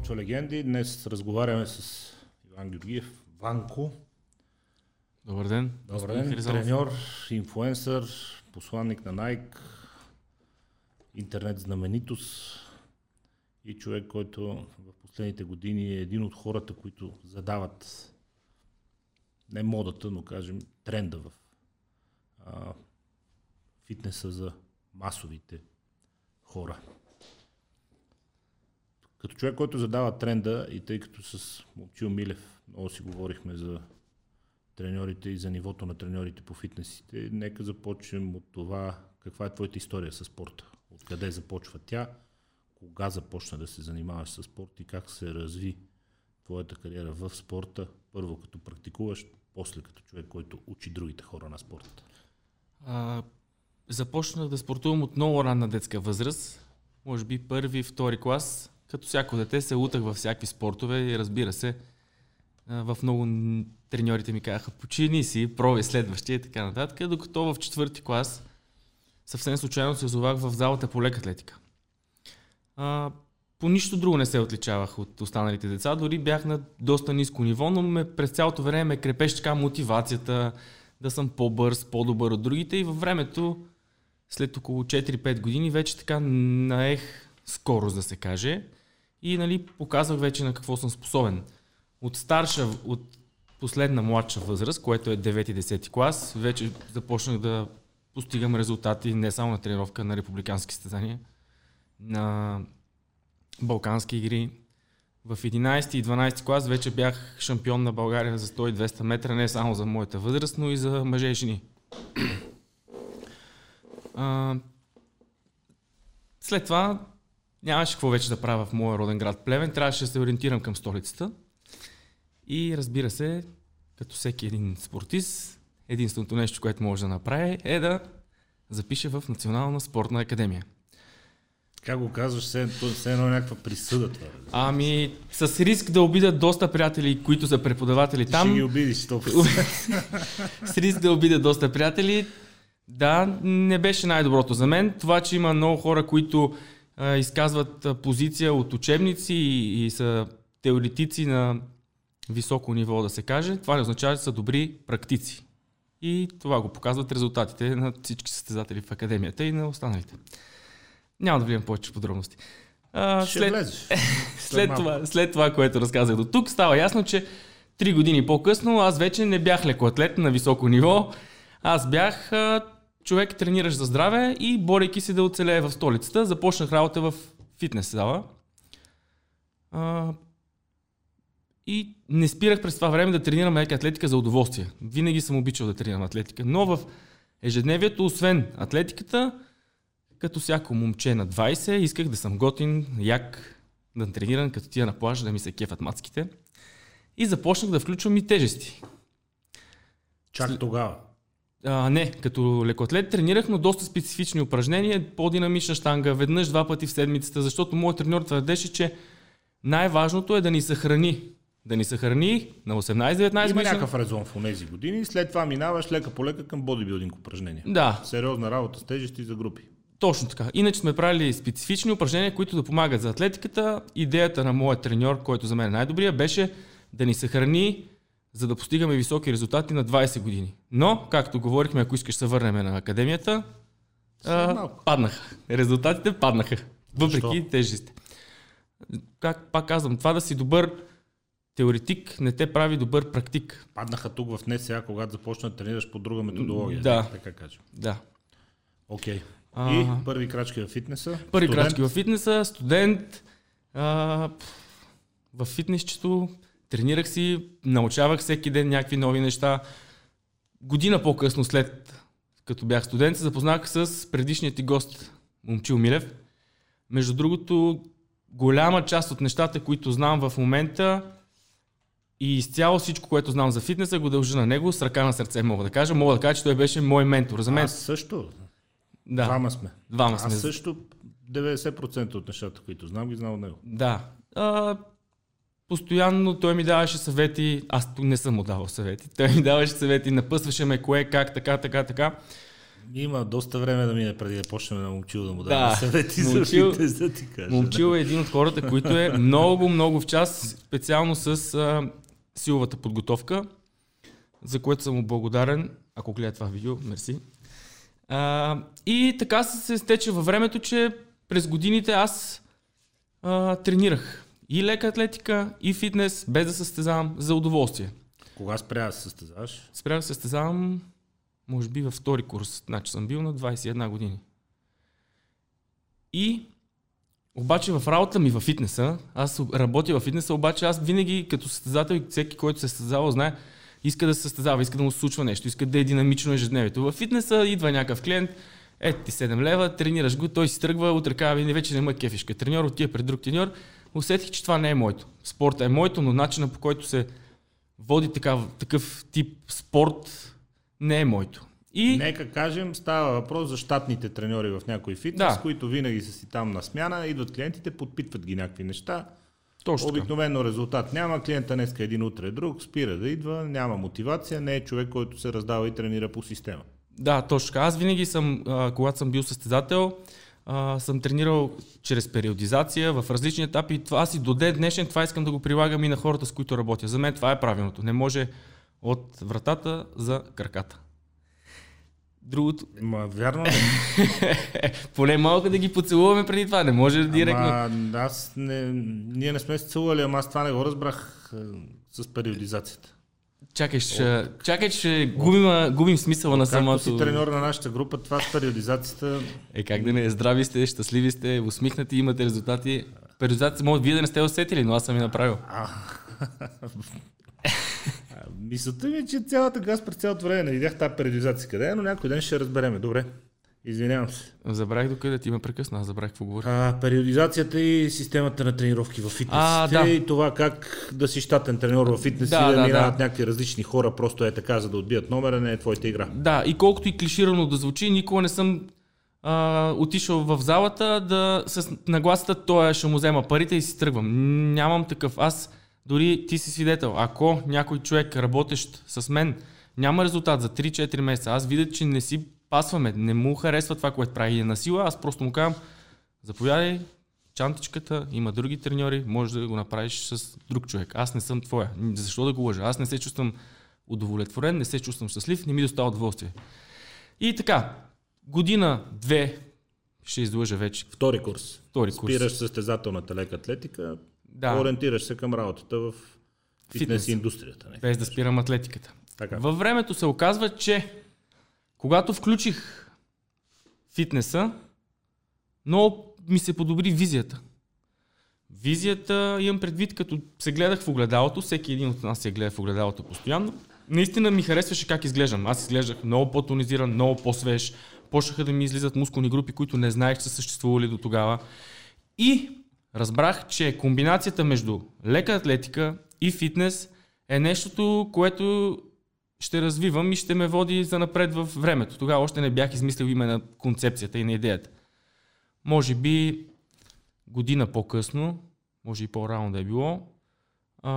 Почва легенди. Днес разговаряме с Иван Георгиев, Ванко. Добър ден. Добър ден. Треньор, инфуенсър, посланник на Nike, интернет знаменитост и човек, който в последните години е един от хората, които задават не модата, но кажем тренда в а, фитнеса за масовите хора. Като човек, който задава тренда и тъй като с Момчил Милев много си говорихме за треньорите и за нивото на треньорите по фитнесите, нека започнем от това каква е твоята история с спорта. Откъде започва тя, кога започна да се занимаваш с спорт и как се разви твоята кариера в спорта, първо като практикуваш, после като човек, който учи другите хора на спорта? А, започнах да спортувам от много ранна детска възраст, може би първи, втори клас. Като всяко дете се лутах във всякакви спортове и разбира се, в много треньорите ми казаха, почини си, прови следващия и така нататък, докато в четвърти клас съвсем случайно се озовах в залата по лек атлетика. А, по нищо друго не се отличавах от останалите деца, дори бях на доста ниско ниво, но ме, през цялото време ме крепеше така мотивацията да съм по-бърз, по-добър от другите и във времето, след около 4-5 години, вече така наех скорост да се каже и нали, показвах вече на какво съм способен. От старша, от последна младша възраст, което е 9-10 клас, вече започнах да постигам резултати не само на тренировка на републикански състезания, на балкански игри. В 11 и 12 клас вече бях шампион на България за 100-200 метра, не само за моята възраст, но и за мъже и жени. А, след това нямаше какво вече да правя в моя роден град Плевен, трябваше да се ориентирам към столицата. И разбира се, като всеки един спортист, единственото нещо, което може да направи е да запише в Национална спортна академия. Как го казваш, все, все едно е някаква присъда това. Ами, с риск да обидят доста приятели, които са преподаватели Ти там. Ще ги обидиш 100%. с риск да обидят доста приятели. Да, не беше най-доброто за мен. Това, че има много хора, които а, изказват позиция от учебници и, и са теоретици на високо ниво, да се каже, това не означава, че са добри практици. И това го показват резултатите на всички състезатели в академията и на останалите. Няма да влизам повече в подробности. А, Ще след, влезеш. след, след, това, след това, което разказах до тук, става ясно, че три години по-късно аз вече не бях лекоатлет на високо ниво. Аз бях а, човек трениращ за здраве и борейки се да оцелее в столицата, започнах работа в фитнес зала. А, и не спирах през това време да тренирам леки атлетика за удоволствие. Винаги съм обичал да тренирам атлетика. Но в ежедневието, освен атлетиката, като всяко момче на 20, исках да съм готин, як, да тренирам, като тия на плажа, да ми се кефат мацките. И започнах да включвам и тежести. Чак тогава? А, не, като лекоатлет тренирах, но доста специфични упражнения, по-динамична штанга, веднъж два пъти в седмицата, защото моят треньор твърдеше, че най-важното е да ни съхрани. Да ни съхрани на 18-19 Има някакъв резон в тези години, след това минаваш лека по лека към бодибилдинг упражнения. Да. Сериозна работа с тежести за групи. Точно така. Иначе сме правили специфични упражнения, които да помагат за атлетиката. Идеята на моят треньор, който за мен е най-добрия, беше да ни съхрани, за да постигаме високи резултати на 20 години. Но, както говорихме, ако искаш да се върнем на академията, а, паднаха. Резултатите паднаха. Въпреки тежестите. Как пак казвам, това да си добър теоретик не те прави добър практик. Паднаха тук в НСА, когато започна да тренираш по друга методология. Да. Така кажем. Да. Окей. Okay. А, и първи крачки в фитнеса? Първи студент. крачки в фитнеса, студент. А, в фитнесчето тренирах си, научавах всеки ден някакви нови неща. Година по-късно, след като бях студент, се запознах с предишният ти гост, Момчил Милев. Между другото, голяма част от нещата, които знам в момента и изцяло всичко, което знам за фитнеса, го дължа на него, с ръка на сърце мога да кажа. Мога да кажа, че той беше мой ментор. За мен. Аз също. Да. Двама сме. Двама сме. Аз също 90% от нещата, които знам, ги знам от него. Да. А, постоянно той ми даваше съвети, аз не съм му давал съвети, той ми даваше съвети, напъсваше ме кое, как, така, така, така. Има доста време да мине преди да почнем на момчил да му Да, даваме съвети Момчил- за да ти кажа. Момчил е един от хората, които е много, много в час, специално с а, силовата подготовка, за което съм му благодарен, ако гледа това видео, мерси. А, и така се се стече във времето, че през годините аз а, тренирах и лека атлетика, и фитнес, без да състезавам за удоволствие. Кога спря да се състезаваш? Спрях да състезавам, може би във втори курс, значи съм бил на 21 години. И обаче в работа ми във фитнеса, аз работя във фитнеса, обаче аз винаги като състезател и всеки, който се е състезавал, знае, иска да се състезава, иска да му се случва нещо, иска да е динамично ежедневието. Във фитнеса идва някакъв клиент, е ти 7 лева, тренираш го, той си тръгва, утре казва, «Бе, вече не ме кефишка. Треньор отива пред друг треньор. Усетих, че това не е моето. Спорта е моето, но начина по който се води такав, такъв тип спорт не е моето. И Нека кажем, става въпрос за щатните треньори в някой фитнес, Да. които винаги са си там на смяна, идват клиентите, подпитват ги някакви неща. точно. Обикновено резултат няма, клиента днеска един, утре друг, спира да идва, няма мотивация, не е човек, който се раздава и тренира по система. Да, точно. Аз винаги съм, когато съм бил състезател, а, съм тренирал чрез периодизация в различни етапи. Това аз и до ден днешен това искам да го прилагам и на хората, с които работя. За мен това е правилното. Не може от вратата за краката. Другото, Ма, вярно ли? поне малко да ги поцелуваме преди това. Не може директно. Ама, аз не, ние не сме се целували, ама аз това не го разбрах е, с периодизацията. Чакай, ще, чакай, ще губим, губим смисъла на Както самото... си треньор на нашата група, това с периодизацията Е, как да не, здрави сте, щастливи сте, усмихнати, имате резултати. Периодизация, може вие да не сте усетили, но аз съм я направил. Мисълта ми е, че цялата газ през цялото време не видях тази периодизация къде е, но някой ден ще разбереме. Добре, извинявам се. Забравих докъде ти ме прекъсна, аз забравих какво говоря. А, периодизацията и системата на тренировки в фитнес. А, да. И това как да си щатен треньор в фитнес Да, и да, да, минават да. някакви различни хора, просто е така, за да отбият номера, не е твоята игра. Да, и колкото и клиширано да звучи, никога не съм а, отишъл в залата да с нагласата той ще му взема парите и си тръгвам. Нямам такъв. Аз дори ти си свидетел. Ако някой човек, работещ с мен, няма резултат за 3-4 месеца, аз видя, че не си пасваме, не му харесва това, което прави и е на сила, аз просто му казвам, заповядай, чантичката, има други треньори, може да го направиш с друг човек. Аз не съм твоя. Защо да го лъжа? Аз не се чувствам удовлетворен, не се чувствам щастлив, не ми достава удоволствие. И така, година, две, ще излъжа вече, Втори курс. втори курс. Спираш състезателната лека атлетика, Да, ориентираш се към работата в фитнес, Фитнес. индустрията. Не? без да спирам атлетиката. Така. Във времето се оказва, че когато включих фитнеса, много ми се подобри визията. Визията имам предвид, като се гледах в огледалото, всеки един от нас се гледа в огледалото постоянно. Наистина ми харесваше как изглеждам. Аз изглеждах много по-тонизиран, много по-свеж. Почнаха да ми излизат мускулни групи, които не знаех, че са съществували до тогава. И разбрах, че комбинацията между лека атлетика и фитнес е нещото, което ще развивам и ще ме води за напред в времето. Тогава още не бях измислил име на концепцията и на идеята. Може би година по-късно, може и по-рано да е било,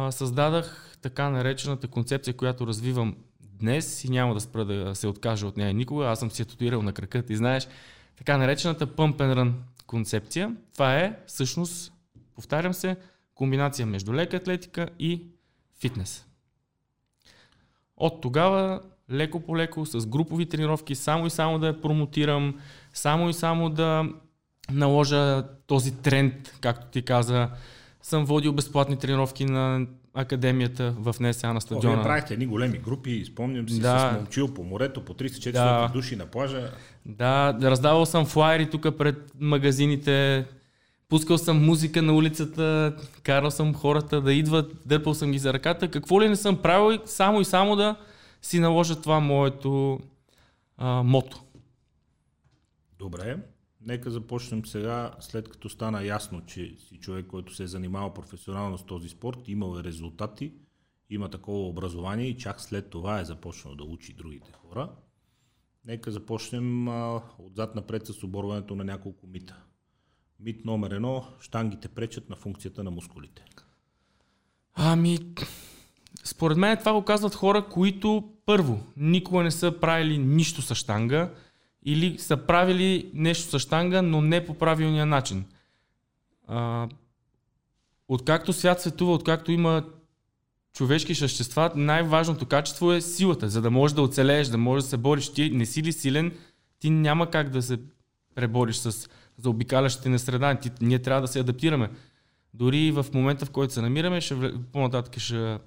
създадах така наречената концепция, която развивам днес и няма да спра да се откажа от нея никога. Аз съм си я татуирал на крака, ти знаеш. Така наречената Pump and Run концепция. Това е всъщност, повтарям се, комбинация между лека атлетика и фитнес. От тогава леко по леко, с групови тренировки, само и само да я промотирам, само и само да наложа този тренд, както ти каза. Съм водил безплатни тренировки на академията в НСА на О, вие стадиона. правихте едни големи групи, спомням си, Да. с момчил по морето, по 300-400 Да. души на плажа. Да, раздавал съм флайери тук пред магазините, пускал съм музика на улицата, карал съм хората да идват, дърпал съм ги за ръката. Какво ли не съм правил, само и само да си наложа това моето а, мото. Добре, нека започнем сега, след като стана ясно, че си човек, който се е занимавал професионално с този спорт, имал е резултати, има такова образование и чак след това е започнал да учи другите хора. Нека започнем а, отзад напред с оборването на няколко мита. Мит номер едно, штангите пречат на функцията на мускулите. Ами, според мен това го казват хора, които първо никога не са правили нищо с штанга или са правили нещо с штанга, но не по правилния начин. А, откакто свят светува, откакто има човешки същества, най-важното качество е силата. За да можеш да оцелееш, да можеш да се бориш. Ти не си ли силен, ти няма как да се пребориш с заобикалящите на среда. Ти, ние трябва да се адаптираме. Дори в момента, в който се намираме, ще, по-нататък ще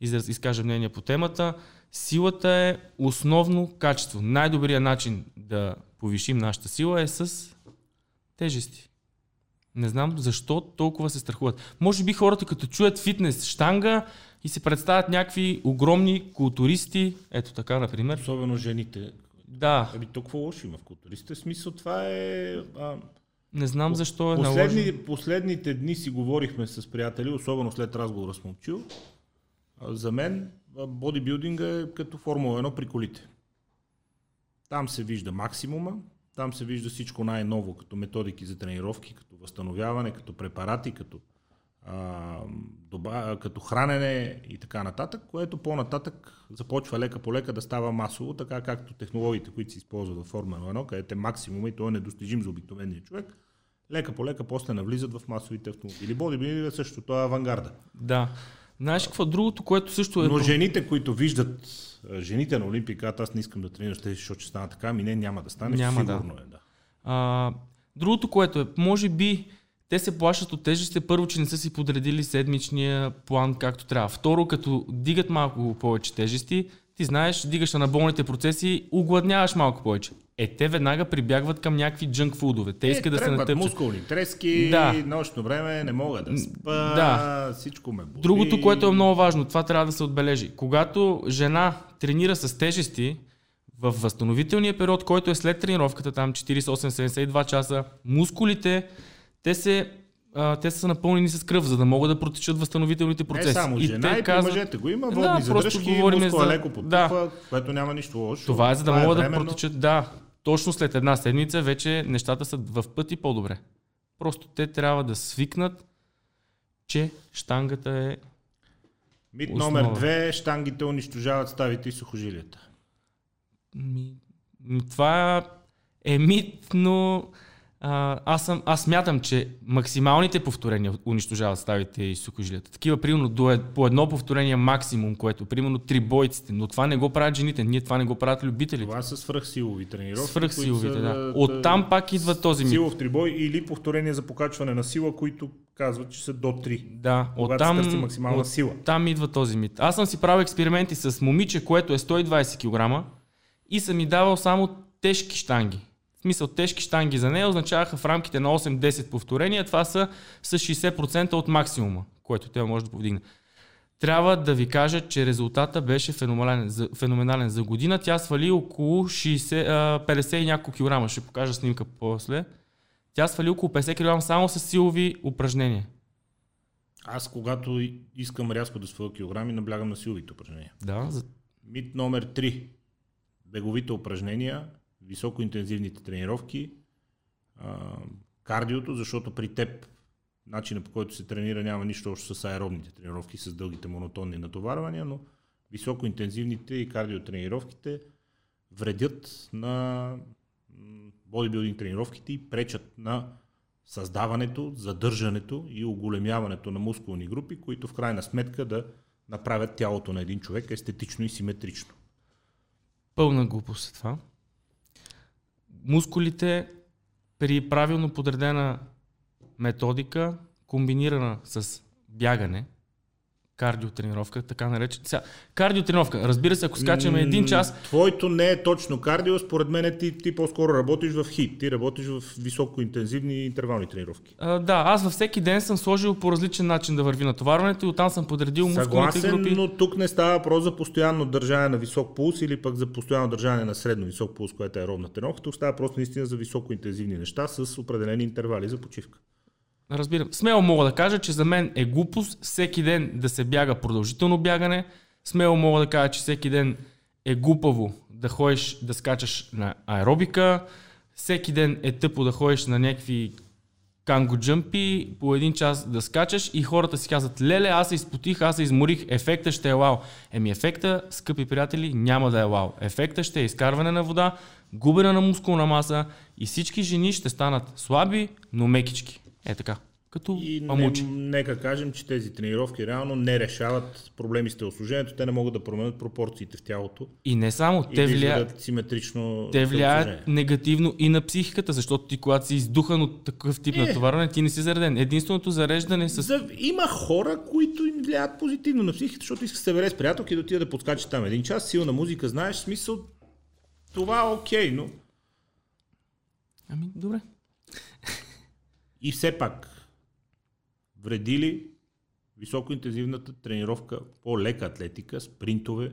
израз, изкажа мнение по темата. Силата е основно качество. Най-добрият начин да повишим нашата сила е с тежести. Не знам защо толкова се страхуват. Може би хората като чуят фитнес, штанга и се представят някакви огромни културисти, ето така, например. Особено жените. Да. Ами толкова лошо има в културистите. Смисъл това е... А, Не знам защо е Последни, наложено. последните дни си говорихме с приятели, особено след разговора с Момчил. За мен бодибилдинга е като Формула 1 при колите. Там се вижда максимума, там се вижда всичко най-ново, като методики за тренировки, като възстановяване, като препарати, като, а, доба, като хранене и така нататък, което по-нататък започва лека по лека да става масово, така както технологиите, които се използват в Формула 1, където е максимума и то е недостижим за обикновения човек, лека по лека после навлизат в масовите автомобили. Бодибилдинг е също, това е авангарда. Да. Знаеш какво другото, което също е... Но жените, които виждат жените на Олимпия, казват, аз не искам да тренирам защото ще стана така, ми не, няма да стане, Няма, да. сигурно е, да. А, другото, което е, може би те се плашат от тежестите, първо, че не са си подредили седмичния план както трябва. Второ, като дигат малко повече тежести, ти знаеш, дигаш анаболните процеси, огладняваш малко повече. Е, те веднага прибягват към някакви джънк фудове. Те искат да се Е, натъпчат. мускулни трески, Да. нощно време не мога да спа, Да. всичко ме боли. Другото, което е много важно, това трябва да се отбележи. Когато жена тренира с тежести, в възстановителния период, който е след тренировката, там 48-72 часа, мускулите, те, се, а, те са напълнени с кръв, за да могат да протечат възстановителните Не процеси. само жена, и, те при мъжете го има, Да, водни просто задръжки, говорим за- леко потупва, което няма нищо лошо. Това е за да могат да временно. протечат. Да, точно след една седмица вече нещата са в пъти по-добре. Просто те трябва да свикнат, че штангата е Мит Основа. номер две, штангите унищожават ставите и сухожилията. Ми, това е мит, но а, аз, съм, аз мятам, че максималните повторения унищожават ставите и сухожилията. Такива, примерно, до, е- по едно повторение максимум, което, примерно, три бойците. Но това не го правят жените, ние това не го правят любителите. Това са свръхсилови тренировки. Свръхсиловите, са, да. Оттам пак идва този мит. Силов трибой или повторение за покачване на сила, които казват, че са до 3. Да, оттам, максимална сила. Там идва този мит. Аз съм си правил експерименти с момиче, което е 120 кг и съм ми давал само тежки штанги. Смисъл, тежки штанги за нея означаваха в рамките на 8-10 повторения. Това са с 60% от максимума, който тя може да повдигне. Трябва да ви кажа, че резултата беше феноменален. За, феноменален. за година тя свали около 60, а, 50 и няколко килограма. Ще покажа снимка после. Тя свали около 50 кг само с силови упражнения. Аз, когато искам рязко да сваля килограми, наблягам на силовите упражнения. Да, за... Мит номер 3. Беговите упражнения, високоинтензивните тренировки, кардиото, защото при теб начинът по който се тренира няма нищо общо с аеробните тренировки, с дългите монотонни натоварвания, но високоинтензивните и кардиотренировките вредят на бодибилдинг тренировките и пречат на създаването, задържането и оголемяването на мускулни групи, които в крайна сметка да направят тялото на един човек естетично и симетрично. Пълна глупост е това. Мускулите при правилно подредена методика, комбинирана с бягане, кардиотренировка, така наречен. Сега, кардиотренировка, разбира се, ако скачаме един час, Твоето не е точно кардио, според мен ти, ти по-скоро работиш в хит, ти работиш в високоинтензивни интервални тренировки. а, да, аз във всеки ден съм сложил по различен начин да върви натоварването и оттам съм подредил мускулните Съгласен, групи. но тук не става въпрос за постоянно държане на висок пулс или пък за постоянно държане на средно висок пулс, което е аеробна тренировка. Тук става просто наистина за високоинтензивни неща с определени интервали за почивка. Разбирам. Смело мога да кажа, че за мен е глупост всеки ден да се бяга продължително бягане. Смело мога да кажа, че всеки ден е глупаво да ходиш да скачаш на аеробика. Всеки ден е тъпо да ходиш на някакви канго джъмпи, по един час да скачаш и хората си казват, леле, аз се изпотих, аз се изморих, ефекта ще е вау. Еми ефекта, скъпи приятели, няма да е вау. Ефекта ще е изкарване на вода, губене на мускулна маса и всички жени ще станат слаби, но мекички. Е така като И не, нека кажем, че тези тренировки реално не решават проблеми с телосложението, те не могат да променят пропорциите в тялото. И не само, И те да влияят, симетрично те влияят негативно и на психиката, защото ти когато си издухан от такъв тип Е. натоварване, ти не си зареден. Единственото зареждане с... За, има хора, които им влияят позитивно на психиката, защото иска да се събере с приятелки и да отида да подскачи там един час, силна музика, знаеш, смисъл, това е окей, но Ами, добре. И все пак, вреди ли високоинтензивната тренировка, по-лека атлетика, спринтове,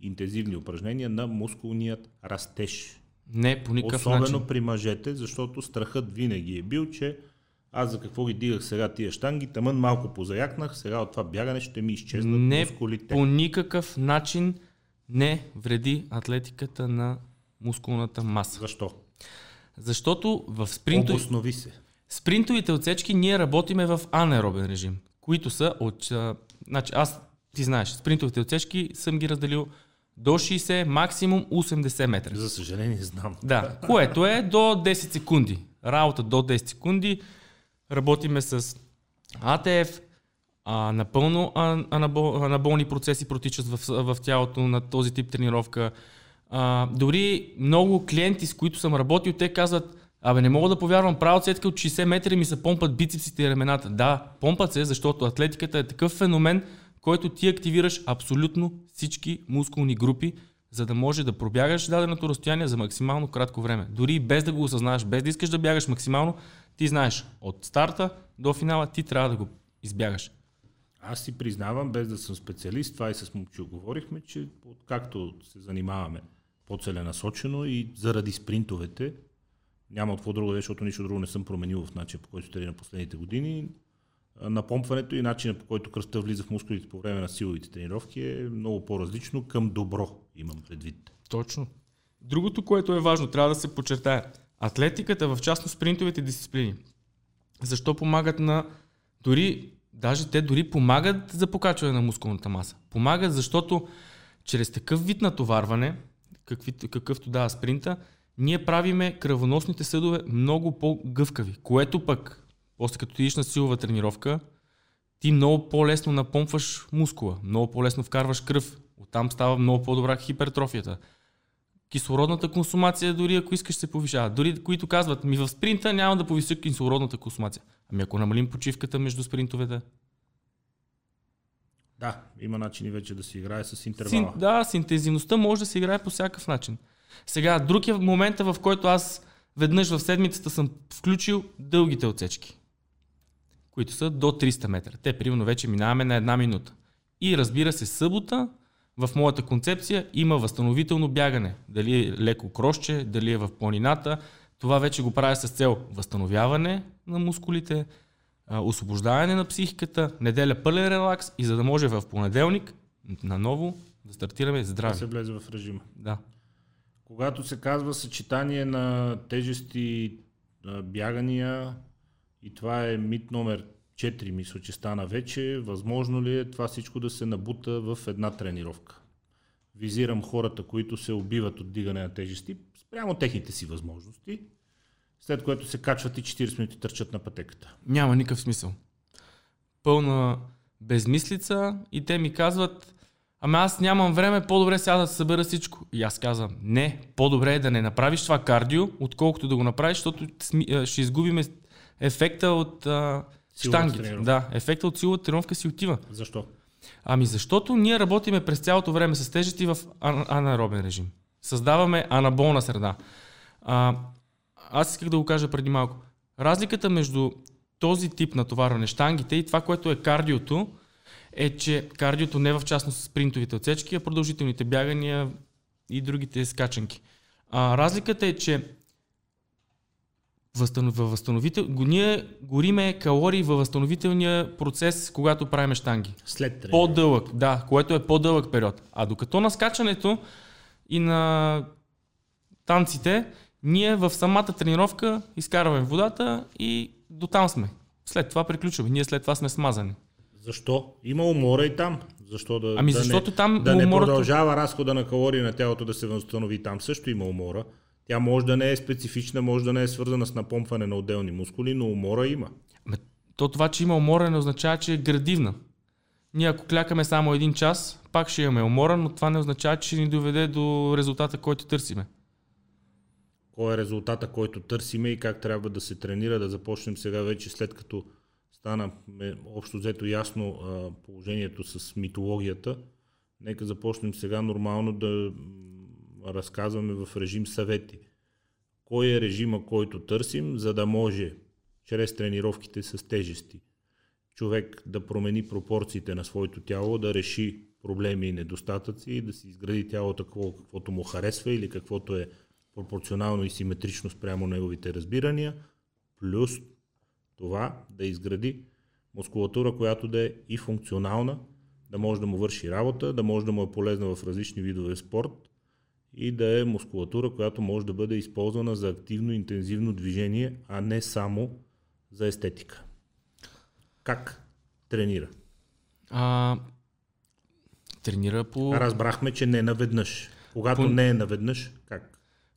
интензивни упражнения на мускулният растеж? Не, по никакъв Особено начин. при мъжете, защото страхът винаги е бил, че аз за какво ги дигах сега тия штанги, тъмън малко позаякнах, сега от това бягане ще ми изчезнат Не, мускулите. по никакъв начин не вреди атлетиката на мускулната маса. Защо? Защото в спринто... Обоснови се. Спринтовите отсечки ние работиме в анаеробен режим, които са от... а, Значи аз, ти знаеш, спринтовите отсечки съм ги разделил до 60, максимум 80 метра. За съжаление знам. Да, което е до 10 секунди. Работа до 10 секунди. Работиме с АТФ, а, напълно анабол, анаболни процеси протичат в, в тялото на този тип тренировка. А, дори много клиенти, с които съм работил, те казват, абе не мога да повярвам, правя отсетка от 60 метра и ми се помпат бицепсите и рамената. Да, помпат се, защото атлетиката е такъв феномен, който ти активираш абсолютно всички мускулни групи, за да може да пробягаш даденото разстояние за максимално кратко време. Дори без да го осъзнаеш, без да искаш да бягаш максимално, ти знаеш от старта до финала ти трябва да го избягаш. Аз си признавам, без да съм специалист, това и с Момчил говорихме, че откакто се занимаваме по-целенасочено и заради спринтовете, няма какво друго, да е, защото нищо друго не съм променил в начина по който на последните години. Напомпването и начина по който кръвта влиза в мускулите по време на силовите тренировки е много по-различно към добро, имам предвид. Точно. Другото, което е важно, трябва да се подчертае. Атлетиката, в частност спринтовите дисциплини, защо помагат на... Дори, даже те дори помагат за покачване на мускулната маса. Помагат, защото чрез такъв вид натоварване, какъвто дава спринта, ние правиме кръвоносните съдове много по-гъвкави, което пък, после като идиш на силова тренировка, ти много по-лесно напомпваш мускула, много по-лесно вкарваш кръв. Оттам става много по-добра хипертрофията. Кислородната консумация, дори ако искаш, се повишава. Дори които казват, ми в спринта няма да повиси кислородната консумация. Ами ако намалим почивката между спринтовете. Да, има начини вече да се играе с Син, интервала. да, с интензивността може да се играе по всякакъв начин. Сега, друг е момента, в който аз веднъж в седмицата съм включил дългите отсечки, които са до 300 метра. Те, примерно, вече минаваме на една минута. И разбира се, събота в моята концепция има възстановително бягане. Дали е леко крошче, дали е в планината. Това вече го правя с цел възстановяване на мускулите, освобождаване на психиката, неделя пълен релакс и за да може в понеделник наново да стартираме Да здрави. се влезе в режима. Да. Когато се казва съчетание на тежести, бягания и това е мит номер 4, мисля, че стана вече, възможно ли е това всичко да се набута в една тренировка? Визирам хората, които се убиват от дигане на тежести, спрямо техните си възможности, след което се качват и 40 минути търчат на пътеката. Няма никакъв смисъл. Пълна безмислица и те ми казват, ама аз нямам време, по-добре сега да събера всичко. И аз казвам, не, по-добре е да не направиш това кардио, отколкото да го направиш, защото ще изгубим ефекта от а, штангите. Да, ефекта от силовата тренировка си отива. Защо? Ами защото ние работиме през цялото време с тежести в ан- анаеробен режим. Създаваме анаболна среда. А, аз исках да го кажа преди малко. Разликата между този тип натоварване, штангите и това, което е кардиото, е, че кардиото не в частност спринтовите отсечки, а продължителните бягания и другите скачанки. А, разликата е, че във възстановител... ние гориме калории във възстановителния процес, когато правим штанги. След тренировка. По-дълъг, да, което е по-дълъг период. А докато на скачането и на танците, ние в самата тренировка изкарваме водата и до там сме. След това приключваме. Ние след това сме смазани. Защо? Има умора и там. Защо да, Ами да защото не, там да не умората- продължава разхода на калории на тялото да се възстанови. Там също има умора. Тя може да не е специфична, може да не е свързана с напомпване на отделни мускули, но умора има. Ме, то това, че има умора, не означава, че е градивна. Ние ако клякаме само един час, пак ще имаме умора, но това не означава, че ще ни доведе до резултата, който търсиме. Кой е резултата, който търсиме и как трябва да се тренира, да започнем сега вече след като стана общо взето ясно положението с митологията. Нека започнем сега нормално да разказваме в режим съвети. Кой е режима, който търсим, за да може чрез тренировките с тежести човек да промени пропорциите на своето тяло, да реши проблеми и недостатъци и да си изгради тялото такова, каквото му харесва или каквото е пропорционално и симетрично спрямо неговите разбирания, плюс това да изгради мускулатура, която да е и функционална, да може да му върши работа, да може да му е полезна в различни видове спорт и да е мускулатура, която може да бъде използвана за активно интензивно движение, а не само за естетика. Как тренира? А, тренира по... Разбрахме, че не наведнъж. Когато По- не е наведнъж, как?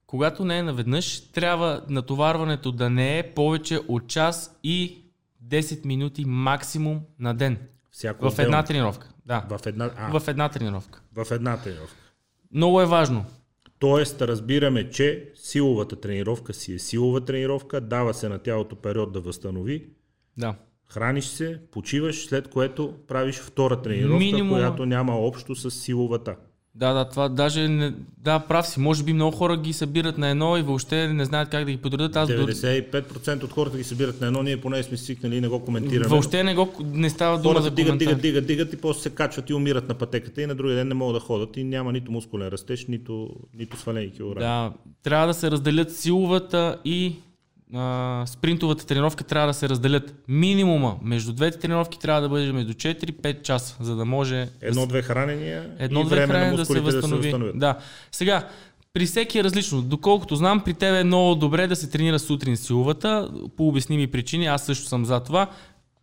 Когато не е наведнъж, трябва натоварването да не е повече от час и 10 минути максимум на ден. Всяко В една отделно. тренировка. Да. В една, а. В една тренировка. в една тренировка. Много е важно. Тоест, разбираме, че силовата тренировка си е силова тренировка, дава се на тялото период да възстанови, Да. храниш се, почиваш, след което правиш втора тренировка, Минимум- която няма общо с силовата. Да, да, това даже не... Да, прав си. Може би много хора ги събират на едно и въобще не знаят как да ги подредят. Аз дори... 95% от хората ги събират на едно, ние поне сме свикнали и не го коментираме. Въобще не, го, не става дума Хората за дигат, коментар. дигат, дигат, дигат и после се качват и умират на пътеката и на другия ден не могат да ходят и няма нито мускулен растеж, нито, нито свалени килограми. Да, трябва да се разделят силовата и а, спринтовата тренировка трябва да се разделят. Минимума между двете тренировки трябва да бъде между 4-5 часа, за да може Едно-две хранения едно-две хранения да се възстанови. да се възстановят. Да. Сега, при всеки е различно. Доколкото знам, при теб е много добре да се тренира сутрин силовата, по обясними причини, аз също съм за това.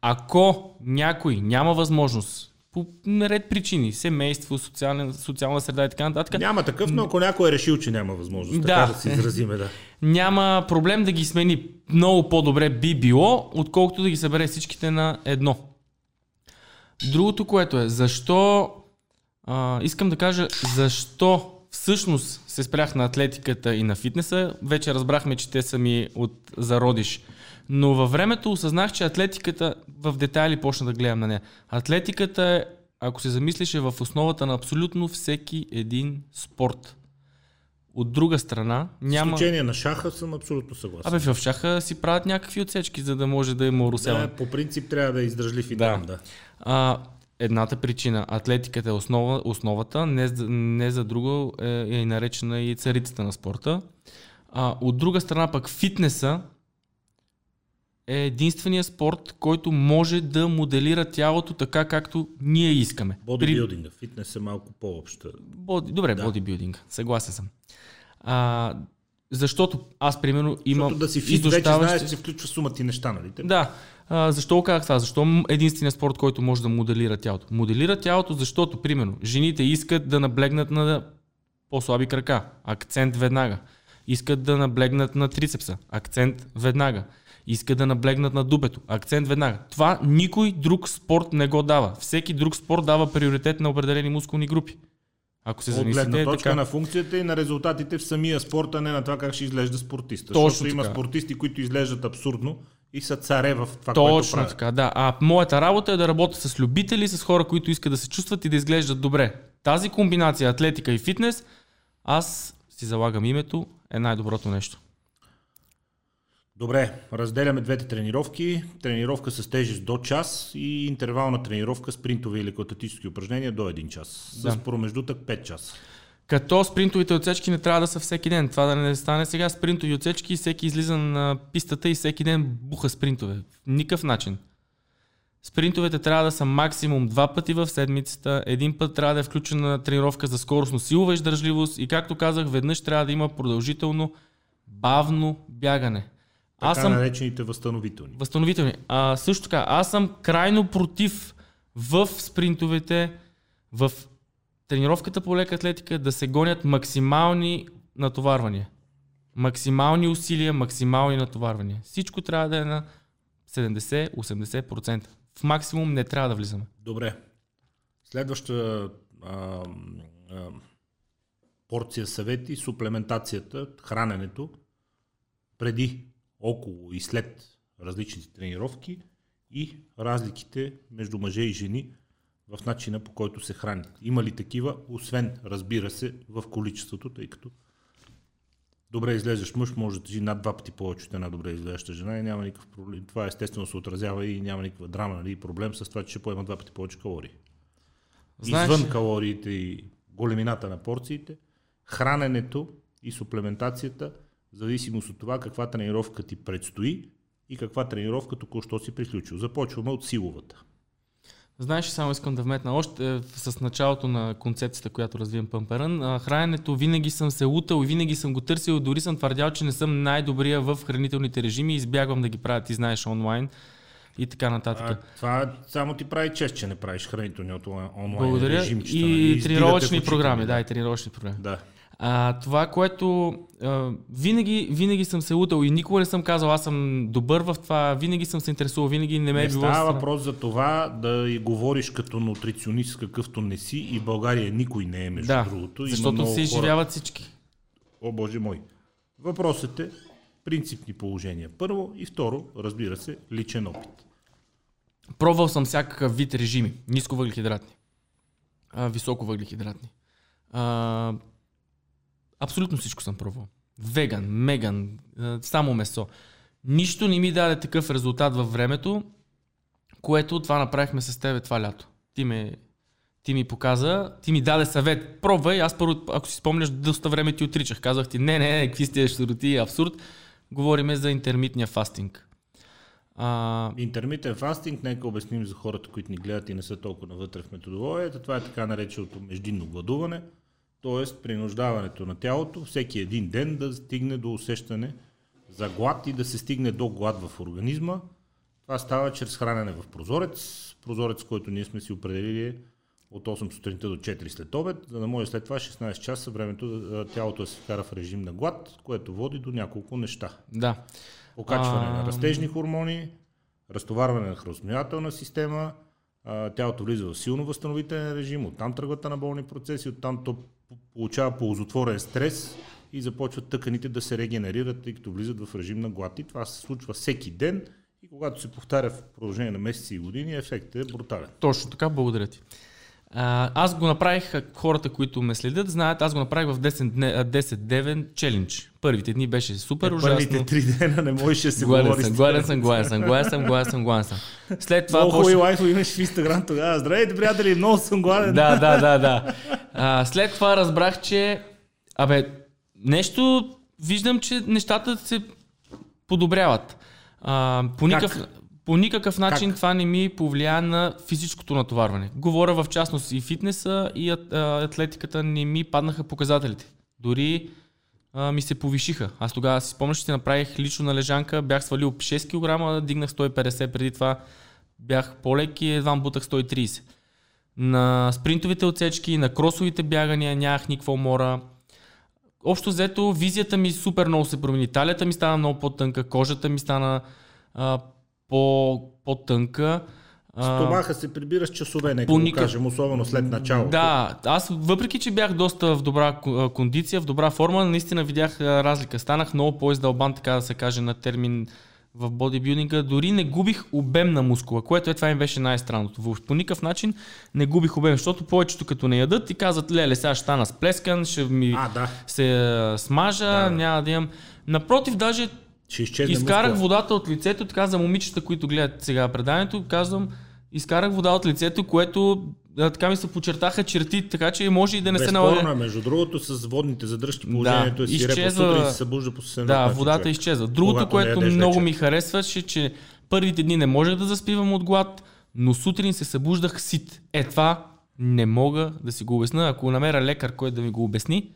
Ако някой няма възможност, по наред причини, семейство, социална, социална среда и така нататък, Няма такъв, но ако някой е решил, че няма възможност, Да. така да се изразиме, да. няма проблем да ги смени. Много по-добре би било, отколкото да ги събере всичките на едно. Другото, което е, защо, а, искам да кажа, защо всъщност се спрях на атлетиката и на фитнеса. Вече разбрахме, че те са ми от зародиш. Но във времето осъзнах, че атлетиката в детайли почна да гледам на нея. Атлетиката е, ако се замислиш, е в основата на абсолютно всеки един спорт. От друга страна, Няма... Изключение на шаха съм абсолютно съгласен. Абе, в шаха си правят някакви отсечки, за да може да има уросяване. да, по принцип трябва да е издръжлив и Да. там, да. А, едната причина, атлетиката е основа, основата, не, за- не за друго е, е наречена и царицата на спорта. А, от друга страна пък фитнеса е единствения спорт, който може да моделира тялото така, както ние искаме. Бодибилдинга, фитнес е малко по-обща. Боди, добре, Да. да. бодибилдинг, съгласен съм. А, защото аз, примерно, имам Защото да си фит, вече изощаващи- знаеш, че се включва сумата и неща, нали? Да. А, защо казах това? Защо единственият спорт, който може да моделира тялото? Моделира тялото, защото, примерно, жените искат да наблегнат на по-слаби крака. Акцент веднага. Искат да наблегнат на трицепса. Акцент веднага. Искат да наблегнат на дупето. Акцент веднага. Това никой друг спорт не го дава. Всеки друг спорт дава приоритет на определени мускулни групи. Ако се От замислите, гледна е точка така. на функцията и на резултатите в самия спорт, а не на това как ще изглежда спортиста. Точно Защото има така. спортисти, които изглеждат абсурдно и са царе в това, което Точно правят. така, да. А моята работа е да работя с любители, с хора, които искат да се чувстват и да изглеждат добре. Тази комбинация атлетика и фитнес, аз си залагам името, е най-доброто нещо. Добре, разделяме двете тренировки. Тренировка с тежест до час и интервална тренировка с принтови или атлетически упражнения до 1 час. С Да. промеждутък 5 часа. Като спринтовите отсечки не трябва да са всеки ден. Това да не стане сега спринтови отсечки, всеки излиза на пистата и всеки ден буха спринтове. Никакъв начин. Спринтовете трябва да са максимум два пъти в седмицата. Един път трябва да е включена тренировка за скоростно силова издържливост и както казах, веднъж трябва да има продължително бавно бягане. Аз съм наречените възстановителни. Възстановителни. А, също така, аз съм крайно против в спринтовете, в тренировката по лека атлетика да се гонят максимални натоварвания. Максимални усилия, максимални натоварвания. Всичко трябва да е на 70-80%. В максимум не трябва да влизаме. Добре. Следваща а, а, порция съвети, суплементацията, храненето, преди, около и след различните тренировки и разликите между мъже и жени в начина по който се хранят. Има ли такива, освен, разбира се, в количеството, тъй като добре излезеш мъж може да тежи над два пъти повече от една добре изглеждаща жена и няма никакъв проблем. Това естествено се отразява и няма никаква драма нали, проблем с това, че ще поема два пъти повече калории. Знаеш... Извън калориите и големината на порциите, храненето и суплементацията, в зависимост от това каква тренировка ти предстои и каква тренировка току-що си приключил. Започваме от силовата. Знаеш, само искам да вметна още е, с началото на концепцията, която развивам Памперън. Храненето винаги съм се лутал и винаги съм го търсил. Дори съм твърдял, че не съм най-добрия в хранителните режими и избягвам да ги правя, ти знаеш, онлайн и така нататък. А, това само ти прави чест, че не правиш хранителни от онлайн Благодаря. режимчета. И, нали? и тренировъчни програми, да, и тренировъчни програми. Да. А, това, което а, винаги, винаги съм се лутал и никога не съм казал, аз съм добър в това, винаги съм се интересувал, винаги не ме е било. Става въпрос за това да и говориш като нутриционист, какъвто не си и в България никой не е между да, другото. защото се изживяват всички. О, Боже мой. Въпросът е принципни положения. Първо и второ, разбира се, личен опит. Пробвал съм всякакъв вид режими. Ниско въглехидратни, високо въглехидратни. Абсолютно всичко съм пробвал. Веган, меган, само месо. Нищо не ми даде такъв резултат във времето, което това направихме с тебе това лято. Ти, ме, ти ми показа, ти ми даде съвет. Пробвай, аз първо, ако си спомняш, доста време ти отричах. Казах ти, не, не, не, какви сте широти, абсурд. Говориме за интермитния фастинг. А... Интермитен фастинг, нека обясним за хората, които ни гледат и не са толкова навътре в методологията. Това е така нареченото междинно гладуване – т.е. принуждаването на тялото всеки един ден да стигне до усещане за глад и да се стигне до глад в организма. Това става чрез хранене в прозорец. Прозорец, който ние сме си определили е от 8 сутринта до 4 след обед, за да може след това 16 часа времето тялото да се вкара в режим на глад, което води до няколко неща. Да. Покачване а... на растежни хормони, разтоварване на храносмилателна система, тялото влиза в силно възстановителен режим, оттам тръгват на болни процеси, оттам то получава ползотворен стрес и започват тъканите да се регенерират, тъй като влизат в режим на глад. И това се случва всеки ден и когато се повтаря в продължение на месеци и години, ефектът е брутален. Точно така, благодаря ти. А, аз го направих, хората, които ме следят, знаят, аз го направих в 10-дневен челендж. Първите дни беше супер е, ужасно. Първите три дена не можеш да се говори. Съм, гладен съм, гладен съм, гладен съм, гладен съм, гладен съм. След това... Много хубави лайфове имаш в Инстаграм тогава. Здравейте, приятели, много съм гладен. Да, да, да, да. А, след това разбрах, че... Абе, нещо... Виждам, че нещата се подобряват. А, по никакъв... По никакъв начин как? това не ми повлия на физическото натоварване. Говоря в частност и фитнеса и атлетиката не ми паднаха показателите. Дори а, ми се повишиха. Аз тогава си спомням, че направих лично на лежанка, бях свалил 6 кг, дигнах 150, преди това бях по-лек и едва бутах 130. На спринтовите отсечки, на кросовите бягания нямах никаква умора. Общо взето, визията ми супер много се промени. Талията ми стана много по-тънка, кожата ми стана а, по, по-тънка. Стомаха се прибира с часове, нека никак... кажем, особено след началото. Да, аз въпреки, че бях доста в добра кондиция, в добра форма, наистина видях разлика. Станах много по-издълбан, така да се каже, на термин в бодибилдинга. Дори не губих обем на мускула, което е това им беше най-странното. По никакъв начин не губих обем, защото повечето като не ядат и казват, леле, сега ще стана сплескан, ще ми а, да. се смажа, да, да. няма да имам. Напротив, даже ще изчезне Изкарах мускула. водата от лицето, така за момичета, които гледат сега преданието, казвам, изкарах вода от лицето, което да, така ми се почертаха черти, така че може и да не Безспорно се налага. е, между другото, с водните задръжки положението да, е сирепо изчезва... сутрин се събужда по съвсем Да, водата човек. изчезва. Другото, което много вечер. ми харесваше, че първите дни не можех да заспивам от глад, но сутрин се събуждах сит. Е, това не мога да си го обясна. Ако намеря лекар, който да ми го обясни,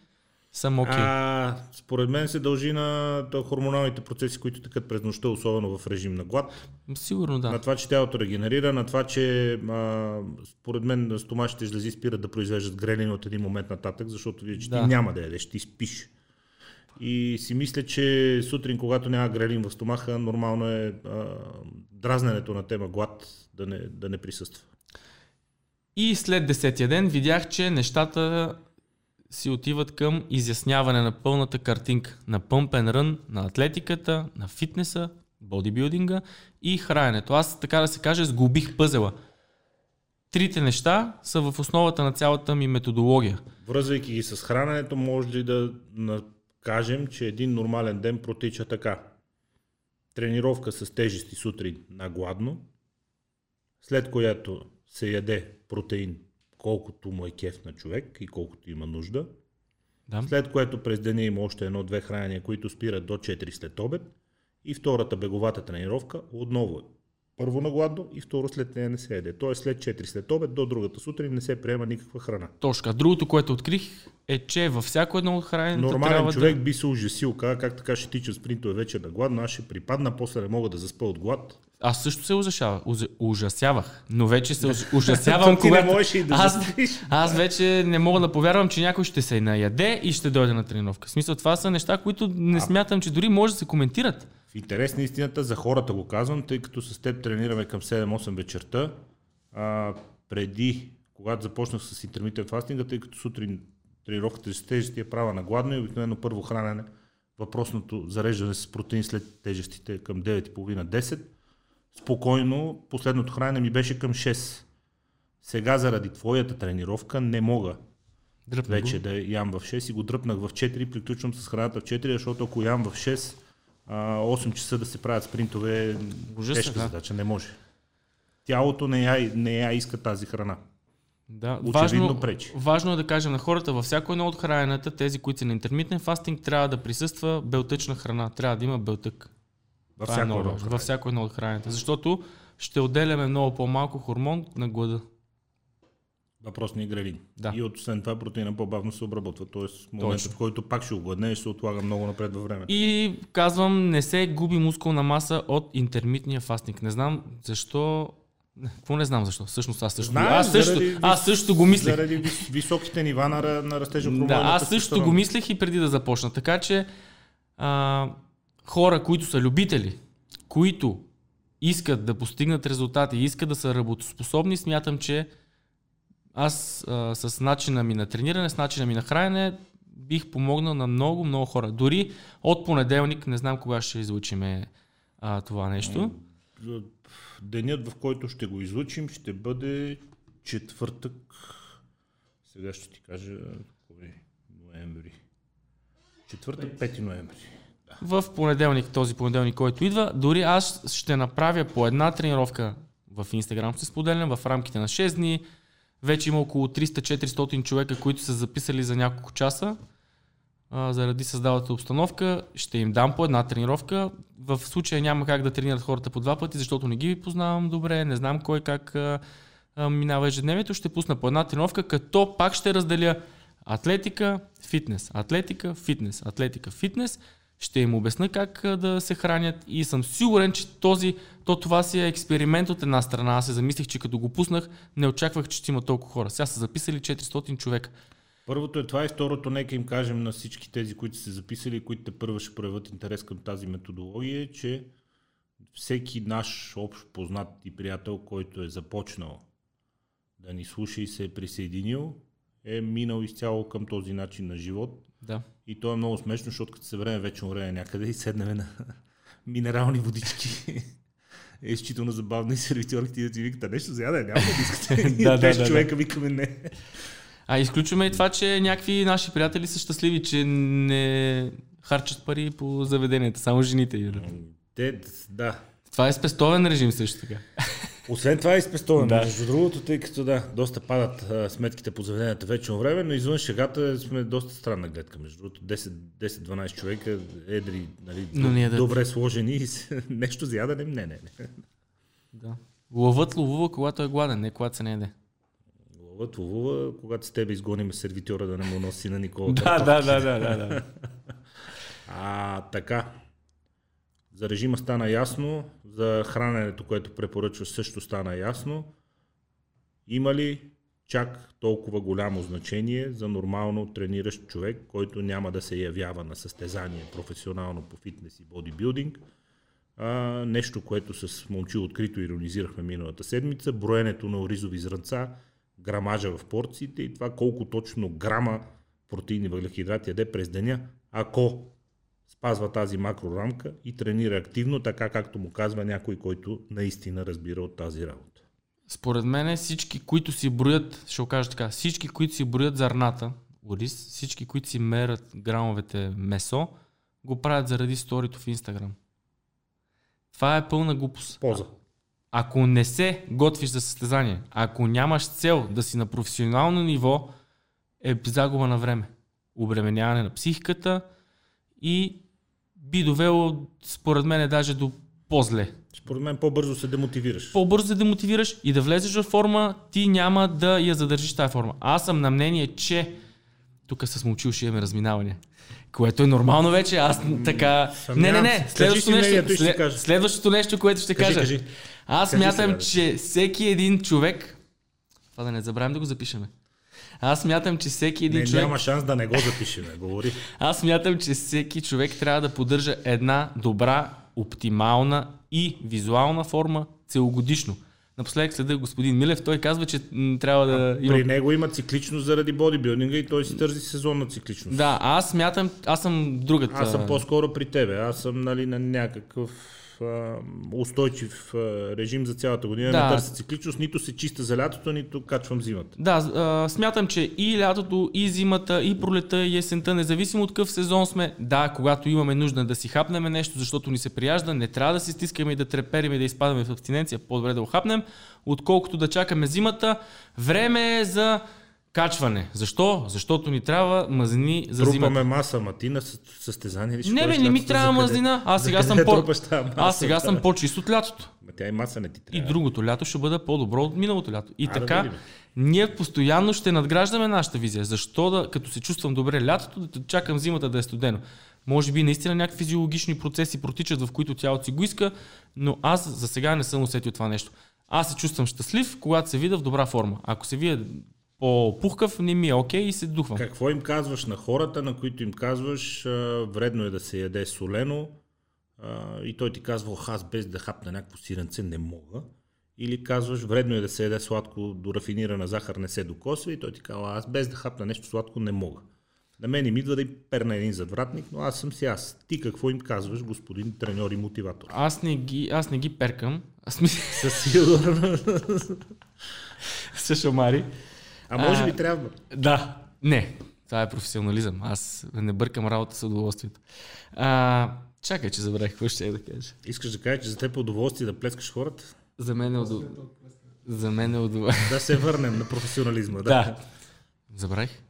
съм окей. А, според мен се дължи на хормоналните процеси, които тъкат през нощта, особено в режим на глад. Сигурно да. На това, че тялото регенерира, на това, че а, според мен стомашните жлези спират да произвеждат грелини от един момент нататък, защото вие, че Да. ти няма да ядеш, ти спиш. И си мисля, че сутрин, когато няма грелин в стомаха, нормално е а, дразненето на тема глад да не, да не присъства. И след десетия ден видях, че нещата си отиват към изясняване на пълната картинка. На пъмпен рън, на атлетиката, на фитнеса, бодибилдинга и храненето. Аз, така да се каже, сгубих пъзела. Трите неща са в основата на цялата ми методология. Връзвайки ги с храненето, може ли да кажем, че един нормален ден протича така. Тренировка с тежести сутрин на гладно, след която се яде протеин колкото му е кеф на човек и колкото има нужда, Да. след което през деня има още едно-две хранения, които спират до 4 след обед и втората беговата тренировка отново е първо на гладно и второ след нея не се яде. Тоест след 4 след обед до другата сутрин не се приема никаква храна. Точка. Другото, което открих е, че във всяко едно от храненето Нормален човек да... би се ужасил, как, как така ще тича спринтове вече на гладно, аз ще припадна, после не мога да заспа от глад. Аз също се ужасявах, ужасявах, но вече се уж- ужасявам, не когато... можеш и да аз, заспиш. аз вече не мога да повярвам, че някой ще се наяде и ще дойде на тренировка. В смисъл, това са неща, които не смятам, че дори може да се коментират. В интерес на истината, за хората го казвам, тъй като с теб тренираме към 7-8 вечерта, а, преди, когато започнах с интермитент фастинга, тъй като сутрин тренировката с тежести е права на гладно и обикновено първо хранене, въпросното зареждане с протеин след тежестите към 9.30-10, спокойно, последното хранене ми беше към 6. Сега заради твоята тренировка не мога Дръпна вече го. да ям в 6 и го дръпнах в 4, приключвам с храната в 4, защото ако ям в 6, а, 8 часа да се правят спринтове, Ужасно, тежка да. задача, не може. Тялото не я, не я иска тази храна. Да, Очевидно важно, пречи. важно е да кажем на хората, във всяко едно от храненията, тези, които са на интермитен фастинг, трябва да присъства белтъчна храна. Трябва да има белтък. Във е всяко много важно. хранене. Във всяко едно от храненията. Защото ще отделяме много по-малко хормон на глада. Въпросни грелин. Да. И освен това протеина по-бавно се обработва. Тоест, моментът, Точно. в който пак ще огладнееш, се отлага много напред във времето. И казвам, не се губи мускулна маса от интермитния фастинг. Не знам защо. Какво не знам защо? Всъщност аз също. Знаеш, аз, също заради аз също го мислех. Заради вис- високите нива на, на растежа Да, аз също го мислех и преди да започна. Така че а, хора, които са любители, които искат да постигнат резултати искат да са работоспособни, смятам, че аз а, с начина ми на трениране, с начина ми на хранене, бих помогнал на много, много хора. Дори от понеделник, не знам кога ще излучиме а, това нещо. Денят, в който ще го излучим, ще бъде четвъртък. Сега ще ти кажа кой е ноември. Четвъртък, 5 ноември. В понеделник, този понеделник, който идва, дори аз ще направя по една тренировка в Инстаграм, ще споделям в рамките на 6 дни. Вече има около 300-400 човека, които са записали за няколко часа. А, заради създалата обстановка ще им дам по една тренировка. В случая няма как да тренират хората по два пъти, защото не ги познавам добре, не знам кой как а, а, минава ежедневието. Ще пусна по една тренировка, като пак ще разделя атлетика, фитнес, атлетика, фитнес, атлетика, фитнес. Ще им обясна как да се хранят и съм сигурен, че този, то това си е експеримент от една страна. Аз се замислих, че като го пуснах, не очаквах, че ще има толкова хора. Сега са записали 400 човека. Първото е това и второто, нека им кажем на всички тези, които се записали, които те първо ще проявят интерес към тази методология, че всеки наш общ познат и приятел, който е започнал да ни слуша и се е присъединил, е минал изцяло към този начин на живот. Да. И то е много смешно, защото като се време вече време някъде и седнем на минерални водички. Е изчително забавно и сервитьорките да ти викат, «А нещо за яде, няма да искате. Да, да, да, човека викаме не. А изключваме и това, че някакви наши приятели са щастливи, че не харчат пари по заведенията, само жените. ядат. Те, да. Това е спестовен режим също така. Освен това е изпестовен. Да. Да. Между другото, тъй като да, доста падат а, сметките по заведенията вечно време, но извън шегата сме доста странна гледка. Между другото, 10 10-12 човека, едри, нали, Но не добре сложени и нещо за ядене, не, не, не. Да. Лъвът ловува, когато е гладен, не когато се не яде. Лътво Вува, когато с тебе изгоним сервитьора да не му носи на Никола. Да, да, да, да, да, да. А, така. За режима стана ясно, за храненето, което препоръчва също стана ясно. Има ли чак толкова голямо значение за нормално трениращ човек, който няма да се явява на състезание професионално по фитнес и бодибилдинг? А, нещо, което с момчил открито иронизирахме миналата седмица, броенето на оризови зранца, грамажа в порциите и това колко точно грама протеини въглехидрати яде през деня, ако спазва тази макрорамка и тренира активно, така както му казва някой, който наистина разбира от тази работа. Според мен всички, които си броят, ще го кажа така, всички, които си броят зърната, ориз, всички, които си мерят грамовете месо, го правят заради сторито в Инстаграм. Това е пълна глупост. Поза. Ако не се готвиш за състезание, ако нямаш цел да си на професионално ниво, е загуба на време. Обременяване на психиката и би довело, според мен, даже до по-зле. Според мен по-бързо се демотивираш. По-бързо се демотивираш и да влезеш в форма, ти няма да я задържиш тази форма. Аз съм на мнение, че тук с мълчил ще имаме разминаване. Което е нормално вече, аз така... Не, не, не, следващото нещо, след, следващото нещо, което ще кажа. Кажи. Аз кажи мятам, сега, че всеки един човек... Това да не забравим да го запишеме. Аз мятам, че всеки един не, човек... Няма шанс да не го запишем, говори. Аз мятам, че всеки човек трябва да поддържа една добра, оптимална и визуална форма целогодишно. Напоследък следа господин Милев, той казва, че трябва да има... При него има цикличност заради бодибилдинга и той си търси сезонна цикличност. Да, аз смятам, аз съм другата. Аз съм по-скоро при тебе. Аз съм нали, на някакъв устойчив режим за цялата година. Да. Не търся цикличност, нито се чиста за лятото, нито качвам зимата. Да, смятам, че и лятото, и зимата, и пролета, и есента, независимо от какъв сезон сме, да, когато имаме нужда да си хапнем нещо, защото ни се прияжда, не трябва да си стискаме и да треперим и да изпадаме в абстиненция, по-добре да го хапнем, отколкото да чакаме зимата. Време е за качване. Защо? Защото ни трябва мазнини за Трупаме зимата. маса, ма ти на състезание ли Не бе, не ми трябва мазнина. Аз сега съм по... Аз сега съм по-чист от лятото. Ма тя и маса не ти трябва. И другото лято ще бъде по-добро от миналото лято. И а, така, да ние постоянно ще надграждаме нашата визия. Защо да, като се чувствам добре лятото, да чакам зимата да е студено? Може би наистина някакви физиологични процеси протичат, в които тялото си го иска, но аз за сега не съм усетил това нещо. Аз се чувствам щастлив, когато се видя в добра форма. Ако се видя по-пухкав, не ми е окей okay и се духвам. Какво им казваш на хората, на които им казваш, а, вредно е да се яде солено а, и той ти казва, аз без да хапна някакво сиренце не мога. Или казваш, вредно е да се яде сладко, до рафинирана захар не се докосва и той ти казва, аз без да хапна нещо сладко не мога. На мен им идва да им перна един задвратник, но аз съм си аз. Ти какво им казваш, господин треньор и мотиватор? Аз не ги, аз не ги перкам. Аз ми... Със сигурно. С шамари. А може би а, трябва. Да, не. Това е професионализъм. Аз не бъркам работа с удоволствието. А, чакай, че забравих какво ще да кажа. Искаш да кажеш, че за теб е удоволствие да плескаш хората? За мен е удоволствие. За мен е удоволствие. Да се върнем на професионализма. Да. да. Забравих.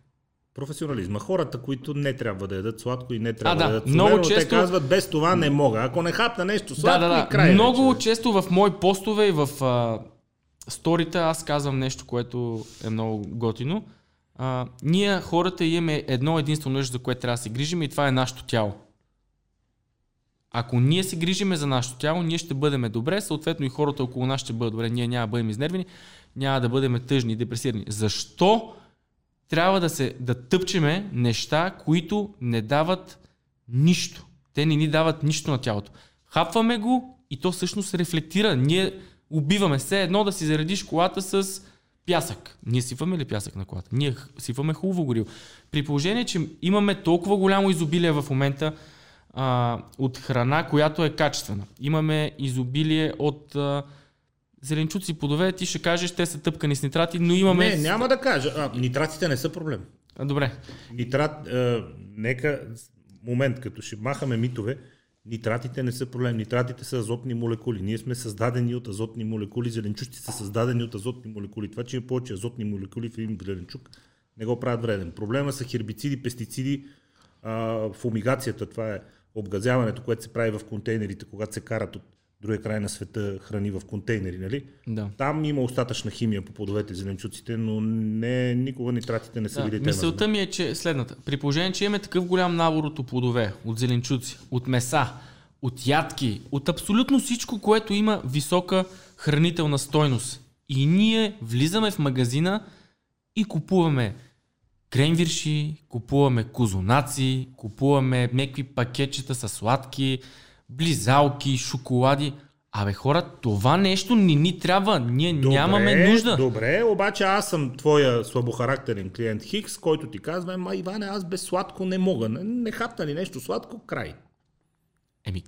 Професионализма. Хората, които не трябва да ядат сладко и не трябва а, да, да ядат много солено, често... те казват без това не мога. Ако не хапна нещо сладко да, да, да. и край. Много вече. често в мои постове и в а, сторите аз казвам нещо, което е много готино. А, ние хората имаме едно единствено нещо, за което трябва да се грижим и това е нашето тяло. Ако ние се грижиме за нашето тяло, ние ще бъдем добре, съответно и хората около нас ще бъдат добре. Ние няма да бъдем изнервени, няма да бъдем тъжни и депресирани. Защо трябва да, се, да тъпчеме неща, които не дават нищо? Те не ни дават нищо на тялото. Хапваме го и то всъщност рефлектира. Ние убиваме се едно да си заредиш колата с пясък. Ние сипваме ли пясък на колата? Ние сипваме хубаво гориво. При положение, че имаме толкова голямо изобилие в момента а, от храна, която е качествена. Имаме изобилие от а, зеленчуци, плодове, ти ще кажеш, те са тъпкани с нитрати, но имаме... Не, няма да кажа. А, нитратите не са проблем. А, добре. Нитрат, а, нека, момент, като ще махаме митове, Нитратите не са проблем. Нитратите са азотни молекули. Ние сме създадени от азотни молекули. Зеленчуците са създадени от азотни молекули. Това, че има повече азотни молекули в един зеленчук, не го правят вреден. Проблема са хербициди, пестициди, а, фумигацията. Това е обгазяването, което се прави в контейнерите, когато се карат от другия край на света храни в контейнери, нали? Да. Там има остатъчна химия по плодовете и зеленчуците, но не, никога нитратите не са Да, били тема. мисълта ми е, че следната. При положение, че имаме такъв голям набор от плодове, от зеленчуци, от меса, от ядки, от абсолютно всичко, което има висока хранителна стойност. И ние влизаме в магазина и купуваме кренвирши, купуваме козунаци, купуваме някакви пакетчета с сладки, близалки, шоколади. Абе хора, това нещо не ни трябва. Ние нямаме нужда. Добре, обаче аз съм твоя слабохарактерен клиент Хикс, който ти казва, ма Иване, аз без сладко не мога. Не, не хапна ли нещо сладко, край. Еми,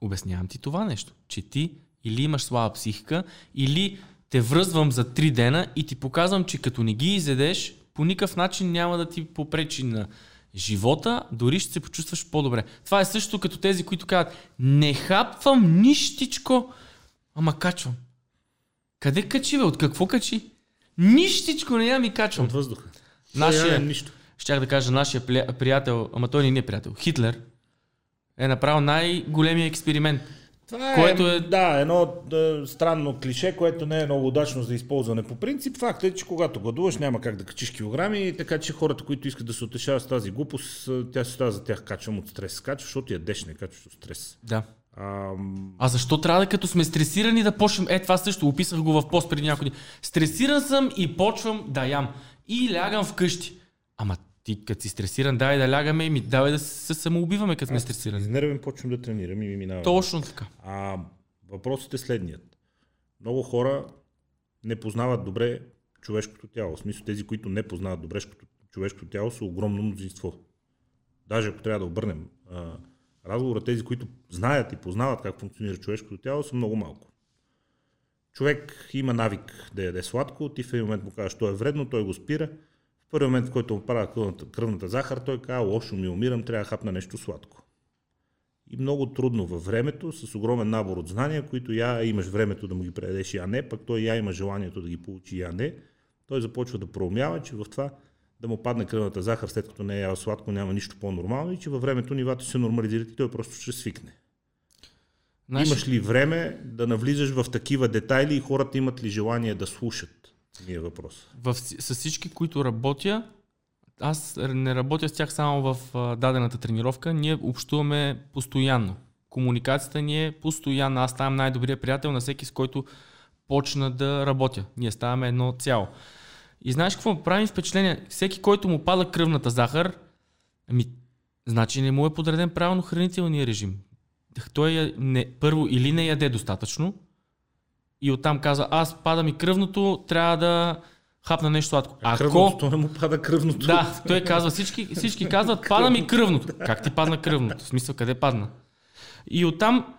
обяснявам ти това нещо, че ти или имаш слаба психика, или те връзвам за три дена и ти показвам, че като не ги изедеш, по никакъв начин няма да ти попречи на живота, дори ще се почувстваш по-добре. Това е също като тези, които казват, не хапвам нищичко, ама качвам. Къде качи, бе? От какво качи? Нищичко не я ми качвам. От въздуха. Нашия, Той е нищо. щях да кажа, нашия приятел, ама той не е приятел, Хитлер, е направил най-големия експеримент. Това Което е, е- да, едно да, странно клише, което не е много удачно за използване по принцип. Факт е, че когато гладуваш няма как да качиш килограми, така че хората, които искат да се утешават с тази глупост, тя се става за тях качвам от стрес. Качваш, защото ядеш, не качваш от стрес. Да. Ам, А защо трябва да като сме стресирани да почнем? Е, това също описах го в пост преди няколко дни. Стресиран съм и почвам да ям. И лягам вкъщи. Ама ти като си стресиран, давай да лягаме и ми давай да се самоубиваме, като сме стресирани. изнервен почвам да тренирам и ми минава. Точно така. А въпросът е следният. Много хора не познават добре човешкото тяло. В смисъл тези, които не познават добре човешкото тяло, са огромно мнозинство. Даже ако трябва да обърнем а, разговора, тези, които знаят и познават как функционира човешкото тяло, са много малко. Човек има навик да яде сладко, ти в един момент му кажеш, то е вредно, той го спира. В първи момент, в който му пада кръвната, захар, той казва, лошо ми умирам, трябва да хапна нещо сладко и много трудно във времето, с огромен набор от знания, които я имаш времето да му ги предадеш, я не, пък той я има желанието да ги получи, я не. Той започва да проумява, че в това да му падне кръвната захар, след като не е ял сладко, няма нищо по-нормално и че във времето нивата се нормализират и той просто ще свикне. Знаеш, Имаш ли време да навлизаш в такива детайли и хората имат ли желание да слушат? Ми е въпрос. в, с всички, които работя, аз не работя с тях само в а, дадената тренировка, ние общуваме постоянно. Комуникацията ни е постоянна. Аз ставам най-добрия приятел на всеки, с който почна да работя. Ние ставаме едно цяло. И знаеш какво прави впечатление? Всеки, който му пада кръвната захар, ами, значи не му е подреден правилно хранителния режим. Той я не, първо или не яде достатъчно, и оттам казва, аз пада ми кръвното, трябва да хапна нещо сладко. Ако... кръвното, то не му пада кръвното. Да, той казва, всички, всички казват, пада ми кръвното. Как ти падна кръвното? В смисъл, къде падна? И оттам,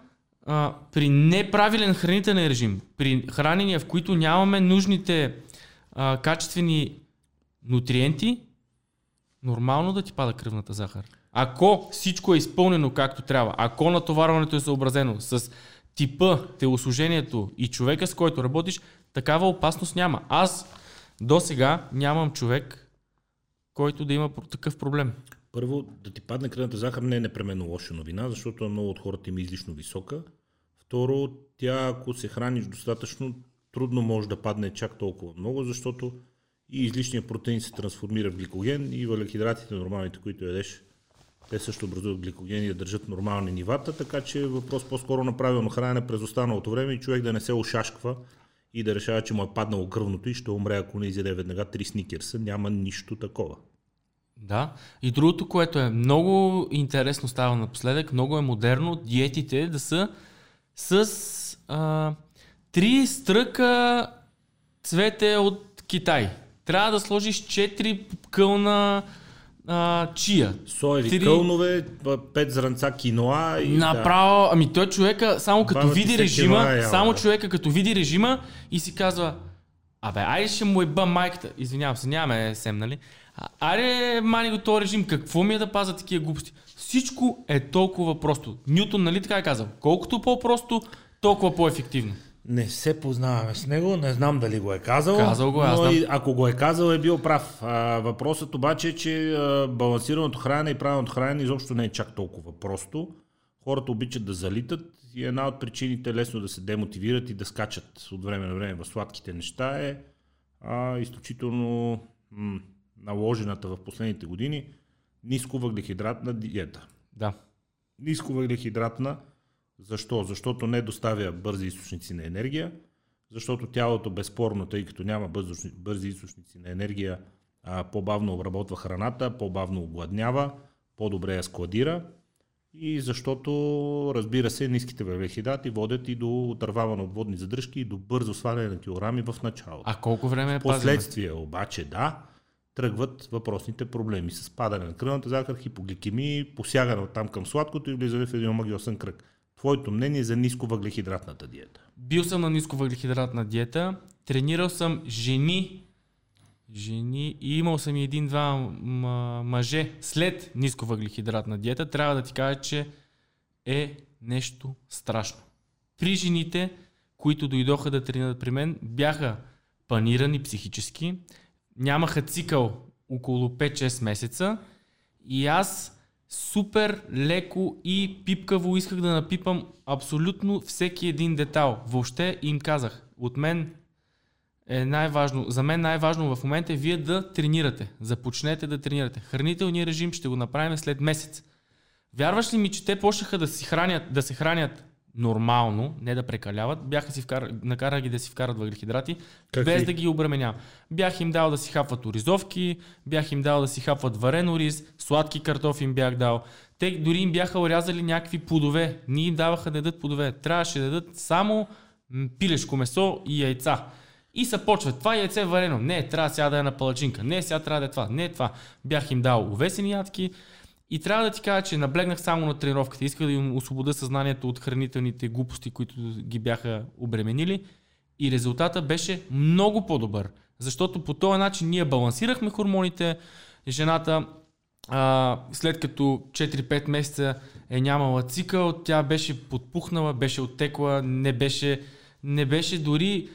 а, при неправилен хранителен режим, при хранения, в които нямаме нужните а, качествени нутриенти, нормално да ти пада кръвната захар. Ако всичко е изпълнено както трябва, ако натоварването е съобразено с типа, телосложението и човека, с който работиш, такава опасност няма. Аз до сега нямам човек, който да има такъв проблем. Първо, да ти падне кръвната захар не е непременно лоша новина, защото много от хората им е излишно висока. Второ, тя ако се храниш достатъчно, трудно може да падне чак толкова много, защото и излишният протеин се трансформира в гликоген и въглехидратите, нормалните, които ядеш, те също образуват гликоген и държат нормални нивата, така че е въпрос по-скоро на правилно хранене през останалото време и човек да не се ошашква и да решава, че му е паднало кръвното и ще умре, ако не изяде веднага три сникерса. Няма нищо такова. Да. И другото, което е много интересно става напоследък, много е модерно, диетите да са с а, три стръка цвете от Китай. Трябва да сложиш 4 кълна а, чия. Соеви Три- кълнове, пет зранца киноа и Направо, ами той човека, само като Баба види режима, яла, само да. човека като види режима и си казва, абе, айде ще му еба майката. Извинявам се, нямаме сем, нали? А, Айде, мани го този режим, какво ми е да паза такива глупости? Всичко е толкова просто. Нютон, нали така е казал? Колкото по-просто, толкова по-ефективно. Не се познаваме с него, не знам дали го е казал. Казал го аз но и, ако го е казал, е бил прав. А, въпросът обаче е, че а, балансираното хранене и правилното хранене изобщо не е чак толкова просто. Хората обичат да залитат И една от причините е лесно да се демотивират и да скачат от време на време в сладките неща е а, изключително м- наложената в последните години ниско въглехидратна диета. Да. Ниско въглехидратна, защо? Защото не доставя бързи източници на енергия, защото тялото безспорно, тъй като няма бързи, източници на енергия, а, по-бавно обработва храната, по-бавно огладнява, по-добре я складира и защото, разбира се, ниските въглехидрати водят и до отърваване от водни задръжки и до бързо сваляне на килограми в началото. А колко време е Последствие обаче, да, тръгват въпросните проблеми с падане на кръвната захар, хипогликемии, посягане от там към сладкото и влизане в един магиосен кръг. Твоето мнение за ниско въглехидратната диета? Бил съм на ниско въглехидратна диета, тренирал съм жени, жени и имал съм и един-два мъже след ниско въглехидратна диета. Трябва да ти кажа, че е нещо страшно. При жените, които дойдоха да тренират при мен, бяха панирани психически, нямаха цикъл около 5-6 месеца и аз супер леко и пипкаво исках да напипам абсолютно всеки един детал. Въобще им казах, от мен е най-важно, за мен най-важно в момента е вие да тренирате. Започнете да тренирате. Хранителният режим ще го направим след месец. Вярваш ли ми, че те почнаха да, си хранят, да се хранят нормално, не да прекаляват, бяха си вкар... накара ги да си вкарат въглехидрати, Какви? без да ги обременявам. Бях им дал да си хапват оризовки, бях им дал да си хапват варен ориз, сладки картофи им бях дал. Те дори им бяха орязали някакви плодове. Ние им даваха да дадат плодове. Трябваше да дадат само пилешко месо и яйца. И се почват. Това яйце е варено. Не, трябва сега да е на палачинка. Не, сега трябва да е това. Не, това. Бях им дал увесени ядки. И трябва да ти кажа, че наблегнах само на тренировката. Исках да им освобода съзнанието от хранителните глупости, които ги бяха обременили. И резултата беше много по-добър. Защото по този начин ние балансирахме хормоните. Жената, а, след като 4-5 месеца е нямала цикъл, тя беше подпухнала, беше оттекла, не беше, не беше дори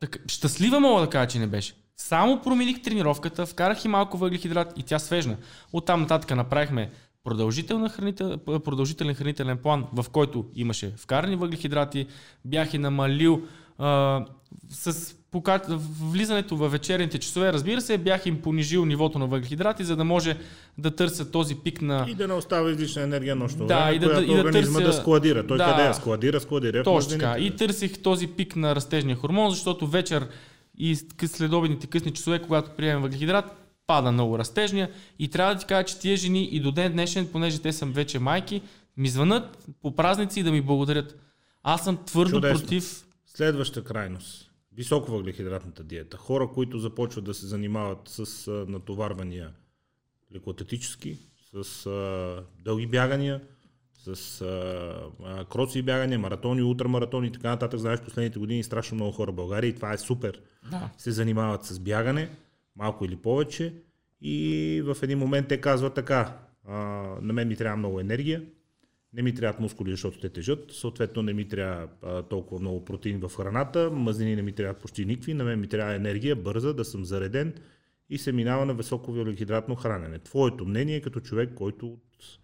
так, щастлива мога да кажа, че не беше. Само промених тренировката, вкарах и малко въглехидрат и тя свежна. Оттам нататък направихме хранител, продължителен хранителен план, в който имаше вкарани въглехидрати, бях и намалил а, с пока... влизането във вечерните часове, разбира се, бях им понижил нивото на въглехидрати, за да може да търсят този пик на... И да не остава излишна енергия нощно да, време, и да, която и да организма търся... да складира. Той да, къде я складира? Складира Точно така. И търсих този пик на растежния хормон, защото вечер и следобедните късни часове, когато приемем въглехидрат, пада много растежния и трябва да ти кажа, че тия жени и до ден днешен, понеже те съм вече майки, ми звънат по празници и да ми благодарят. Аз съм твърдо Чудесно. против. Следваща крайност. Високо въглехидратната диета. Хора, които започват да се занимават с натоварвания лекоатлетически, с а, дълги бягания, с а, кроци бягания, маратони, ултрамаратони и така нататък. Знаеш, последните години страшно много хора в България и това е супер. Да. Се занимават с бягане, малко или повече. И в един момент те казват така, а, на мен ми трябва много енергия, не ми трябват мускули, защото те тежат, съответно не ми трябва а, толкова много протеин в храната, мазнини не ми трябват почти никакви, на мен ми трябва енергия, бърза, да съм зареден и се минава на високо въглехидратно хранене. Твоето мнение като човек, който от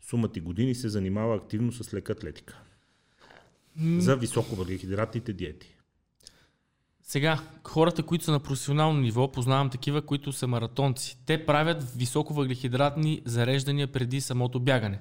сумати години се занимава активно с лека атлетика. За високо въглехидратните диети. Сега, хората, които са на професионално ниво, познавам такива, които са маратонци. Те правят високо въглехидратни зареждания преди самото бягане.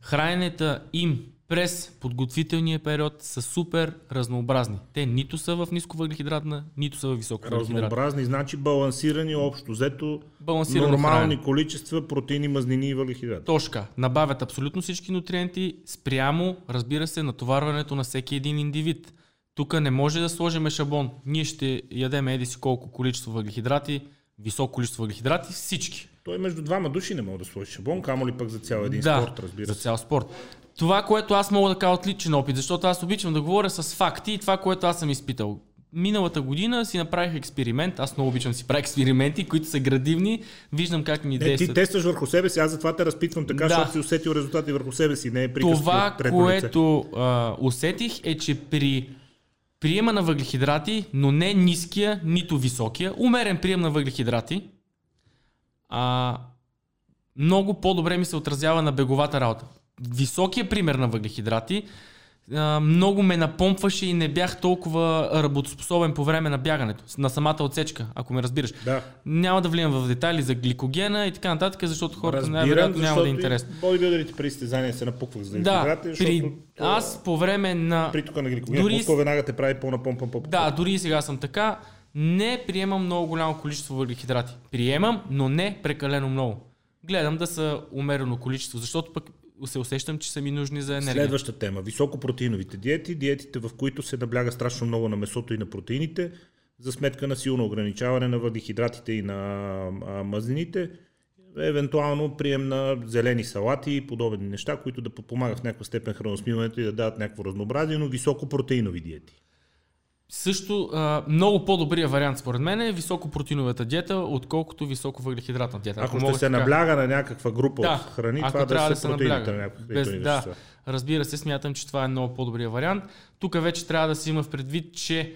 Храненията им през подготвителния период са супер разнообразни. Те нито са в ниско въглехидратна, нито са в високо въглехидратна. Разнообразни, значи балансирани общо, взето нормални хранен. количества протеини, мазнини и въглехидрати. Точка. Набавят абсолютно всички нутриенти спрямо, разбира се, натоварването на всеки един индивид. Тук не може да сложим шаблон. Ние ще ядем еди си колко количество въглехидрати, високо количество въглехидрати, всички. Той между двама души не мога да сложи шаблон, камо ли пък за цял един да, спорт, разбира се. за цял спорт. Това, което аз мога да кажа от личен опит, защото аз обичам да говоря с факти и това, което аз съм изпитал. Миналата година си направих експеримент, аз много обичам да си правя експерименти, които са градивни, виждам как ми действат. Ти тестваш върху себе си, аз затова те разпитвам така, да. защото си усетил резултати върху себе си, не е приказки Това, което а, усетих е, че при приема на въглехидрати, но не ниския, нито високия, умерен прием на въглехидрати, а, много по-добре ми се отразява на беговата работа. Високия пример на въглехидрати а, много ме напомпваше и не бях толкова работоспособен по време на бягането, на самата отсечка, ако ме разбираш. Да. Няма да влиям в детайли за гликогена и така нататък, защото хората най-вероятно няма да е интересно. Бодибилдерите при състезания се напуквах за Да, при... аз по време на... притока на гликоген, Дори Дори... веднага те прави по-напомпан по Да, дори и сега съм така. Не приемам много голямо количество въглехидрати. Приемам, но не прекалено много. Гледам да са умерено количество, защото пък се усещам, че са ми нужни за енергия. Следваща тема. Високопротеиновите диети, диетите в които се набляга страшно много на месото и на протеините, за сметка на силно ограничаване на въглехидратите и на мазнините, евентуално прием на зелени салати и подобни неща, които да подпомагат в някаква степен храносмиването и да дадат някакво разнообразие, но високопротеинови диети. Също а, много по-добрия вариант според мен е високопротеиновата диета, отколкото високовъглехидратна диета. Ако, мога ще се така. набляга на някаква група Да, от храни, ако това трябва да да се набляга. на някакви Без- да. вещества. Разбира се, смятам, че това е много по-добрия вариант. Тук вече трябва да се има в предвид, че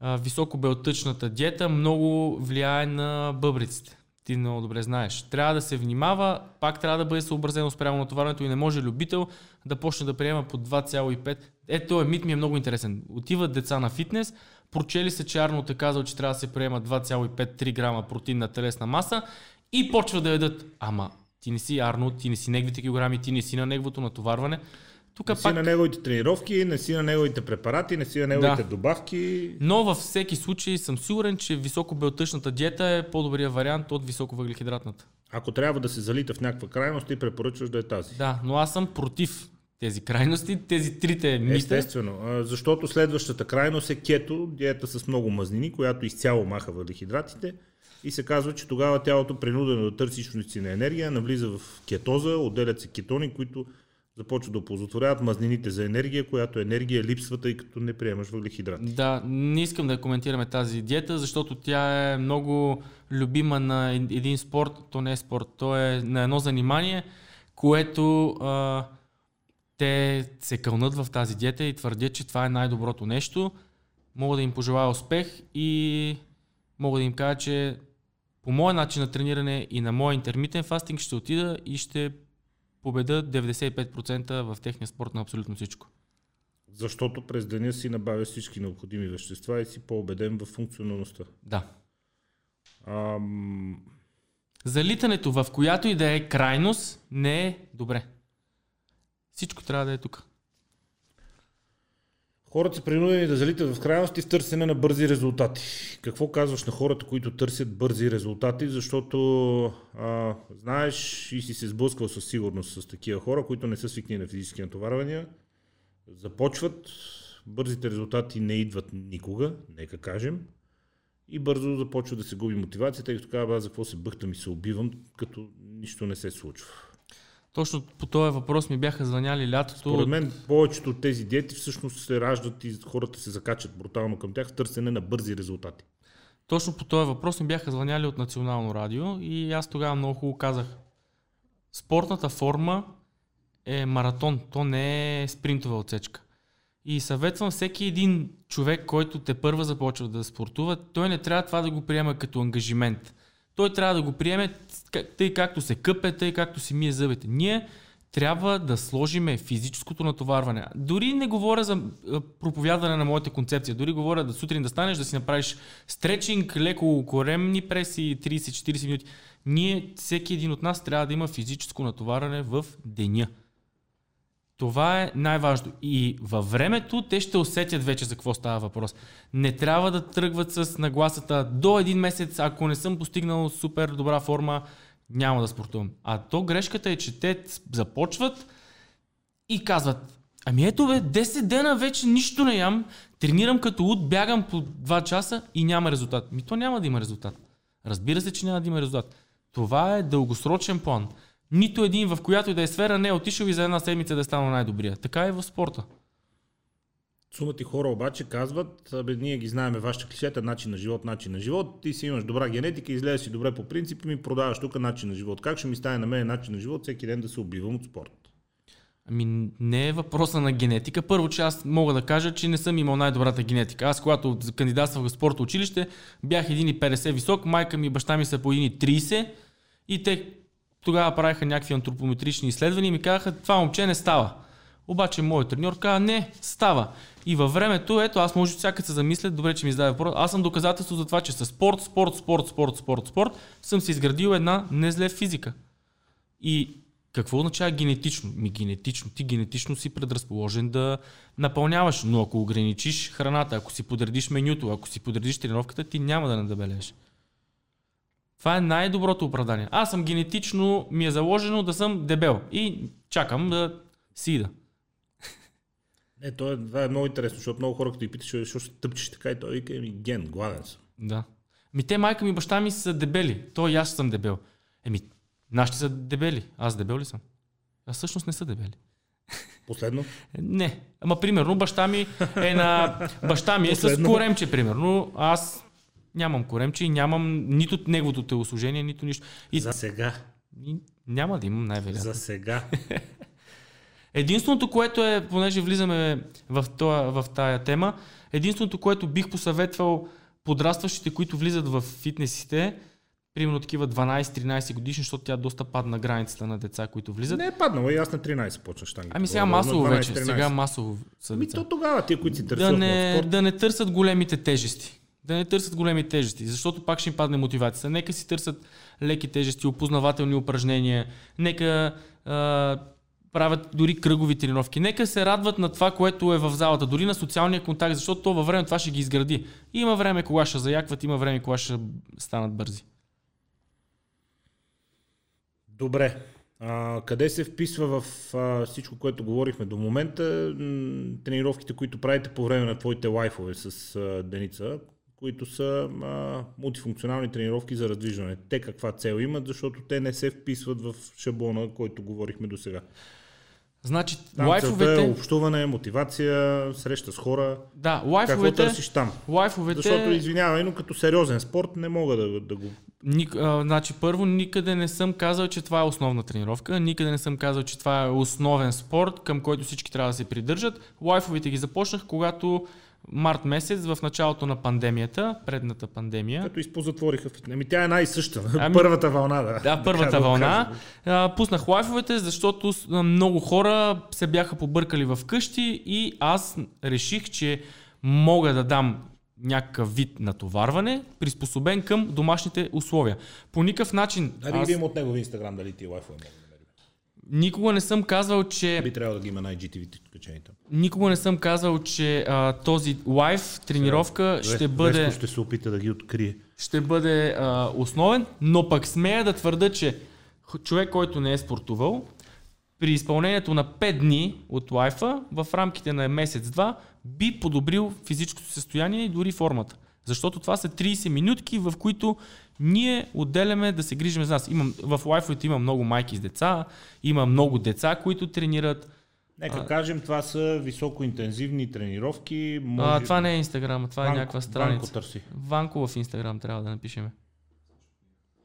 а, високобелтъчната диета много влияе на бъбриците. Ти много добре знаеш. Трябва да се внимава, пак трябва да бъде съобразено спрямо натоварването и не може любител да почне да приема по 2,5. Ето, този мит ми е много интересен. Отиват деца на фитнес, прочели се, че Арнолд е казал, че трябва да се приема 2,5-3 грама протеинна телесна маса и почва да ядат. Ама, ти не си Арнолд, ти не си неговите килограми, ти не си на неговото натоварване. Тук Не си пак на неговите тренировки, не си на неговите препарати, не си на неговите Да. добавки. Но във всеки случай съм сигурен, че високобелтъчната диета е по-добрия вариант от високовъглехидратната. Ако трябва да се залита в някаква крайност, ти препоръчваш да е тази. Да, но аз съм против тези крайности, тези трите мита. Естествено, защото следващата крайност е кето, диета с много мазнини, която изцяло маха въглехидратите и се казва, че тогава тялото принудено да търси източници на енергия, навлиза в кетоза, отделят се кетони, които започват да оползотворяват мазнините за енергия, която енергия липсва, тъй като не приемаш въглехидрати. Да, не искам да коментираме тази диета, защото тя е много любима на ед- един спорт. То не е спорт, то е на едно занимание, което а, те се кълнат в тази диета и твърдят, че това е най-доброто нещо. Мога да им пожелая успех и мога да им кажа, че по моя начин на трениране и на моя интермитен фастинг ще отида и ще победа 95% в техния спорт на абсолютно всичко. Защото през деня си набавя всички необходими вещества и си по-убеден в функционалността. Да. Ам, Залитането в която и да е крайност не е добре. Всичко трябва да е тук. Хората са принудени да залитат в крайности в търсене на бързи резултати. Какво казваш на хората, които търсят бързи резултати, защото а, знаеш и си се сблъсквал със сигурност с такива хора, които не са свикни на физически натоварвания, започват, бързите резултати не идват никога, нека кажем, и бързо започва да се губи мотивацията, като казва, аз за какво се бъхтам и се убивам, като нищо не се случва. Точно по този въпрос ми бяха звъняли лятото. Според мен повечето от тези диети всъщност се раждат и хората се закачат брутално към тях в търсене на бързи резултати. Точно по този въпрос ми бяха звъняли от Национално радио и аз тогава много хубаво казах. Спортната форма е маратон, то не е спринтова отсечка. И съветвам всеки един човек, който те първа започва да спортува, той не трябва това да го приема като ангажимент. Той трябва да го приеме тъй както се къпе, тъй както си мие зъбите. Ние трябва да сложиме физическото натоварване. Дори не говоря за а, проповядване на моята концепция, дори говоря да сутрин да станеш, да си направиш стречинг, леко коремни преси, 30-40 минути. Ние, всеки един от нас трябва да има физическо натоварване в деня. Това е най-важно. И във времето те ще усетят вече за какво става въпрос. Не трябва да тръгват с нагласата до един месец, ако не съм постигнал супер добра форма, няма да спортувам. А то грешката е, че те започват и казват, ами ето бе, 10 дена вече нищо не ям, тренирам като луд, бягам по 2 часа и няма резултат. Ми то няма да има резултат. Разбира се, че няма да има резултат. Това е дългосрочен план. Нито един в която и да е сфера не е отишъл и за една седмица да е станал най-добрия. Така е в спорта. Сумати хора обаче казват, абе, ние ги знаеме вашите клишета, начин на живот, начин на живот, ти си имаш добра генетика, изглеждаш си добре по принцип и ми продаваш тук начин на живот. Как ще ми стане на мен начин на живот всеки ден да се убивам от спорт? Ами не е въпроса на генетика. Първо, че аз мога да кажа, че не съм имал най-добрата генетика. Аз, когато кандидатствах в спорто училище, бях 1,50 висок, майка ми и баща ми са по 1,30 и те тогава правиха някакви антропометрични изследвания и ми казаха, това момче не става. Обаче моят треньор каза, не, става. И във времето, ето, аз може всяка се замисля, добре, че ми зададе въпрос, аз съм доказателство за това, че с спорт, спорт, спорт, спорт, спорт, спорт, съм си изградил една не зле физика. И какво означава генетично? Ми генетично. Ти генетично си предразположен да напълняваш, но ако ограничиш храната, ако си подредиш менюто, ако си подредиш тренировката, ти няма да надебелееш. Това е най-доброто оправдание. Аз съм генетично, ми е заложено да съм дебел и чакам да си ида. Е, това е, това е много интересно, защото много хора, като ти питаш, защо ще тъпчеш така и той вика, ми ген, гладен съм. Да. Ми те майка ми баща ми са дебели. Той и аз съм дебел. Еми, нашите са дебели. Аз дебел ли съм? Аз всъщност не са дебели. Последно? Не. Ама примерно баща ми е на... Баща ми е с Последно. коремче, примерно. Аз нямам коремче и нямам нито неговото телосложение, нито нищо. И, За сега. и няма да имам най-вероятно. За сега. Единственото, което е, понеже влизаме в, това, в тая тема, единственото, което бих посъветвал подрастващите, които влизат в фитнесите, примерно такива 12-13 годишни, защото тя доста падна границата на деца, които влизат. Не е паднало и аз на 13 почна штанги. Ами сега масово вече, сега масово са Ми деца. то тогава тия, които си Да търсят не, спорт, да не търсят големите тежести. Да не търсят големи тежести, защото пак ще им падне мотивацията. Нека си търсят леки тежести, опознавателни упражнения, нека а, правят дори кръгови тренировки. Нека се радват на това, което е в залата, дори на социалния контакт, защото то във време това ще ги изгради. Има време кога ще заякват, има време кога ще станат бързи. Добре. А, къде се вписва в а, всичко, което говорихме до момента, тренировките, които правите по време на твоите лайфове с а, Деница, които са а, мултифункционални тренировки за раздвижване. Те каква цел имат, защото те не се вписват в шаблона, който говорихме до сега. Значи, Там целта лайфовете... е общуване, мотивация, среща с хора. Да, Какво лайфовете... търсиш там? Лайфовете... Защото, извинявай, но като сериозен спорт не мога да, да го... Ник, а, значи, първо, никъде не съм казал, че това е основна тренировка, никъде не съм казал, че това е основен спорт, към който всички трябва да се придържат. Лайфовете ги започнах, когато март месец, в началото на пандемията, предната пандемия. Като изпозатвориха. Ами тя е най-съща. Ами- Първата вълна, да. Да, първата да вълна. А, пуснах лайфовете, защото много хора се бяха побъркали в къщи и аз реших, че мога да дам някакъв вид натоварване, приспособен към домашните условия. По никакъв начин Дай да аз видим от негови инстаграм дали ти лайфове. Никога не съм казал, че Би трябвало да ги има най-GTV качени там. никога не съм казал, че а, този лайф тренировка ще Вес- бъде Веско ще се опита да ги открие. ще бъде а, основен, но пък смея да твърда, че човек, който не е спортувал, при изпълнението на 5 дни от лайфа, в рамките на месец-два, би подобрил физическото състояние и дори формата. Защото това са 30 минутки, в които ние отделяме да се грижим за нас. Имам, в лайфовете има много майки с деца, има много деца, които тренират. Нека кажем, това са високоинтензивни тренировки. Може... А, това не е Инстаграм, това е Ванко- някаква страница. Ванко търси. Ванко в Инстаграм трябва да напишеме.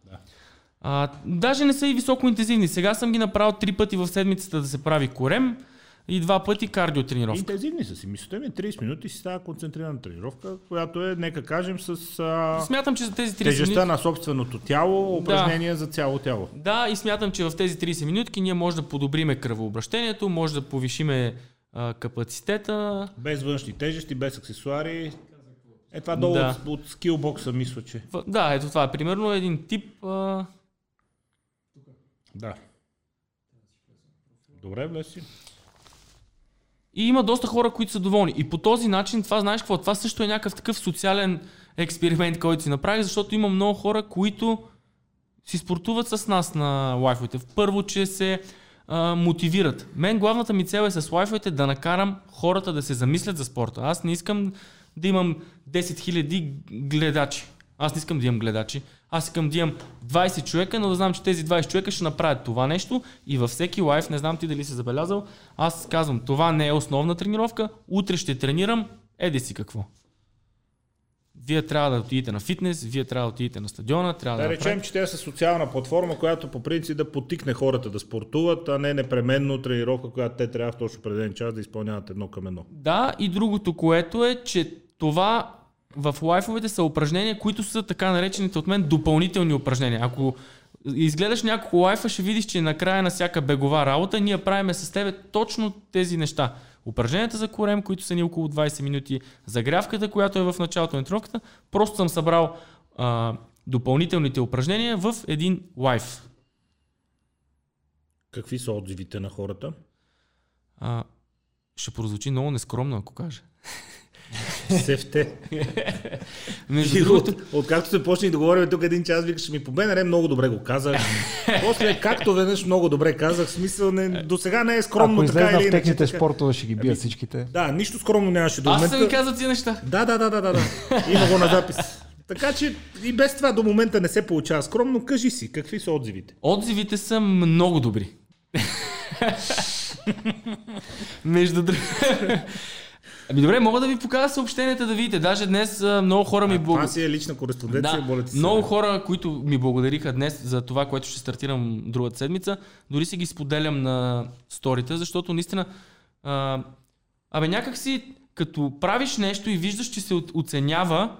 Да. А, даже не са и високо интензивни. Сега съм ги направил три пъти в седмицата да се прави корем и два пъти кардиотренировка. Интензивни са си. Мислите ми, 30 минути си става концентрирана тренировка, която е, нека кажем, с а... Смятам, че за тези 30 тежестта на собственото тяло, упражнения за цяло тяло. Да, и смятам, че в тези 30 минутки ние може да подобриме кръвообращението, може да повишиме а, капацитета. Без външни тежести, без аксесуари. Е това долу Да. от, от скилбокса, мисля, че. В- Да, ето това е примерно един тип... А, Да. Добре, влез си. И има доста хора, които са доволни. И по този начин, това знаеш какво? Това също е някакъв такъв социален експеримент, който си направих, защото има много хора, които си спортуват с нас на лайфовете. Първо, че се а, мотивират. Мен главната ми цел е с лайфовете да накарам хората да се замислят за спорта. Аз не искам да имам 10 000 гледачи. Аз не искам да имам гледачи. Аз искам да имам 20 човека, но да знам, че тези 20 човека ще направят това нещо и във всеки лайф, не знам ти дали си забелязал, аз казвам, това не е основна тренировка, утре ще тренирам, еди си какво. Вие трябва да отидете на фитнес, вие трябва да отидете на стадиона, трябва да, Да направите- речем, че те са социална платформа, която по принцип да потикне хората да спортуват, а не непременно тренировка, която те трябва в точно определен час да изпълняват едно към едно. Да, и другото, което е, че това в лайфовете са упражнения, които са така наречените от мен допълнителни упражнения. Ако изгледаш няколко лайфа, ще видиш, че накрая на всяка бегова работа ние правиме с тебе точно тези неща. Упражненията за корем, които са ни около 20 минути, загрявката, която е в началото на тренировката, просто съм събрал а, допълнителните упражнения в един лайф. Какви са отзивите на хората? А, ще прозвучи много нескромно, ако кажа. Сефте. Между другото, от, откакто се почнах да говорим тук един час, викаш ми по БНР много добре го казах. После както веднъж много добре казах, смисъл не, до сега не е скромно Ако така или в иначе. техните така. спортове, ще ги бият всичките. Да, нищо скромно нямаше до аз момента. съм ви казал тези неща. Да, да, да, да, да, да. Има го на запис. Така че и без това до момента не се получава скромно. Кажи си, какви са отзивите? Отзивите са много добри. Между другото. Ами добре, мога да ви покажа съобщенията да видите. Даже днес много хора ми А, това си е лична кореспонденция, Да, моля ти се. много хора, които ми благодариха днес за това, което ще стартирам другата седмица, дори си ги споделям на сторите, защото наистина, а, абе някак си, като правиш нещо и виждаш, че се оценява,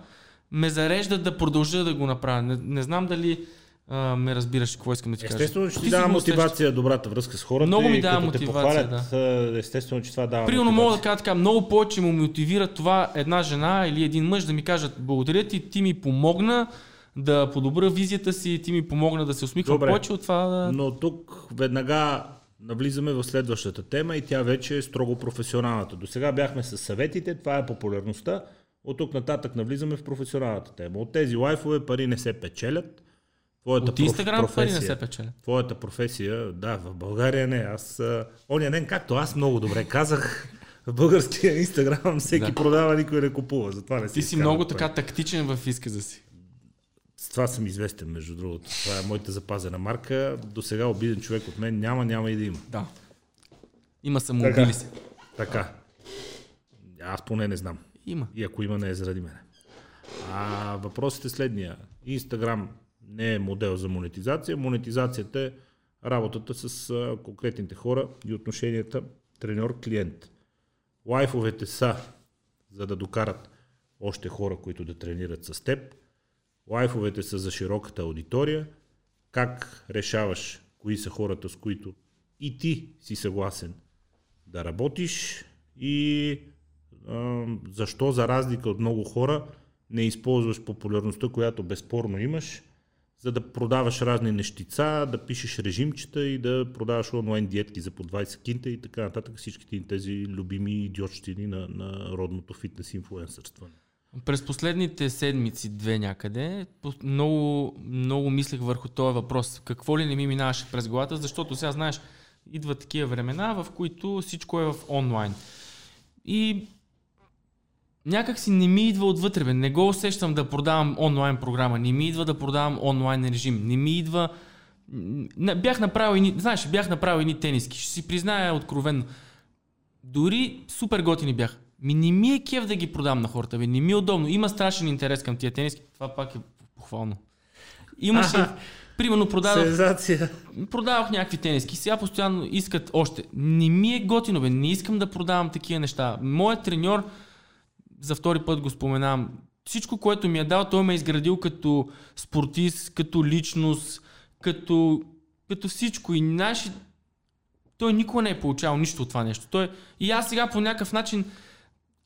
ме зарежда да продължа да го направя. Не, не знам дали а, ме разбираш какво искам да ти кажа. Естествено, че ти дава мотивация добрата връзка с хората. Много ми дава мотивация, похвалят, а, Естествено, че това дава Примерно мога да кажа така, много повече му мотивира това една жена или един мъж да ми кажат благодаря ти, ти ми помогна да подобра визията си, ти ми помогна да се усмихвам Добре. повече от това. Да... Но тук веднага навлизаме в следващата тема и тя вече е строго професионалната. До сега бяхме с съветите, това е популярността. От тук нататък навлизаме в професионалната тема. От тези лайфове пари не се печелят. Твоята От Инстаграм пари не се печеля. Твоята професия, да, в България не. Аз, оня ден, както аз много добре казах, в българския Инстаграм всеки Да. продава, никой не купува. Затова не Ти си много пари. така тактичен в изказа си. С това съм известен, между другото. Това е моята запазена марка. До сега обиден човек от мен няма, няма и да има. Да. Има самоубили се. Така. Аз поне не знам. Има. И ако има, не е заради мене. А въпросът е следния. Инстаграм не е модел за монетизация. Монетизацията е работата с конкретните хора и отношенията треньор-клиент. Лайфовете са за да докарат още хора, които да тренират с теб. Лайфовете са за широката аудитория. Как решаваш кои са хората, с които и ти си съгласен да работиш и защо за разлика от много хора не използваш популярността, която безспорно имаш, за да продаваш разни нещица, да пишеш режимчета и да продаваш онлайн диетки за по 20 кинта и така нататък. Всичките тези любими идиотщини на, на родното фитнес инфлуенсърстване. През последните седмици, две някъде, много, много мислех върху този въпрос. Какво ли не ми минаваше през главата, защото сега знаеш, идват такива времена, в които всичко е в онлайн. И някак си не ми идва отвътре, бе. не го усещам да продавам онлайн програма, не ми идва да продавам онлайн режим, не ми идва... Бях направил ини, знаеш, бях направил едни тениски, ще си призная откровенно. Дори супер готини бях. Ми не ми е кев да ги продам на хората, бе. не ми е удобно. Има страшен интерес към тия тениски. Това пак е похвално. Имаше, примерно продадох, Сензация! продавах някакви тениски. Сега постоянно искат още. Не ми е готино, бе. Не искам да продавам такива неща. Моят треньор, за втори път го споменавам, всичко, което ми е дал, той ме е изградил като спортист, като личност, като, като всичко. И знаеш, той никога не е получавал нищо от това нещо. Той, и аз сега по някакъв начин,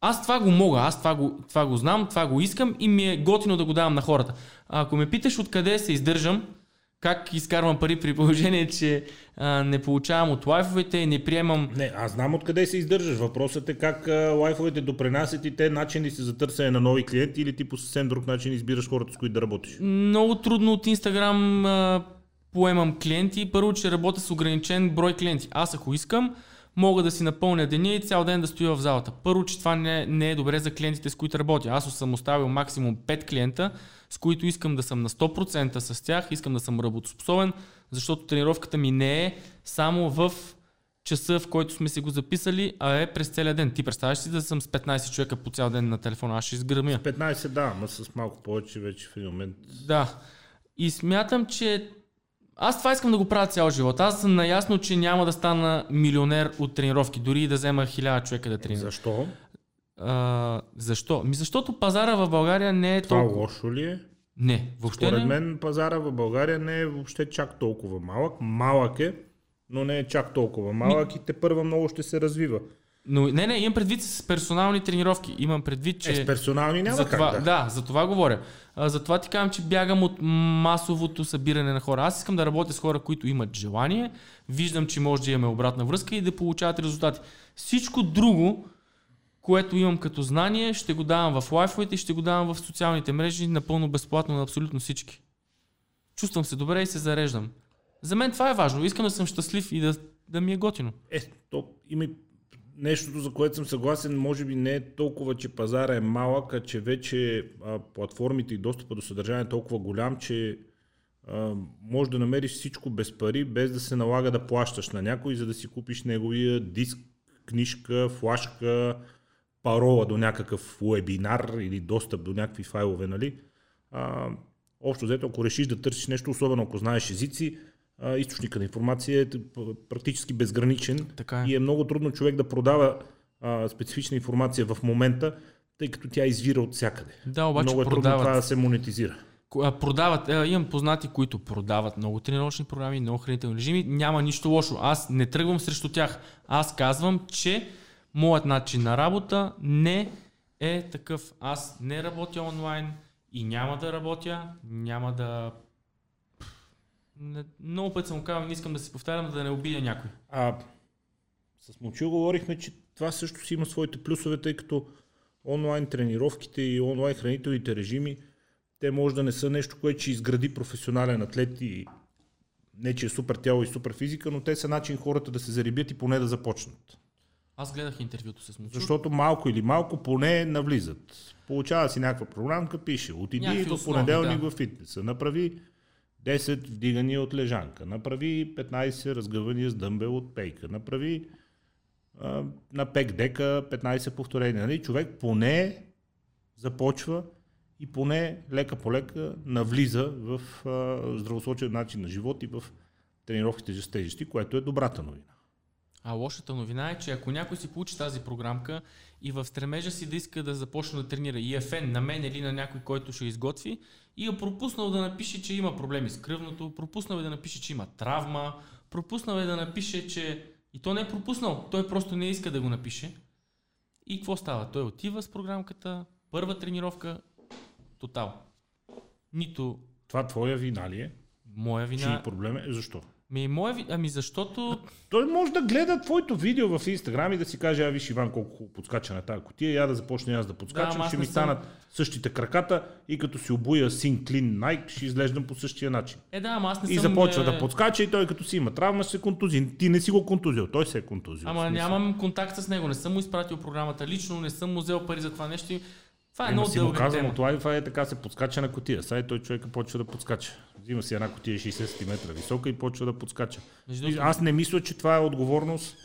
аз това го мога, аз това го, това го знам, това го искам и ми е готино да го давам на хората. А ако ме питаш откъде се издържам, как изкарвам пари при положение, че а, не получавам от лайфовете не приемам Не, аз знам откъде се издържаш. Въпросът е как а, лайфовете допринасят и те начини си за търсене на нови клиенти или ти по съвсем друг начин избираш хората, с които да работиш. много трудно от Инстаграм поемам клиенти. Първо, че работя с ограничен брой клиенти. Аз ако искам, мога да си напълня деня и цял ден да стоя в залата. Първо, че това не, не е добре за клиентите, с които работя. Аз съм оставил максимум 5 клиента, с които искам да съм на 100% с тях, искам да съм работоспособен, защото тренировката ми не е само в часа, в който сме си го записали, а е през целия ден. Ти представяш си да съм с 15 човека по цял ден на телефона, аз ще изгърмя. 15 да, но с малко повече вече в един момент. Да. И смятам, че аз това искам да го правя цял живот. Аз съм наясно, че няма да стана милионер от тренировки, дори и да взема хиляда човека да тренирам. Защо? А, защо? Ми защото пазара в България не е Това толкова. лошо ли е? Не, въобще Според не. мен пазара в България не е въобще чак толкова малък. Малък е, но не е чак толкова малък и те първа много ще се развива. Но не, не, имам предвид с персонални тренировки. Имам предвид, че... Е, с персонални няма за как това, да. да, за това говоря. А, за това ти казвам, че бягам от масовото събиране на хора. Аз искам да работя с хора, които имат желание, виждам, че може да имаме обратна връзка и да получават резултати. Всичко друго, което имам като знание, ще го давам в лайфовете и ще го давам в социалните мрежи напълно безплатно на абсолютно всички. Чувствам се добре и се зареждам. За мен това е важно. Искам да съм щастлив и да, да ми е готино. Е, то има нещото, за което съм съгласен, може би не е толкова, че пазара е малък, а че вече а, платформите и достъпа до съдържание е толкова голям, че а, може да намериш всичко без пари, без да се налага да плащаш на някой, за да си купиш неговия диск, книжка, флашка, парола до някакъв вебинар или достъп до някакви файлове, нали? А, общо взето, ако решиш да търсиш нещо, особено ако знаеш езици, а, източника на информация е практически безграничен Така е. и е много трудно човек да продава а, специфична информация в момента, тъй като тя извира от всякъде. Да, обаче много е трудно продават. това да се монетизира. Продават, имам познати, които продават много тренировъчни програми, много хранителни режими. Няма нищо лошо. Аз не тръгвам срещу тях. Аз казвам, че моят начин на работа не е такъв. Аз не работя онлайн и няма да работя, няма да... Много път съм казал, не искам да се повтарям, да не обидя някой. А с Момчил говорихме, че това също си има своите плюсове, тъй като онлайн тренировките и онлайн хранителните режими, те може да не са нещо, което ще изгради професионален атлет и не, че е супер тяло и супер физика, но те са начин хората да се зарибят и поне да започнат. Аз гледах интервюто с Мучур. Защото малко или малко поне навлизат. Получава си някаква програмка, пише, отиди Някакви в понеделник да. в фитнеса, направи 10 вдигания от лежанка, направи 15 разгъвания с дъмбел от пейка, направи а, на пек дека 15 повторения. Нали? Човек поне започва и поне лека по лека навлиза в а, здравословен начин на живот и в тренировките с тежести, което е добрата новина. А лошата новина е, че ако някой си получи тази програмка и в стремежа си да иска да започне да тренира и е фен на мен или на някой, който ще изготви, и е пропуснал да напише, че има проблеми с кръвното, пропуснал е да напише, че има травма, пропуснал е да напише, че... И то не е пропуснал, той просто не иска да го напише. И какво става? Той отива с програмката, първа тренировка, тотал. Нито Това твоя вина ли е? моя Чий вина. проблем е? Защо? Ми, ви... Ами защото Той може да гледа твоето видео в Инстаграм и да си каже, а виж Иван колко хубаво подскача на тази котия, я да започне аз да подскачам, Да, ще ми съм- станат същите краката и като си обуя син клин Nike, ще изглеждам по същия начин. Е, да, ама аз не И съм... започва е, да подскача и той като си има травма ще се контузи. Ти не си го контузил, той се е контузил. Ама нямам контакт с него, не съм му изпратил програмата лично, не съм му взел пари за това нещо. Това е много си дълга казвам тема. от лайфа е така се подскача на котия. Сега и той човека почва да подскача. Взима си една котия 60 см висока и почва да подскача. Между Аз не мисля, че това е отговорност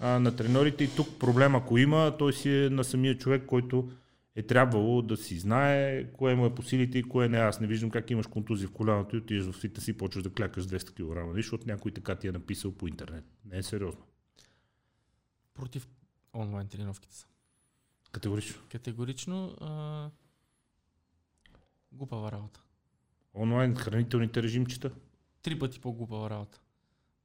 а, на треньорите и тук проблем ако има, той си е на самия човек, който е трябвало да си знае кое му е по силите и кое не. Аз не виждам как имаш контузия в коляното и отидеш в фитнес и почваш да клякаш 200 кг, нали, защото някой така ти е написал по интернет. Не е сериозно. против онлайн тренировките са. Категорично. Категорично а... глупава работа. Онлайн хранителните режимчета. Три пъти по-глупава работа.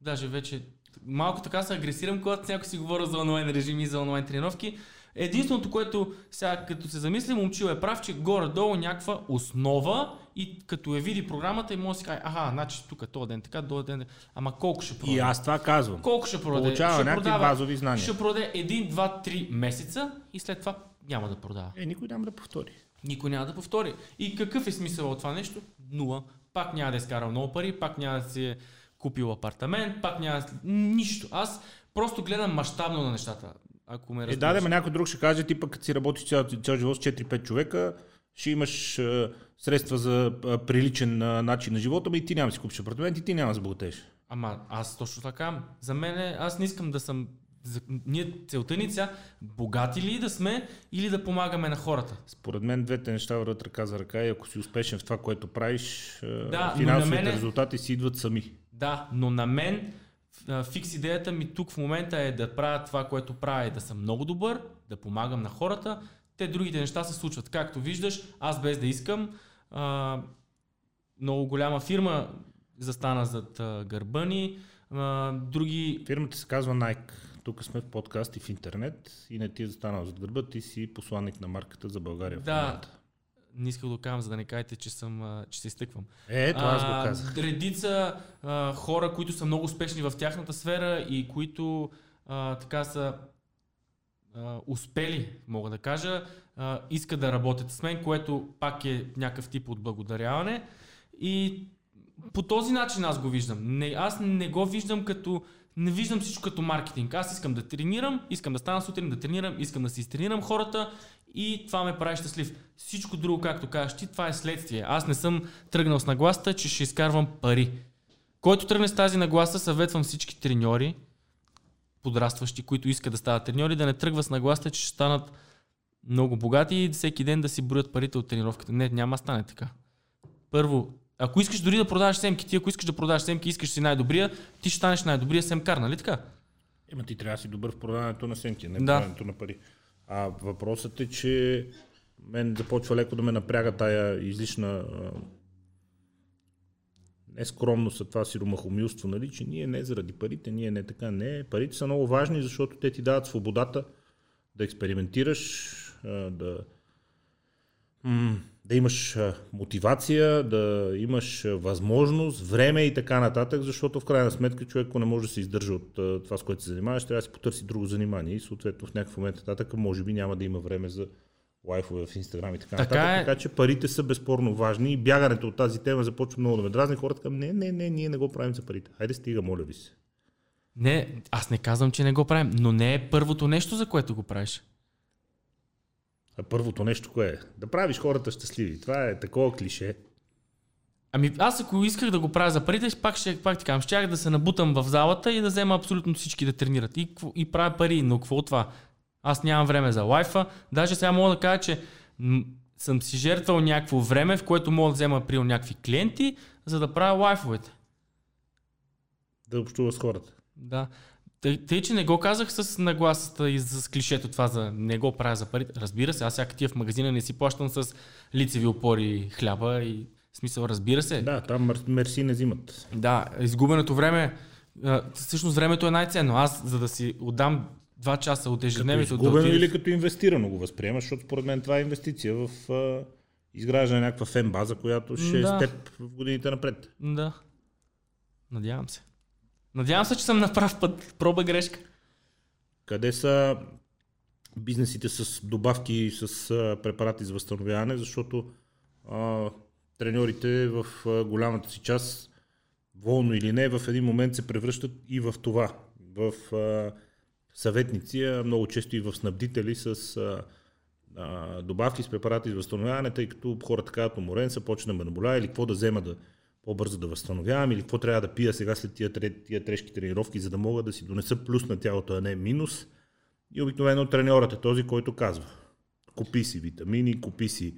Даже вече малко така се агресирам, когато някой си говоря за онлайн режими и за онлайн тренировки. Единственото, което сега като се замисли, момчил е прав, че горе-долу някаква основа и като я види програмата и може да си каже, аха, значи тук този ден така, този ден. Ама колко ще продаде? И аз това казвам. Колко ще продаде? Получава ще някакви продава, базови знания. Ще продаде 1, 2, 3 месеца и след това няма да продава. Е, никой няма да повтори. Никой няма да повтори. И какъв е смисъл от това нещо? Нула. Пак няма да е изкарал много пари, пак няма да си е купил апартамент, пак няма да... Нищо. Аз просто гледам мащабно на нещата. Ако ме Е, разбираш. да, да, ма някой друг ще каже, ти пък си работиш цял, цял живот с 4-5 човека, ще имаш а, средства за а, приличен а, начин на живота, ма и ти няма да си купиш апартамент и ти няма да забогатееш. Ама аз точно така. За мен е, аз не искам да съм... За, ние целта ни сега богати ли да сме или да помагаме на хората. Според мен двете неща върват ръка за ръка и ако си успешен в това, което правиш, Да, финансовите на мене- резултати си идват сами. Да, но на мен фикс идеята ми тук в момента е да правя това, което правя, е да съм много добър, да помагам на хората. Те другите неща се случват. Както виждаш, аз без да искам, а, много голяма фирма застана зад а, гърба ни. А, други... Фирмата се казва Nike. Тук сме в подкаст и в интернет и не ти е застанал зад гърба, ти си посланник на марката за България. Да, не исках да кажам, за да не кажете, че, съм, че се изтъквам. Е, това аз го казах. Редица а, хора, които са много успешни в тяхната сфера и които а, така са успели, мога да кажа, а, искат да работят с мен, което пак е някакъв тип от благодаряване. И по този начин аз го виждам. Не, аз не го виждам като не виждам всичко като маркетинг. Аз искам да тренирам, искам да стана сутрин да тренирам, искам да си изтренирам хората и това ме прави щастлив. Всичко друго, както кажеш ти, това е следствие. Аз не съм тръгнал с нагласта, че ще изкарвам пари. Който тръгне с тази нагласа, съветвам всички треньори, подрастващи, които искат да стават треньори, да не тръгва с нагласта, че ще станат много богати и всеки ден да си броят парите от тренировката. Не, няма да стане така. Първо, ако искаш дори да продаваш семки, ти ако искаш да продаваш семки, искаш си най-добрия, ти ще станеш най-добрия семкар, нали така? Ема ти трябва да си добър в продаването на семки, не в да. продаването на пари. А въпросът е, че мен започва леко да ме напряга тая излишна не скромност, а това сиромахомилство, нали, че ние не заради парите, ние не така, не. Парите са много важни, защото те ти дават свободата да експериментираш, да, да имаш мотивация, да имаш възможност, време и така нататък, защото в крайна сметка човек, ако не може да се издържа от това, с което се занимаваш, трябва да си потърси друго занимание и съответно в някакъв момент нататък може би няма да има време за лайфове в Инстаграм и така, така нататък. Е... Така че парите са безспорно важни и бягането от тази тема започва много да ме дразни. Хората към не, не, не, ние не го правим за парите. Хайде стига, моля ви се. Не, аз не казвам, че не го правим, но не е първото нещо, за което го правиш. А първото нещо кое е? Да правиш хората щастливи. Това е такова клише. Ами аз ако исках да го правя за парите, пак ще пак ти казвам, щях да се набутам в залата и да взема абсолютно всички да тренират. И, и правя пари, но какво от това? Аз нямам време за лайфа. Даже сега мога да кажа, че съм си жертвал някакво време, в което мога да взема при някакви клиенти, за да правя лайфовете. Да общува с хората. Да. Тъй, тъй, че не го казах с нагласата и с клишето това за не го правя за парите. Разбира се, аз всяка тия в магазина не си плащам с лицеви опори хляба и смисъл, разбира се. Да, там мерси не взимат. Да, изгубеното време, всъщност времето е най-ценно. Аз, за да си отдам два часа от ежедневието. Като изгубено да или като инвестирано го възприемаш, защото според мен това е инвестиция в а, изграждане на някаква фен база, която ще да. е с теб в годините напред. Да. Надявам се. Надявам се, че съм на прав път. Проба грешка. Къде са бизнесите с добавки с а, препарати за възстановяване, защото а, треньорите в а, голямата си част, волно или не, в един момент се превръщат и в това. В а, съветници, а много често и в снабдители с а, а, добавки с препарати за възстановяване, тъй като хората казват уморен са, почна ме наболя или какво да взема да по-бързо да възстановявам или какво трябва да пия сега след тия, тия тежки тренировки, за да мога да си донеса плюс на тялото, а не минус. И обикновено треньорът е този, който казва купи си витамини, купи си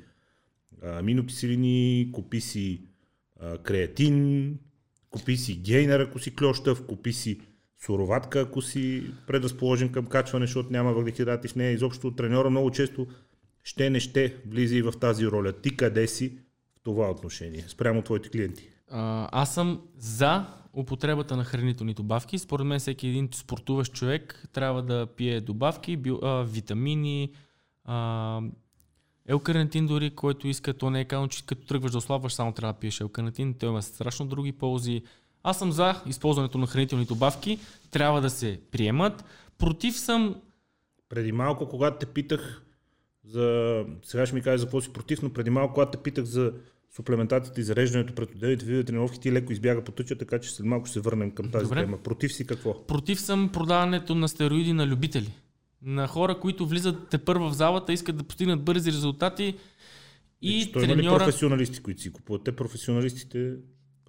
аминокиселини, купи си а, креатин, купи си гейнер, ако си клющав, купи си суроватка, ако си предразположен към качване, защото няма въглехидрати в нея. Изобщо треньора много често ще не ще влиза и в тази роля. Ти къде си в това отношение, спрямо твоите клиенти? А, аз съм за употребата на хранителни добавки. Според мен всеки един спортуващ човек трябва да пие добавки, био, а, витамини, а, елкарнитин дори, който иска, то не е казано, че като тръгваш да ослабваш, само трябва да пиеш елкарнитин. Той има страшно други ползи. Аз съм за използването на хранителни добавки, трябва да се приемат. Против съм... Преди малко, когато те питах за... Сега ще ми кажеш за какво си против, но преди малко, когато те питах за суплементацията и зареждането пред отделните видове тренировки, ти леко избяга по тъча, така че след малко ще се върнем към тази Добре. тема. Против си какво? Против съм продаването на стероиди на любители. На хора, които влизат те първа в залата, искат да постигнат бързи резултати и е, треньора... Има ли професионалисти, които си купуват? Те професионалистите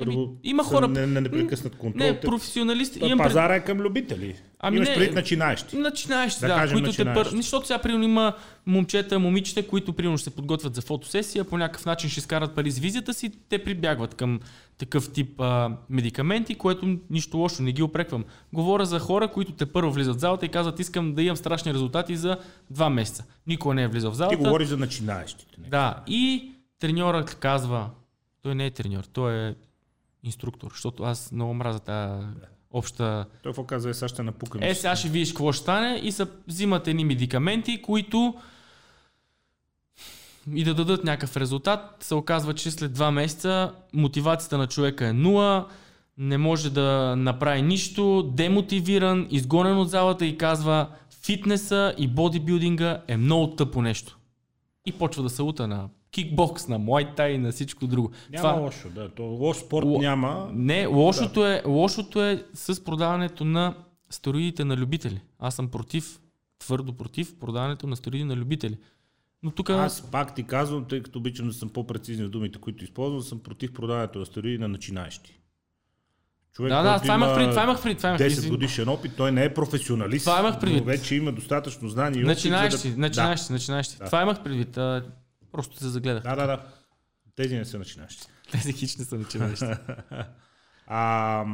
Ами, има хора. Не, не непрекъснат контрол. Не, професионалисти. Имам пазара е към любители. Ами Имаш не, пред начинаещи. Начинаещи, да, да кажем, които начинаещи. те пър... Защото сега примерно има момчета, момичета, които примерно ще се подготвят за фотосесия, по някакъв начин ще изкарат пари с визията си, те прибягват към такъв тип а, медикаменти, което нищо лошо, не ги опреквам. Говоря за хора, които те първо влизат в залата и казват, искам да имам страшни резултати за два месеца. Никой не е влизал в залата. Ти говориш за начинаещите. Да, и треньорът казва, Той не е треньор, той е инструктор, защото аз много мразя тази обща... Той какво каза, е, сега ще напукам. Е, сега ще видиш какво ще стане и се взимат едни медикаменти, които и да дадат някакъв резултат. Се оказва, че след два месеца мотивацията на човека е нула, не може да направи нищо, демотивиран, изгонен от залата и казва фитнеса и бодибилдинга е много тъпо нещо. И почва да се ута на кикбокс, на муайтай на всичко друго. Няма Това... лошо, да. То лош спорт Л... няма. Не, лошото, да. е, лошото е с продаването на стероидите на любители. Аз съм против, твърдо против продаването на стероиди на любители. Но тук... Аз пак ти казвам, тъй като обичам да съм по-прецизни в думите, които използвам, съм против продаването на стероиди на начинаещи. Човек, да, да, това имах предвид, това имах предвид. Това имах 10 годишен опит, той не е професионалист, това имах предвид. но вече има достатъчно знания и опит. Начинаещи, да... начинаещи, да. начинаещи. Да. Това имах предвид. Просто се загледах. Да, да, да. Тези не са начинаещи. Тези хич не са начинаещи. а,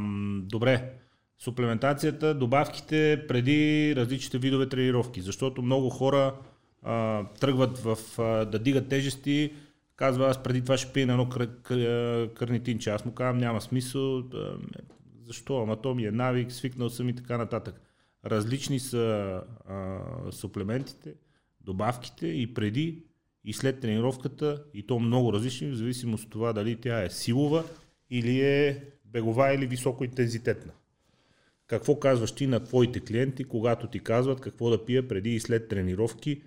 добре. Суплементацията, добавките преди различните видове тренировки, защото много хора а, тръгват в, а, да дигат тежести, казва, аз преди това ще пия на едно кър, кър, кърнитинче. Аз му казвам, няма смисъл. Да, защо? Ама то ми е навик, свикнал съм и така нататък. Различни са а, суплементите, добавките и преди и след тренировката и то много различни, в зависимост от това дали тя е силова или е бегова или високоинтензитетна. Какво казваш ти на твоите клиенти, когато ти казват какво да пия преди и след тренировки,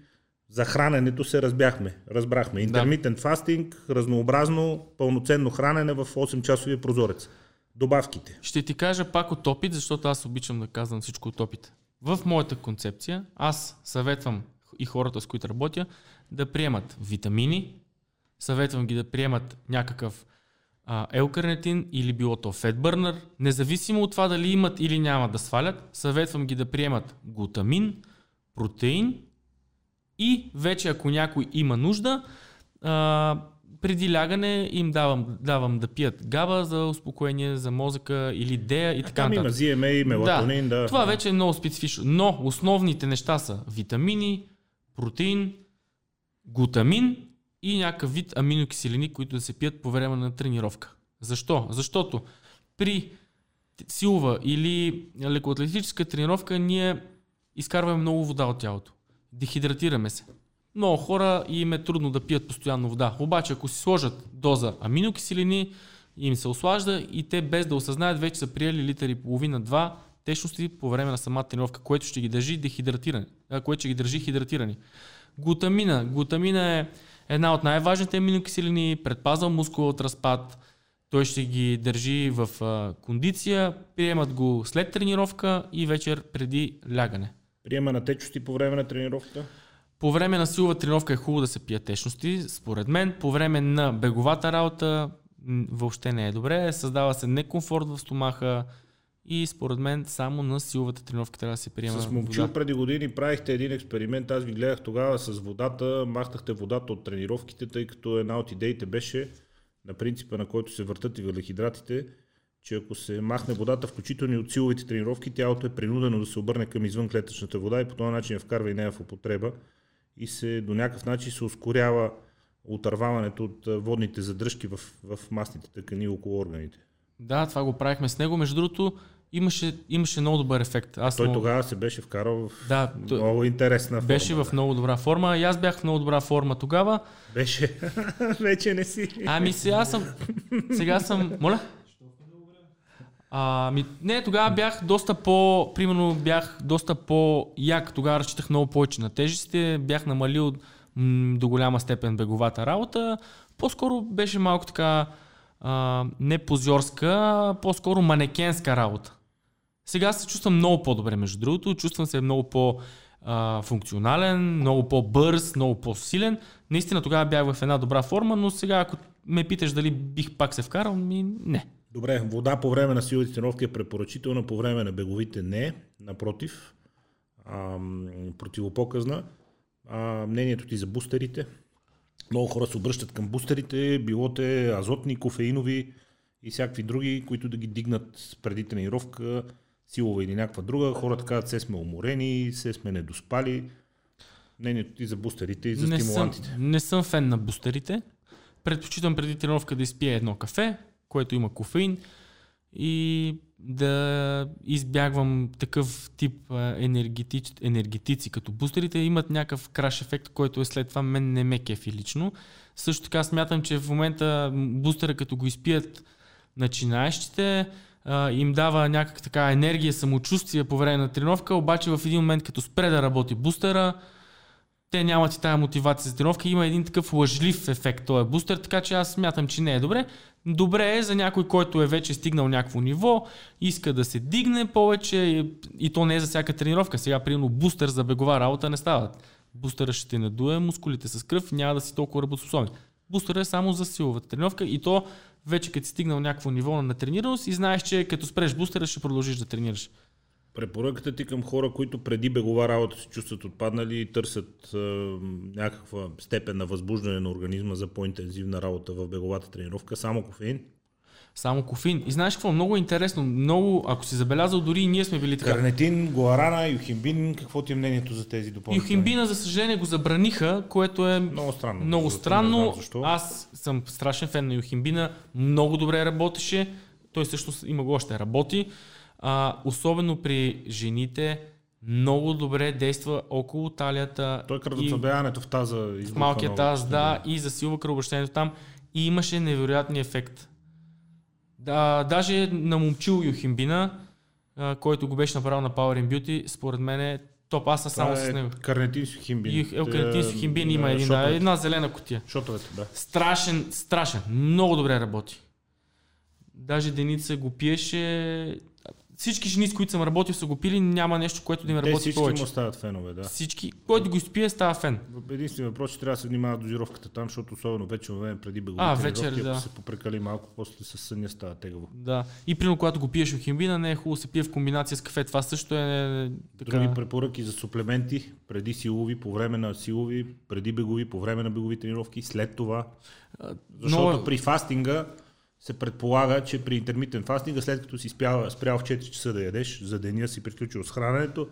за храненето се разбяхме, разбрахме. Интермитент да. фастинг, разнообразно, пълноценно хранене в 8-часовия прозорец. Добавките. Ще ти кажа пак от опит, защото аз обичам да казвам всичко от опит. В моята концепция аз съветвам и хората, с които работя, да приемат витамини, съветвам ги да приемат някакъв елкарнетин или било то фетбърнер, независимо от това дали имат или няма да свалят, съветвам ги да приемат глутамин, протеин и вече ако някой има нужда, а, преди лягане им давам, давам да пият габа за успокоение, за мозъка или дея и така нататък. Има ZMA, мелатонин, да. да. Това вече е много специфично. Но основните неща са витамини, протеин, глутамин и някакъв вид аминокиселини, които да се пият по време на тренировка. Защо? Защото при силова или лекоатлетическа тренировка ние изкарваме много вода от тялото. Дехидратираме се. Много хора им е трудно да пият постоянно вода. Обаче, ако си сложат доза аминокиселини, им се ослажда и те без да осъзнаят вече са приели литър и половина-два течности по време на самата тренировка, което ще ги държи дехидратирани, което ще ги държи хидратирани. Глутамина. Глутамина е една от най-важните аминокиселини, предпазва мускул от разпад, той ще ги държи в а, кондиция, приемат го след тренировка и вечер преди лягане. Приема на течности по време на тренировка? По време на силова тренировка е хубаво да се пият течности, според мен. По време на беговата работа въобще не е добре. Създава се некомфорт в стомаха и според мен само на силовата тренировка трябва да се приема С момчил вода. преди години правихте един експеримент, аз ви гледах тогава с водата, махнахте водата от тренировките, тъй като една от идеите беше на принципа на който се въртат и въглехидратите, че ако се махне водата, включително и от силовите тренировки, тялото е принудено да се обърне към извънклетъчната вода и по този начин я вкарва и нея в употреба и се до някакъв начин се ускорява отърваването от водните задръжки в, в масните тъкани около органите. Да, това го правихме с него. Между другото, имаше, имаше много добър ефект. Аз Той много... тогава се беше вкарал в да, много интересна форма. Беше в много добра форма. И аз бях в много добра форма тогава. Беше. Вече не си. Ами сега съм. Сега съм. Моля? А, ми, не, тогава бях доста по, примерно бях доста по-як, тогава разчитах много повече на тежестите, бях намалил м- до голяма степен беговата работа, по-скоро беше малко така а, не позорска, по-скоро манекенска работа. Сега се чувствам много по-добре, между другото, чувствам се много по- функционален, много по-бърз, много по-силен. Наистина тогава бях в една добра форма, но сега ако ме питаш дали бих пак се вкарал, ми не. Добре, вода по време на силовите тренировки е препоръчителна, по време на беговите не, напротив, ам, противопоказна. А, мнението ти за бустерите? Много хора се обръщат към бустерите, било те азотни, кофеинови и всякакви други, които да ги дигнат преди тренировка, силова или някаква друга. Хората казват, все сме уморени, все сме недоспали. Мнението ти за бустерите и за не стимулантите? Съм, не съм фен на бустерите. предпочитам преди тренировка да изпия едно кафе, което има кофеин и да избягвам такъв тип енергетици, енергетици като бустерите имат някакъв краш ефект, който е след това мен не ме кефи лично. Също така смятам, че в момента бустера като го изпият начинаещите, им дава някаква така енергия, самочувствие по време на тренировка, обаче в един момент като спре да работи бустера, те нямат и тази мотивация за тренировка. Има един такъв лъжлив ефект, този бустер, така че аз смятам, че не е добре. Добре е за някой, който е вече стигнал някакво ниво, иска да се дигне повече и, и то не е за всяка тренировка. Сега, примерно, бустер за бегова работа не става. Бустера ще те надуе мускулите с кръв, няма да си толкова работоспособен. Бустер е само за силовата тренировка и то вече като си стигнал някакво ниво на тренираност и знаеш, че като спреш бустера ще продължиш да тренираш. Препоръката ти към хора, които преди бегова работа се чувстват отпаднали и търсят е, някаква степен на възбуждане на организма за по-интензивна работа в беговата тренировка, само кофеин? Само кофеин. И знаеш какво? Много интересно. Много, ако си забелязал, дори и ние сме били така. Карнетин, гуарана, юхимбин, какво ти е мнението за тези допълнителни? Юхимбина, за съжаление, го забраниха, което е много странно. Много странно. Аз съм страшен фен на юхимбина. Много добре работеше. Той също има го още работи. А, особено при жените, много добре действа около талията. Той кръвоцъбяването в таза. В малкия таз, да, и засилва кръвобращението там. И имаше невероятни ефект. Да, даже на момчил Юхимбина, който го беше направил на Power and Beauty, според мен е топ. Аз съм само е с него. Карнетин Сухимбин. Ю, карнетин Сухимбин има един, да, една зелена котия. Шотовете, да. Страшен, страшен. Много добре работи. Даже Деница го пиеше всички жени, с които съм работил, са го пили, няма нещо, което да им работи всички повече. му стават фенове, да. Всички, който го изпие, става фен. Единственият въпрос, че трябва да се внимава дозировката там, защото особено вече време преди беговите а, вечер, да. ако се попрекали малко, после с съня става тегаво. Да. И примерно, когато го пиеш химбина, не е хубаво се пие в комбинация с кафе. Това също е така... Други препоръки за суплементи, преди силови, по време на силови, преди бегови, по време на бегови тренировки, след това. Защото Но... при фастинга се предполага, че при интермитен фастинга, след като си спял, спрял в 4 часа да ядеш, за деня си приключил с храненето,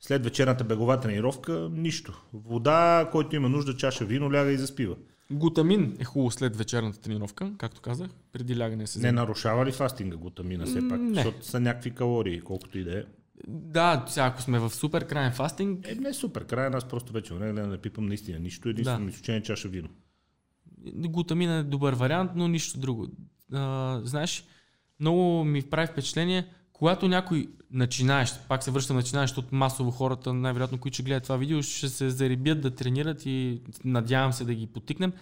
след вечерната бегова тренировка, нищо. Вода, който има нужда, чаша вино, ляга и заспива. Глутамин е хубаво след вечерната тренировка, както казах, преди лягане се Не нарушава ли фастинга глутамина все пак? Не. Защото са някакви калории, колкото и да е. Да, сега ако сме в супер крайен фастинг... Е, не супер крайен, аз просто вече не, не, не пипам наистина нищо, единствено да. изключение чаша вино. Глутамина е добър вариант, но нищо друго а, знаеш, много ми прави впечатление, когато някой начинаеш, пак се връщам начинаеш, защото масово хората, най-вероятно, които ще гледат това видео, ще се зарибят да тренират и надявам се да ги потикнем.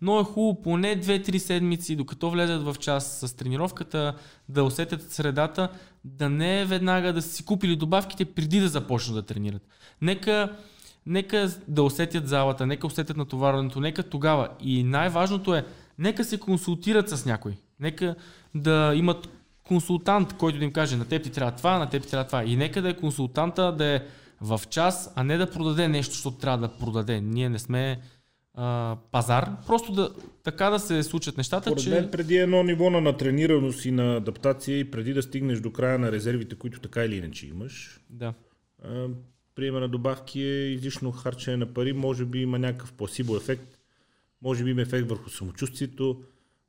Но е хубаво поне 2-3 седмици, докато влезат в час с тренировката, да усетят средата, да не е веднага да си купили добавките преди да започнат да тренират. Нека, нека да усетят залата, нека усетят натоварването, нека тогава. И най-важното е, нека се консултират с някой. Нека да имат консултант, който да им каже на теб ти трябва това, на теб ти трябва това. И нека да е консултанта да е в час, а не да продаде нещо, защото трябва да продаде. Ние не сме а, пазар. Просто да, така да се случат нещата, Поред че... мен преди едно ниво на натренираност и на адаптация и преди да стигнеш до края на резервите, които така или иначе имаш, да. а, приема на добавки е излишно харчене на пари, може би има някакъв пласибо ефект, може би има ефект върху самочувствието,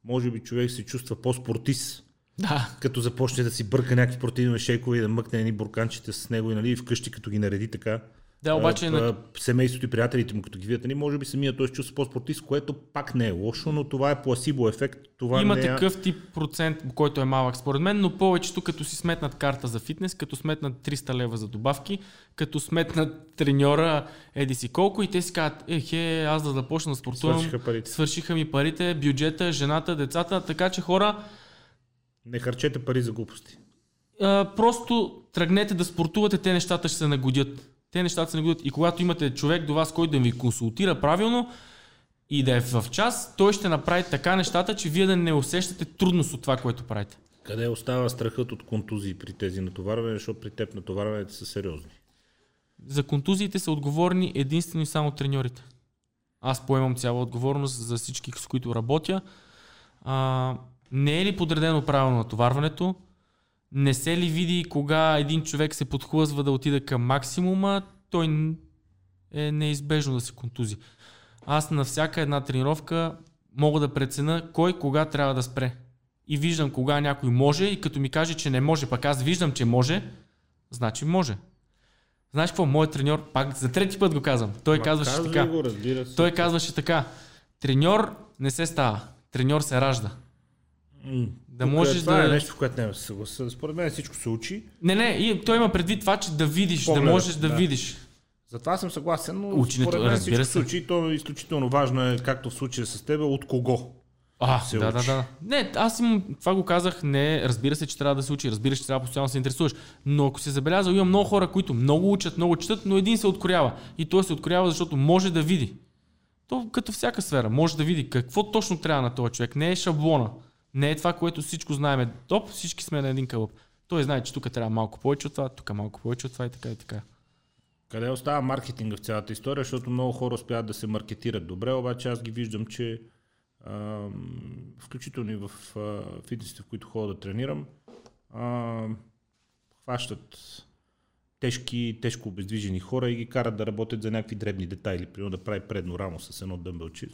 може би човек се чувства по-спортист, да. като започне да си бърка някакви протеинови шейкове и да мъкне едни бурканчета с него и нали, вкъщи като ги нареди така. Да, обаче... А, семейството и приятелите му, като ги видят, нали, може би самия той се чувства по-спортист, което пак не е лошо, но това е пласибо ефект. Това Има не е... такъв тип процент, който е малък според мен, но повечето като си сметнат карта за фитнес, като сметнат 300 лева за добавки, като сметнат треньора еди си колко и те си казват, ехе, аз да започна да спортувам, свършиха, парите. свършиха ми парите, бюджета, жената, децата, така че хора... Не харчете пари за глупости. А, просто тръгнете да спортувате, те нещата ще се нагодят. Те нещата се нагодят. И когато имате човек до вас, който да ви консултира правилно и да е в час, той ще направи така нещата, че вие да не усещате трудност от това, което правите. Къде остава страхът от контузии при тези натоварвания, защото при теб натоварванията са сериозни? За контузиите са отговорни единствено и само треньорите. Аз поемам цяла отговорност за всички, с които работя. А, не е ли подредено правилно натоварването? Не се ли види кога един човек се подхлъзва да отида към максимума, той е неизбежно да се контузи. Аз на всяка една тренировка мога да прецена кой кога трябва да спре. И виждам кога някой може и като ми каже, че не може, пък аз виждам, че може, значи може. Знаеш какво? Моят треньор, пак за трети път го казвам, той Ма, казваше така. Го. Той казваше така. Треньор не се става. Треньор се ражда. Да тук можеш това да- е нещо, в което не да се съгласа. Според мен всичко се учи. Не, не, и той има предвид това, че да видиш, Погледа, да можеш да, да. видиш. Затова съм съгласен, но Ученето, според мен всичко се се. учи. То е изключително важно е, както в случая с теб, от кого. А, се да, да, учи. да. Не, аз имам, това го казах, не, разбира се, че трябва да се учи, разбира се, че трябва постоянно да се интересуваш. Но ако се забелязал, има много хора, които много учат, много четат, но един се откорява. И той се откорява, защото може да види. То като всяка сфера, може да види какво точно трябва на този човек. Не е шаблона. Не е това, което всичко знаем. Топ, всички сме на един кълъп. Той знае, че тук трябва малко повече от това, тук малко повече от това и така и така. Къде остава маркетинга в цялата история, защото много хора успяват да се маркетират добре, обаче аз ги виждам, че ам, включително и в а, фитнесите, в които ходя да тренирам, ам, хващат тежки, тежко обездвижени хора и ги карат да работят за някакви дребни детайли, примерно да прави предно рамо с едно дъмбелче.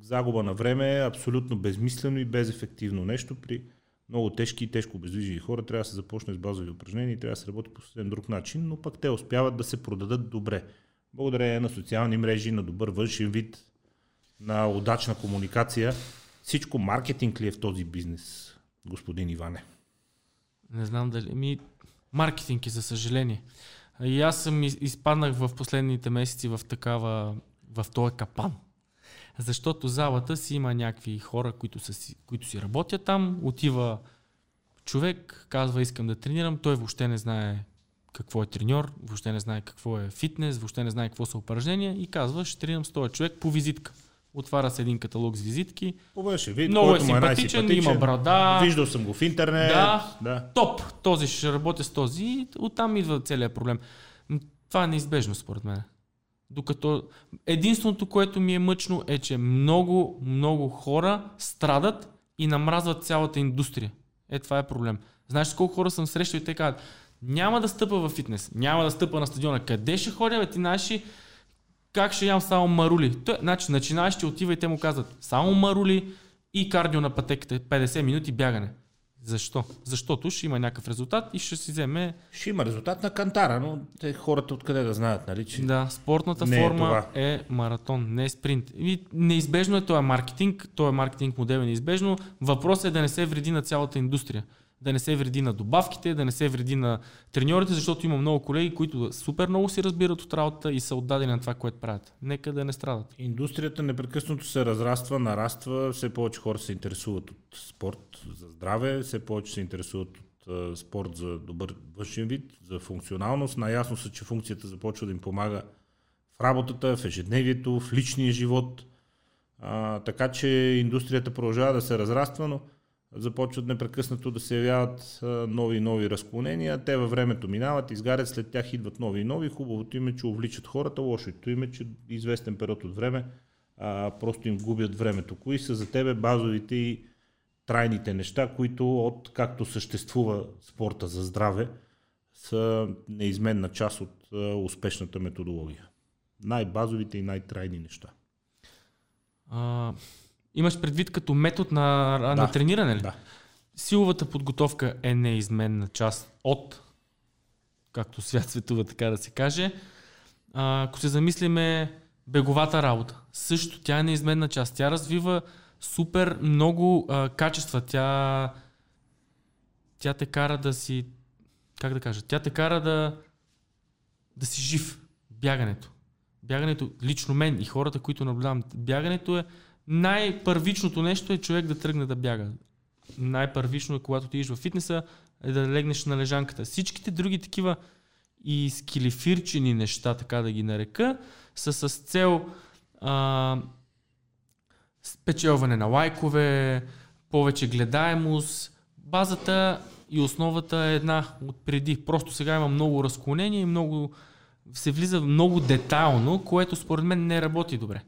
Загуба на време е абсолютно безмислено и безефективно нещо при много тежки и тежко обездвижени хора. Трябва да се започне с базови упражнения и трябва да се работи по съвсем друг начин, но пък те успяват да се продадат добре. Благодарение на социални мрежи, на добър външен вид, на удачна комуникация. Всичко маркетинг ли е в този бизнес, господин Иване? Не знам дали. Ми, маркетинг е, за съжаление. И аз съм из- изпаднах в последните месеци в такава, в този капан. Защото залата си има някакви хора, които, са си, които си работят там. Отива човек, казва искам да тренирам. Той въобще не знае какво е треньор, въобще не знае какво е фитнес, въобще не знае какво са упражнения и казва ще тренирам с този човек по визитка. Отваря се един каталог с визитки. Външен вид, Много е е симпатичен, най-симпатичен. има брада. Виждал съм го в интернет. Да. да. топ, този ще работя с този и оттам идва целият проблем. Това е неизбежно според мен. Докато единственото, което ми е мъчно е, че много, много хора страдат и намразват цялата индустрия. Е, това е проблем. Знаеш колко хора съм срещал и те казват, няма да стъпа в фитнес, няма да стъпа на стадиона. Къде ще ходя, бе, ти знаеш ли как ще ям само марули? Той, значи, начинаещи отива и те му казват, само марули и кардио на пътеката, 50 минути бягане. Защо? Защото ще има някакъв резултат и ще си вземе Ще има резултат на кантара, но те хората откъде да знаят, нали? Че... Да, спортната Не е форма това. е, маратон, не е спринт. И неизбежно е този маркетинг, този маркетинг модел е неизбежно. Въпросът е да не се вреди на цялата индустрия. Да не се вреди на добавките, да не се вреди на треньорите, защото има много колеги, които супер много си разбират от работата и са отдадени на това, което правят. Нека да не страдат. Индустрията непрекъснато се разраства, нараства, все повече хора се интересуват от спорт за здраве, все повече се интересуват от спорт за добър външен вид, за функционалност. Наясно са, че функцията започва да им помага в работата, в ежедневието, в личния живот. А, така че индустрията продължава да се разраства, но започват непрекъснато да се явяват нови и нови разклонения. Те във времето минават, изгарят, след тях идват нови и нови. Хубавото им е, че увличат хората, лошото им е, че известен период от време а, просто им губят времето. Кои са за тебе базовите и трайните неща, които от както съществува спорта за здраве, са неизменна част от а, успешната методология? Най-базовите и най-трайни неща. А, имаш предвид като метод на, Да. на трениране ли? Да. Силовата подготовка е неизменна част от, както свят светува, така да се каже. А, ако се замислиме, беговата работа. Също тя е неизменна част. Тя развива супер много а, качества. Тя, тя те кара да си, как да кажа, тя те кара да, да си жив. Бягането. Бягането, лично мен и хората, които наблюдавам, бягането е най-първичното нещо е човек да тръгне да бяга. Най-първично е, когато ти идиш в фитнеса, е да легнеш на лежанката. Всичките други такива и скилифирчени неща, така да ги нарека, са с цел а, спечелване на лайкове, повече гледаемост. Базата и основата е една от преди. Просто сега има много разклонения и много се влиза много детайлно, което според мен не работи добре.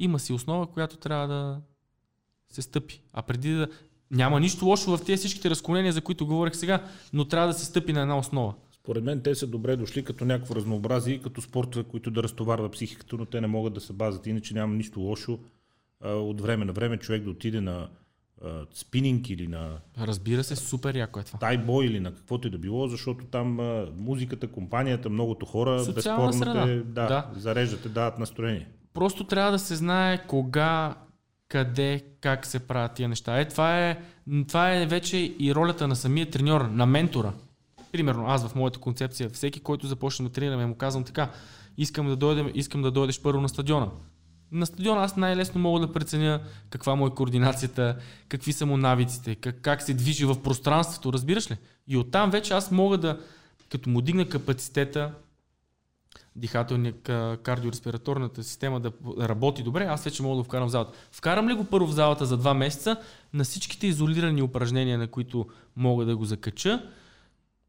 Има си основа, която трябва да се стъпи. А преди да... Няма нищо лошо в тези всичките разклонения, за които говорих сега, но трябва да се стъпи на една основа. Според мен те са добре дошли като някакво разнообразие, и като спортове, които да разтоварват психиката, но те не могат да се базат. Иначе няма нищо лошо от време на време човек да отиде на спининг или на Разбира се, супер яко е това. тайбой или на каквото и да било, защото там а, музиката, компанията, многото хора, Социална безспорно среда. те да, Да. зареждат, дават настроение. Просто трябва да се знае кога, къде, как се правят тия неща. Е, това е, това е вече и ролята на самия треньор, на ментора. Примерно, аз в моята концепция, всеки, който започне да тренираме, му казвам така, искам да, дойдем, искам да дойдеш първо на стадиона. На стадиона аз най-лесно мога да преценя каква му е координацията, какви са му навиците, как, как се движи в пространството, разбираш ли? И оттам вече аз мога да, като му дигна капацитета, дихателния ка- кардиореспираторната система да работи добре, аз вече мога да вкарам в залата. Вкарам ли го първо в залата за два месеца, на всичките изолирани упражнения, на които мога да го закача,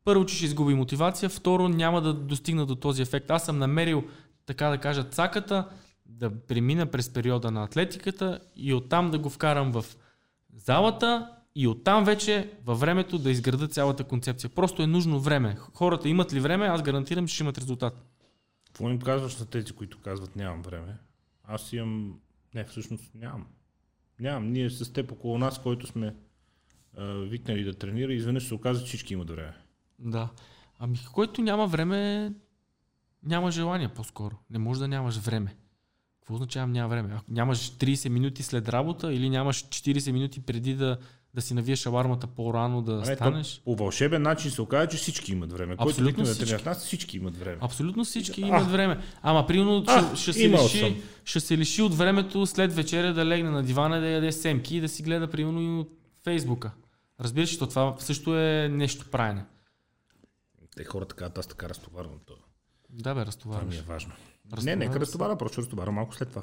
първо, че ще изгуби мотивация, второ, няма да достигна до този ефект. Аз съм намерил, така да кажа, цаката, да премина през периода на атлетиката и оттам да го вкарам в залата и оттам вече във времето да изграда цялата концепция. Просто е нужно време. Хората имат ли време, аз гарантирам, че ще имат резултат. Какво им казваш на тези, които казват нямам време? Аз имам... Не, всъщност нямам. Нямам. Ние с теб около нас, който сме а, викнали да тренира, изведнъж се оказа, че всички имат време. Да. Ами, който няма време, няма желание по-скоро. Не може да нямаш време. Какво означава няма време? Ако нямаш 30 минути след работа или нямаш 40 минути преди да, да си навиеш алармата по-рано да А не, станеш? то по вълшебен начин се оказа, че всички имат време. Който Абсолютно да всички. тренира в нас, всички имат време. Абсолютно всички А. имат време. Ама, примерно, А, ще, ще, се лиши, съм. ще се лиши от времето след вечеря да легне на дивана, да яде семки и да си гледа, примерно, и от Фейсбука. Разбираш, то това също е нещо правене. Те хората казват, аз така разтоварвам. Това, Да, бе, това ми разтоварваш. е важно. Разтоварвам Не, нека разтоваря, просто разтоваря малко след това.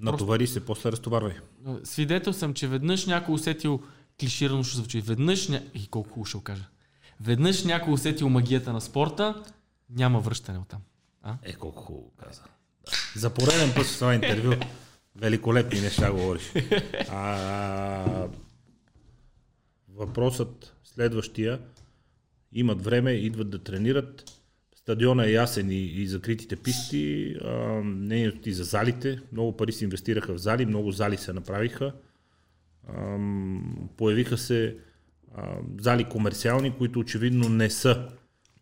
Натовари се, после разтоварвай. Свидетел съм, че веднъж някой усетил, клиширано ще звучи, веднъж, ня... и колко хубаво ще кажа, веднъж някой усетил магията на спорта, няма връщане оттам. Е, колко хубаво каза. Да. За пореден път с това интервю. Великолепни неща говориш. А, въпросът следващия. Имат време, идват да тренират. Стадиона е ясен и, и закритите писти. А, мнението и за залите. Много пари се инвестираха в зали, много зали се направиха. Ам, появиха се а, зали комерциални, които очевидно не са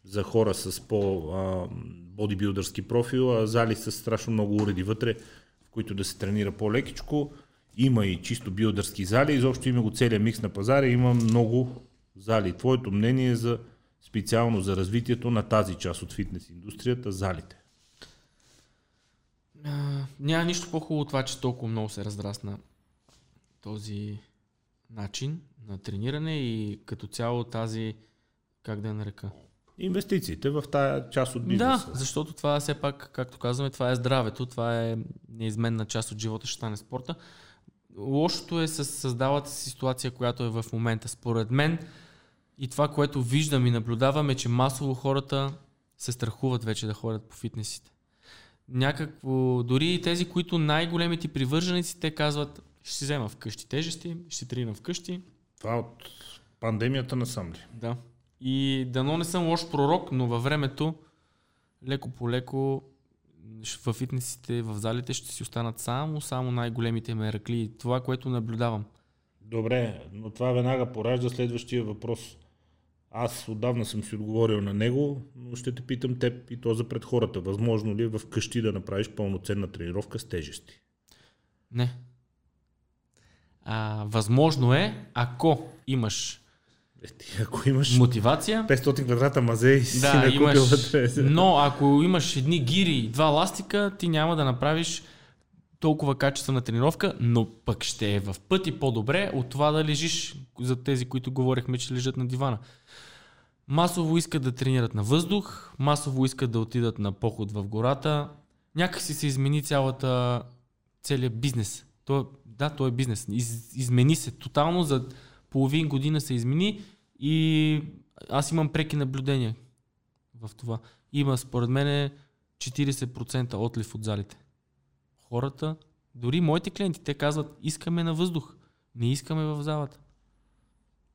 за хора с по а, бодибилдърски профил, а зали с страшно много уреди вътре, в които да се тренира по-лекичко. Има и чисто билдърски зали, изобщо има го целият микс на пазара, има много зали. Твоето мнение за специално за развитието на тази част от фитнес индустрията, залите. А, няма нищо по-хубаво от това, че толкова много се разрасна този начин на трениране и като цяло тази, как да я нарека, Инвестициите в тая част от бизнеса. Да, защото това все пак, както казваме, това е здравето, това е неизменна част от живота, ще стане спорта. Лошото е с създалата се ситуация, която е в момента. Според мен и това, което виждам и наблюдавам е, че масово хората се страхуват вече да ходят по фитнесите. Някакво, дори и тези, които най-големите привърженици, те казват, ще си взема вкъщи тежести, ще си тренирам вкъщи, Това от пандемията насам ли? да. И дано не съм лош пророк, но във времето, леко по леко, в фитнесите, в залите ще си останат само, само най-големите меракли. Това, което наблюдавам. Добре, но това веднага поражда следващия въпрос. Аз отдавна съм си отговорил на него, но ще те питам теб и то за пред хората. Възможно ли е в къщи да направиш пълноценна тренировка с тежести? Не. А, възможно е, ако имаш Е, ти, ако имаш мотивация, 500 квадрата мазе и си накупил имаш, вътре. но ако имаш едни гири и два ластика, ти няма да направиш толкова качествена тренировка, но пък ще е в пъти по-добре от това да лежиш за тези, които говорихме, че лежат на дивана. Масово искат да тренират на въздух, масово искат да отидат на поход в гората. Някакси се измени цялата, целият бизнес. То, да, то е бизнес. Из, измени се тотално, за половин година се измени и аз имам преки наблюдения в това. Има според мен 40% отлив от залите. Хората, дори моите клиенти, те казват, искаме на въздух, не искаме в залата.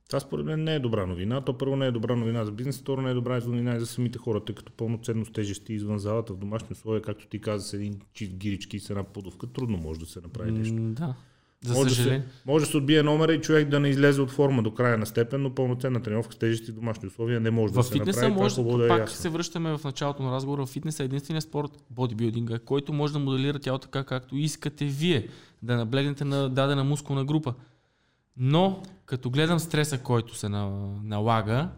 Това според мен не е добра новина. То първо не е добра новина за бизнес, второ не е добра новина и за самите хора, тъй като пълноценно тежести извън залата в домашни условия, както ти каза, с един чист гирички и с една подовка, трудно може да се направи нещо. М, Да. За може, да се, може да се отбие номера и човек да не излезе от форма до края на степен, но пълноценна тренировка с тежести в домашни условия не може В да се фитнеса направи. Това е може, хубаво да е пак ясно. се връщаме в началото на разговора, в фитнеса е единствения спорт, бодибилдинга, който може да моделира тялото така, както искате вие, да наблегнете на дадена мускулна група. Но, като гледам стреса, който се на, налага,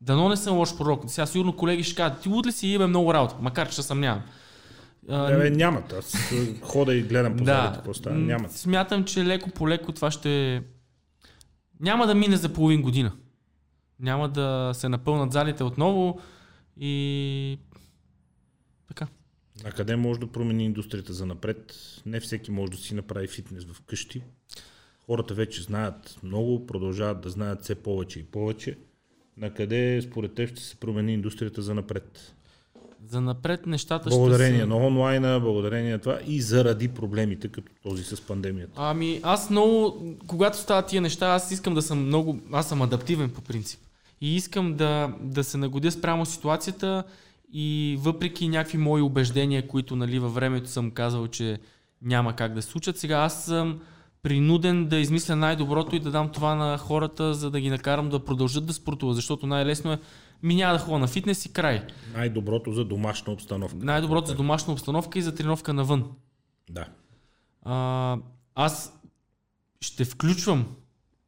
дано не съм лош пророк. Сега сигурно колеги ще кажат, ти луд ли си имаме много работа, макар че съмнявам. Не, бе, нямат. Аз е, хода и гледам по залите, какво става. Нямат. Смятам, че леко по леко това ще... Няма да мине за половин година. Няма да се напълнат залите отново и... Така. А къде може да промени индустрията за напред? Не всеки може да си направи фитнес в къщи. Хората вече знаят много, продължават да знаят все повече и повече. На къде според теб ще се промени индустрията за напред? За напред нещата Благодарение ще са... на онлайна, благодарение на това и заради проблемите, като този с пандемията. Ами аз много, когато стават тия неща, аз искам да съм много, аз съм адаптивен по принцип. И искам да, да се нагодя спрямо ситуацията и въпреки някакви мои убеждения, които нали, във времето съм казал, че няма как да случат, сега аз съм принуден да измисля най-доброто и да дам това на хората, за да ги накарам да продължат да спортуват, защото най-лесно е ми няма да ходя на фитнес и край. Най-доброто за домашна обстановка. Най-доброто за домашна обстановка и за тренировка навън. Да. А, аз ще включвам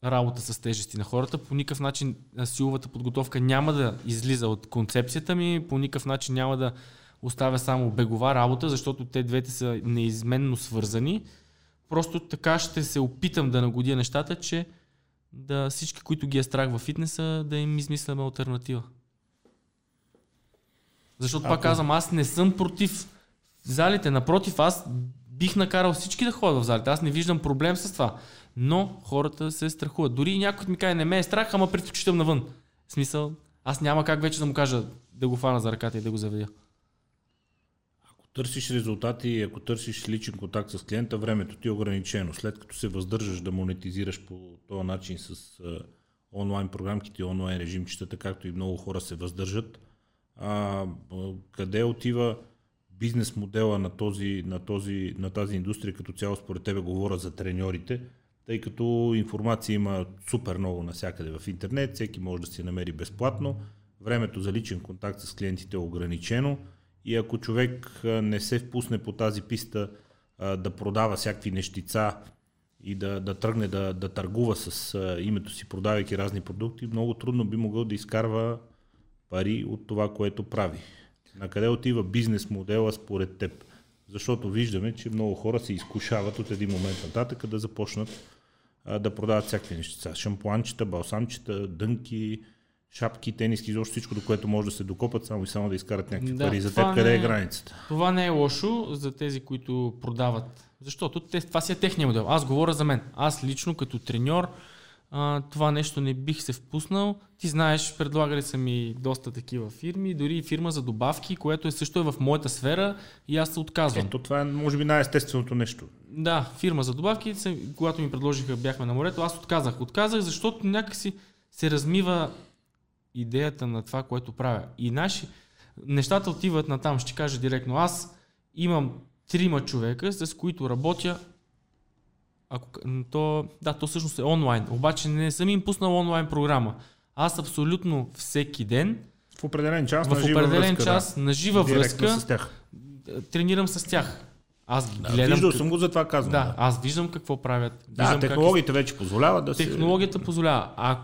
работа с тежести на хората. По никакъв начин силовата подготовка няма да излиза от концепцията ми, по никакъв начин няма да оставя само бегова работа, защото те двете са неизменно свързани. Просто така ще се опитам да нагодя нещата, че да всички, които ги е страх във фитнеса, да им измисляме альтернатива. Защото пак казвам, аз не съм против залите. Напротив, аз бих накарал всички да ходят в залите. Аз не виждам проблем с това. Но хората се страхуват. Дори и някой ми каже, не ме е страх, ама предпочитам навън. В смисъл, аз няма как вече да му кажа да го фана за ръката и да го заведя. Търсиш резултати, ако търсиш личен контакт с клиента, времето ти е ограничено. След като се въздържаш да монетизираш по този начин с онлайн програмките и онлайн режимчетата, както и много хора се въздържат, а, къде отива бизнес модела на, този, на, този, на тази индустрия като цяло, според тебе говоря за треньорите, тъй като информация има супер много навсякъде в интернет, всеки може да си намери безплатно, времето за личен контакт с клиентите е ограничено и ако човек не се впусне по тази писта да продава всякакви нещица и да, да тръгне да, да търгува с името си, продавайки разни продукти, много трудно би могъл да изкарва пари от това, което прави. На къде отива бизнес модела според теб? Защото виждаме, че много хора се изкушават от един момент нататък да започнат да продават всякакви неща. Шампуанчета, балсамчета, дънки, шапки, тениски, изобщо всичко, до което може да се докопат, само и само да изкарат някакви Да, пари. За теб къде не е е- границата? Това не е лошо за тези, които продават. Защото те, това си е техния модел. Аз говоря за мен. Аз лично като треньор а, това нещо не бих се впуснал. Ти знаеш, предлагали са ми доста такива фирми, дори и фирма за добавки, което е също е в моята сфера и аз се отказвам. Ето това е, може би, най-естественото нещо. Да, фирма за добавки, когато ми предложиха, бяхме на морето, аз отказах. Отказах, защото някакси се размива идеята на това, което правя. И наши нещата отиват на там, ще кажа директно. Аз имам трима човека, с които работя. Ако, то, да, то всъщност е онлайн, обаче не съм им пуснал онлайн програма. Аз абсолютно всеки ден, В определен час, в на жива определен връзка, час, на жива да. Връзка, с тях. тренирам с тях. Аз ги Да, гледам. виждал как- съм го, затова казвам. да, аз виждам какво правят. Да, Виждам как вече позволяват да се... Технологията позволява. А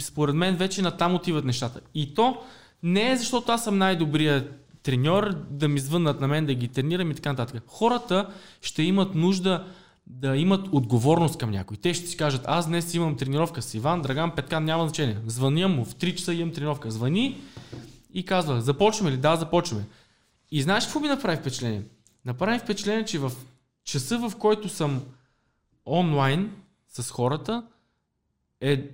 според мен вече натам отиват нещата. И то не е защото аз съм най-добрият треньор, да ми звъннат на мен да ги тренирам и така нататък. Хората ще имат нужда да имат отговорност към някой. Те ще си кажат, аз днес имам тренировка с Иван, Драган, Петкан, няма значение. Звъня му, в 3 часа имам тренировка. Звъни и казва, започваме ли? Да, започваме. И знаеш какво ми направи впечатление? Направи впечатление, че в часа, в който съм онлайн с хората, е,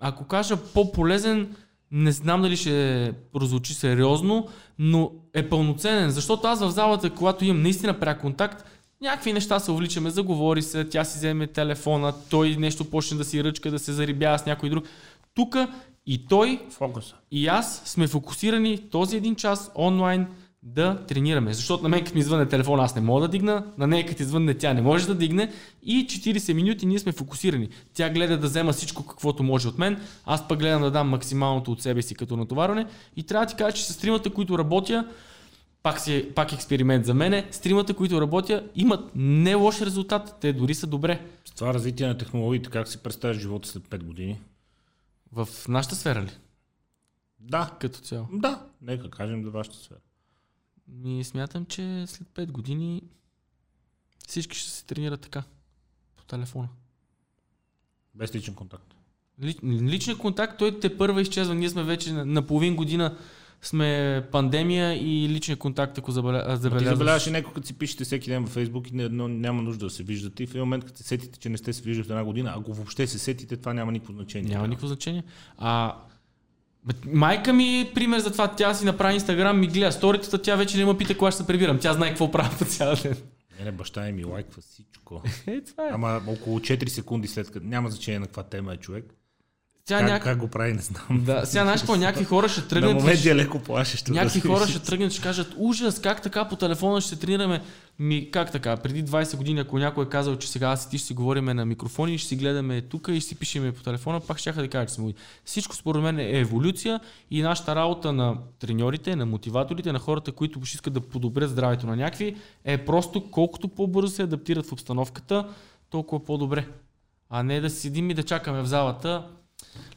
ако кажа по-полезен, не знам дали ще прозвучи сериозно, но е пълноценен, защото аз в залата, когато имам наистина пряк контакт, някакви неща се увличаме, заговори се, тя си вземе телефона, той нещо почне да си ръчка, да се зарибява с някой друг. Тук и той, Фокуса. и аз сме фокусирани този един час онлайн да тренираме. Защото на мен като ми извънне телефон аз не мога да дигна, на нея като извънне тя не може да дигне и 40 минути ние сме фокусирани. Тя гледа да взема всичко каквото може от мен, аз пък гледам да дам максималното от себе си като натоварване и трябва да ти кажа, че с тримата, които работя, пак, си, пак експеримент за мене, стримата, които работя, имат не лош резултат, те дори са добре. С това развитие на технологиите, как си представяш живота след 5 години? В нашата сфера ли? Да, Като цяло. да, нека кажем за вашата сфера. Ми смятам, че след 5 години всички ще се тренират така. По телефона. Без личен контакт. Ли, личният контакт, той те първа изчезва. Ние сме вече на, на половин година сме пандемия и личният контакт, ако забеля, Ма Ти забелязваш. и някой, като си пишете всеки ден във Фейсбук и не, но няма нужда да се виждате. И в един момент, като се сетите, че не сте се виждали в една година, ако въобще се сетите, това няма никакво значение. Няма никакво значение. А, майка ми е пример за това. Тя си направи Инстаграм, ми гледа сторитата, тя вече не ме пита кога ще се прибирам. Тя знае какво правя по цял ден. Не, не, баща ми лайква всичко. Е, това е. Ама около 4 секунди след като няма значение на каква тема е човек. Тя Как, няк... как го прави, не знам. Да, сега знаеш какво, някакви хора ще На тръгнат. и моменти ще- е леко плашещо. Някакви да хора ще тръгнат ще кажат, ужас, как така по телефона ще тренираме. Ми, как така? Преди 20 години, ако някой е казал, че сега аз и ти ще си говориме на микрофони, ще си гледаме тук и ще си пишеме по телефона, пак ще да кажа, че сме. Всичко според мен е еволюция и нашата работа на треньорите, на мотиваторите, на хората, които ще искат да подобрят здравето на някакви, е просто колкото по-бързо се адаптират в обстановката, толкова по-добре. А не да седим и да чакаме в залата.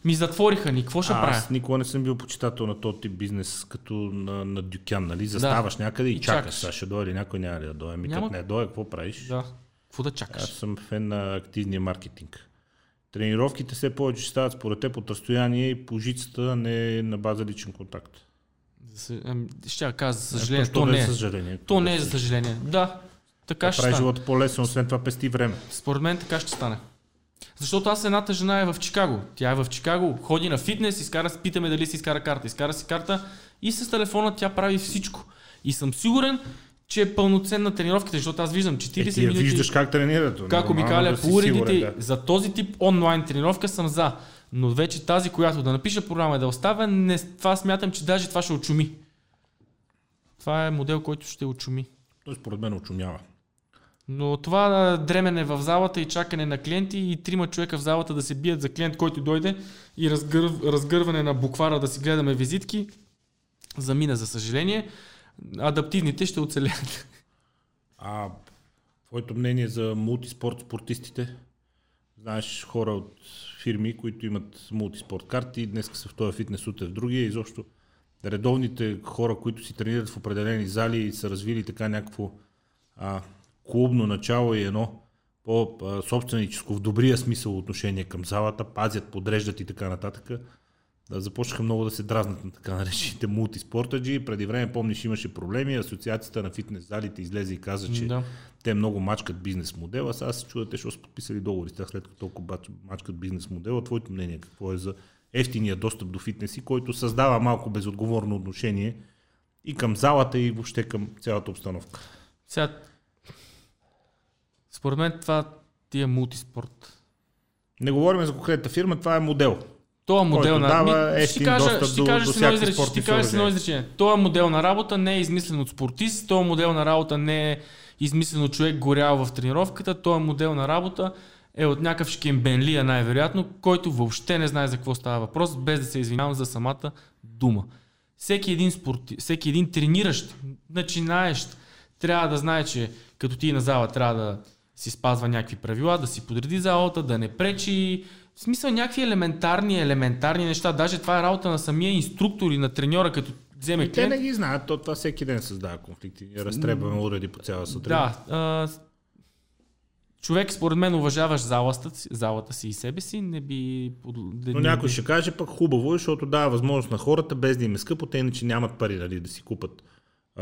Ми затвориха ни, какво ще правя? Аз никога не съм бил почитател на този тип бизнес, като на, на Дюкян, нали? Заставаш някъде и, И чакаш. чакаш. Сега ще дойде някой, няма ли да дойде. Ми Няма- не дойде, какво правиш? Да. Какво да чакаш? Аз съм фен на активния маркетинг. Тренировките все повече стават според теб от разстояние и по жицата, а не на база личен контакт. Ще кажа, за съжаление, Защо то да не е. съжаление. То не е за съжаление. Да, така ще Прави живота по-лесен, освен това пести време. Според мен така ще стане. Защото аз едната жена е в Чикаго. Тя е в Чикаго, ходи на фитнес, изкара, питаме дали си изкара карта. Изкара си карта и с телефона тя прави всичко. И съм сигурен, че е пълноценна тренировката, защото аз виждам 40 Е, ти я минути. виждаш как тренират. как обикаля по уредите. да. За този тип онлайн тренировка съм за. Но вече тази, която да напиша програма и да оставя, не, това смятам, че даже това ще очуми. Това е модел, който ще очуми. Той според мен очумява. Но това дремене в залата и чакане на клиенти и трима човека в залата да се бият за клиент, който дойде и разгър... разгърване на буквара да си гледаме визитки, замина за съжаление. Адаптивните ще оцелят. А твоето мнение за мултиспорт спортистите? Знаеш хора от фирми, които имат мултиспорт карти, днес са в този фитнес, утре в другия. Изобщо редовните хора, които си тренират в определени зали и са развили така някакво а, клубно начало и едно по-собственическо в добрия смисъл отношение към залата, пазят, подреждат и така нататък. Да, започнаха много да се дразнат на така наречените мултиспортаджи. Преди време, помниш, имаше проблеми. Асоциацията на фитнес залите излезе и каза, че Да. те много мачкат бизнес модела. Сега се чудят, те ще са подписали договори с тях, след като толкова мачкат бизнес модела. Твоето мнение какво е за ефтиния достъп до фитнеси, който създава малко безотговорно отношение и към залата и въобще към цялата обстановка. Сега, според мен това ти е мултиспорт. Не говорим за конкретната фирма, това е модел. Това модел Който на... дава Ми, ще кажа, достъп ще до- кажа до всякакви изречение. Ще кажа с едно изречение. Това модел на работа не е измислен от спортист, този модел на работа не е измислен от човек горял в тренировката, този модел на работа е от някакъв шкембенлия най-вероятно, който въобще не знае за какво става въпрос, без да се извинявам за самата дума. Всеки един, спорти... Всеки един трениращ, начинаещ, трябва да знае, че като ти на зала трябва да си спазва някакви правила, да си подреди залата, да не пречи. В смисъл някакви елементарни, елементарни неща. Даже това е работа на самия инструктор и на треньора, като вземе И те не клиент. ги знаят, то това всеки ден създава конфликти. Ние разтребваме уреди по цяла сутрин. Да. А, човек, според мен, уважаваш залата, залата си и себе си, не би... Но някой ще каже пък хубаво, е, защото дава възможност на хората, без да им е скъпо, те иначе нямат пари нали, да си купат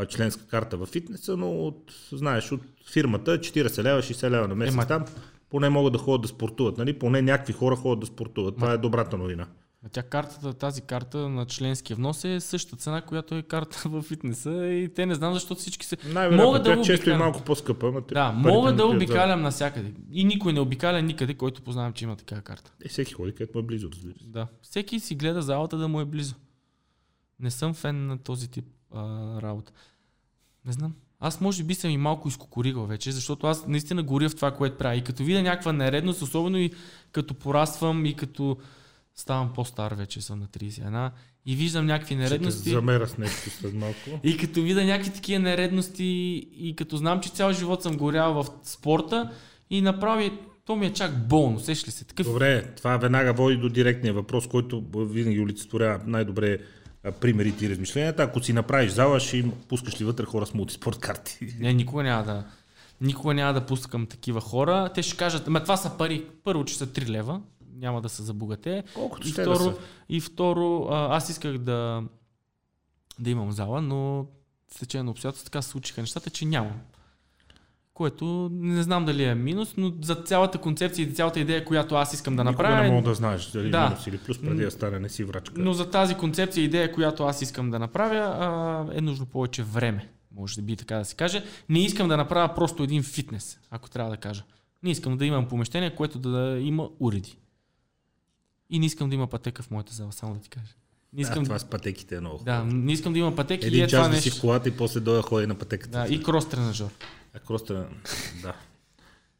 членска карта в фитнеса, но от, знаеш, от фирмата 40 лева, 60 лева на месец Ема- там, поне могат да ходят да спортуват, нали? поне някакви хора ходят да спортуват. Това е добрата новина. А тя картата, тази карта на членския внос е същата цена, която е карта в фитнеса и те не знам защо всички се... Мога да често е малко по-скъпа. Ама да, мога да обикалям за... навсякъде. И никой не обикаля никъде, който познавам, че има такава карта. Е, всеки ходи, където му е близо, разбира се. Да. Всеки си гледа залата да му е близо. Не съм фен на този тип а, работа. Не знам. Аз може би съм и малко изкокоригал вече, защото аз наистина горя в това, което правя. И като видя някаква нередност, особено и като пораствам и като ставам по-стар вече, съм на 31 и виждам някакви нередности. Ще замера с нещо след малко. и като видя някакви такива нередности и като знам, че цял живот съм горял в спорта и направи то ми е чак болно, сеш ли се? Такъв... Добре, това веднага води до директния въпрос, който винаги олицетворява най-добре примерите и размишленията. Ако си направиш зала, ще им пускаш ли вътре хора с мултиспорт карти? Не, никога няма да. Никога няма да пускам такива хора. Те ще кажат, ама това са пари. Първо, че са 3 лева, няма да се забогате. Колкото и ще второ, да са. и второ, аз исках да, да имам зала, но в течение на обстоятелствата така се случиха нещата, че нямам. Което не знам дали е минус, но за цялата концепция и цялата идея, която аз искам да направя. Никога не мога да знаеш дали да. минус или плюс преди да стане не си врачка. Но за тази концепция и идея, която аз искам да направя, е нужно повече време. Може да би така да се каже. Не искам да направя просто един фитнес, ако трябва да кажа. Не искам да имам помещение, което да има уреди. И не искам да има пътека в моята зала, само да ти кажа. Не искам... А, това с пътеките е много Да, не искам да има пътеки. Един и е час това да нещо... си в колата и после да ходи на пътеката. Да, и крос тренажер. А крос да.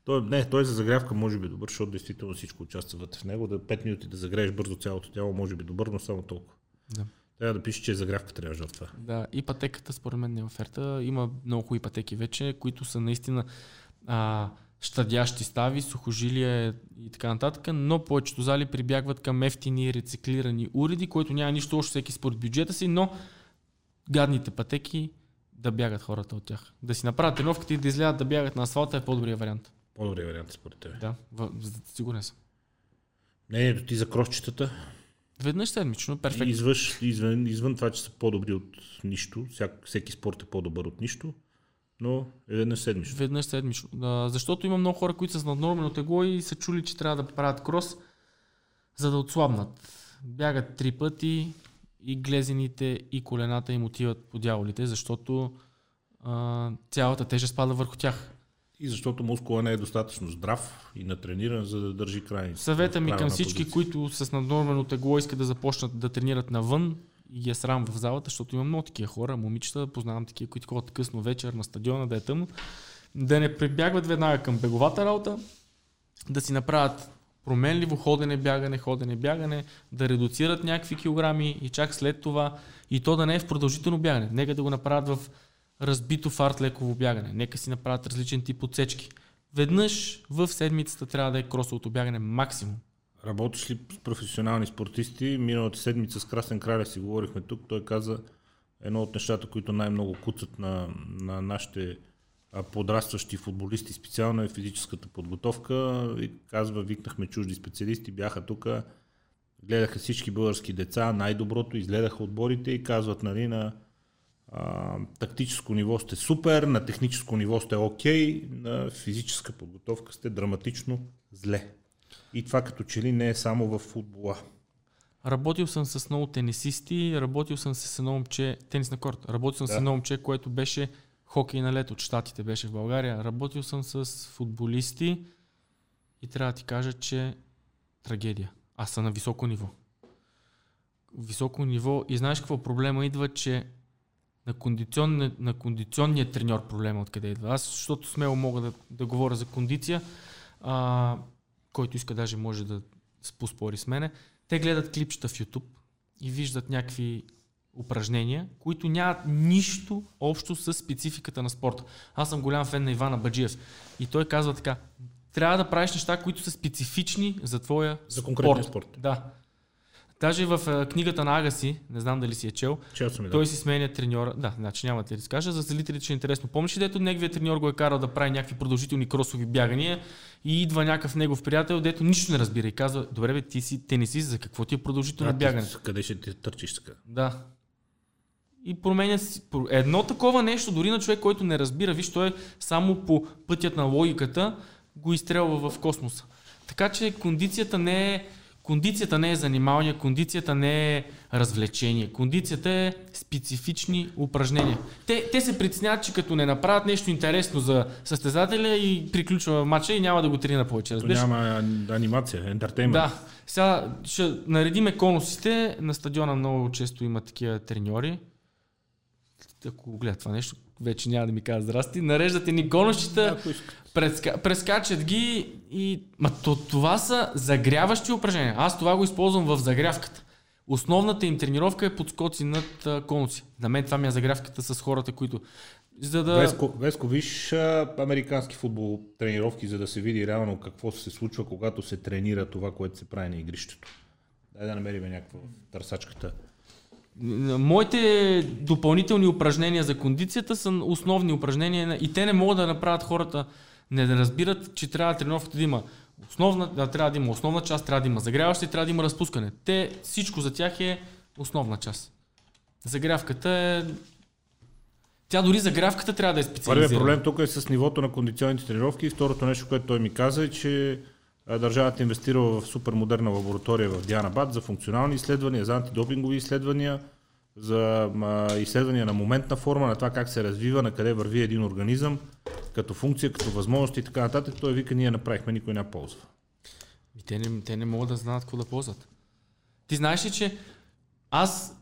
Той, не, той за загрявка може би добър, защото действително всичко участва вътре в него. Да 5 минути да загрееш бързо цялото тяло може би добър, но само толкова. Да. Трябва да пише, че е загрявка трябва това. Да, и пътеката според мен не е оферта. Има много хубави пътеки вече, които са наистина а, щадящи стави, сухожилия и така нататък, но повечето зали прибягват към ефтини рециклирани уреди, които няма нищо още всеки според бюджета си, но гадните пътеки да бягат хората от тях. Да си направят тренировката и да излядат да бягат на асфалта е по-добрия вариант. По-добрия вариант според теб. Да, в, сигурен съм. Не, ти за кросчетата. Веднъж седмично, перфектно. Извъж, извън, извън това, че са по-добри от нищо, всяк, всеки спорт е по-добър от нищо, но е веднъж седмично. Веднъж седмично. А, защото има много хора, които са с наднормено тегло и са чули, че трябва да правят крос, за да отслабнат. Бягат три пъти и глезените и колената им отиват по дяволите, защото а, цялата тежест пада върху тях. И защото мускула не е достатъчно здрав и натрениран, за да държи край. Съвета ми към всички, позиция. които с наднормено тегло искат да започнат да тренират навън, и ги е срам в залата, защото има много такива хора, момичета, познавам такива, които ходят късно вечер на стадиона, да е тъмно, да не прибягват веднага към беговата работа, да си направят променливо ходене, бягане, ходене, бягане, да редуцират някакви килограми и чак след това и то да не е в продължително бягане. Нека да го направят в разбито фарт леково бягане. Нека си направят различен тип отсечки. Веднъж в седмицата трябва да е кросовото бягане максимум. Работиш ли с професионални спортисти? Миналата седмица с Красен Краля си говорихме тук. Той каза едно от нещата, които най-много куцат на, на нашите подрастващи футболисти специално е физическата подготовка. И казва, викнахме чужди специалисти, бяха тук, гледаха всички български деца, най-доброто, изгледаха отборите и казват, нали, на а, тактическо ниво сте супер, на техническо ниво сте окей, на физическа подготовка сте драматично зле. И това като че ли не е само в футбола. Работил съм с много тенисисти, работил съм с едно момче, тенис на корт, работил съм да. с едно момче, което беше хокей на лето от Штатите, беше в България. Работил съм с футболисти и трябва да ти кажа, че трагедия. Аз съм на високо ниво. Високо ниво и знаеш какво проблема идва, че на, кондиционния, на кондиционния треньор проблема откъде идва. Аз, защото смело мога да, да говоря за кондиция, а, който иска даже може да поспори с мене, те гледат клипчета в YouTube и виждат някакви упражнения, които нямат нищо общо с спецификата на спорта. Аз съм голям фен на Ивана Баджиев и той казва така, трябва да правиш неща, които са специфични за твоя За конкретния спорт. спорт. Да. Даже в книгата на Агаси, не знам дали си е чел, чел съм, той да. си сменя треньора. Да, значи няма да ти разкажа. За зрителите ще е интересно. Помниш ли, дето неговият треньор го е карал да прави някакви продължителни кросови бягания и идва някакъв негов приятел, дето нищо не разбира и казва, добре бе, ти си тенисист, за какво ти е продължително бягане? Къде ще ти търчиш така? Да. И променя. Едно такова нещо, дори на човек, който не разбира, виж, той е само по пътят на логиката, го изстрелва в космоса. Така че кондицията не е Кондицията не е занимание, кондицията не е развлечение. Кондицията е специфични упражнения. Те, те се притесняват, че като не направят нещо интересно за състезателя и приключва матча и няма да го тренира повече. Разбираш? Няма анимация, ентертеймент. Да. Сега ще наредиме конусите. На стадиона много често има такива треньори. Ако го гледат това нещо, вече няма да ми кажа здрасти. Нареждате ни конусчета, преска... прескачат ги и... Ма то, това са загряващи упражнения. Аз това го използвам в загрявката. Основната им тренировка е подскоци над конуси. На мен това ми е загрявката с хората, които... За да... Веско, Веско, виж а, американски футбол тренировки, за да се види реално какво се случва, когато се тренира това, което се прави на игрището. Дай да намерим някаква търсачката. Моите допълнителни упражнения за кондицията са основни упражнения и те не могат да направят хората не да разбират, че трябва тренировката да има основна, да, трябва да има основна част, трябва да има загряваща и трябва да има разпускане. Те, всичко за тях е основна част. Загрявката е тя дори загрявката трябва да е специализирана. Първият проблем тук е с нивото на кондиционните тренировки второто нещо, което той ми каза е, че държавата инвестира в супер модерна лаборатория в Дианабад за функционални изследвания, за антидопингови изследвания, за изследвания на моментна форма, на това как се развива, на къде върви един организъм, като функция, като възможности и така нататък. Той вика, ние направихме, никой не ползва. И те не, те не могат да знаят какво да ползват. Ти знаеш ли, че аз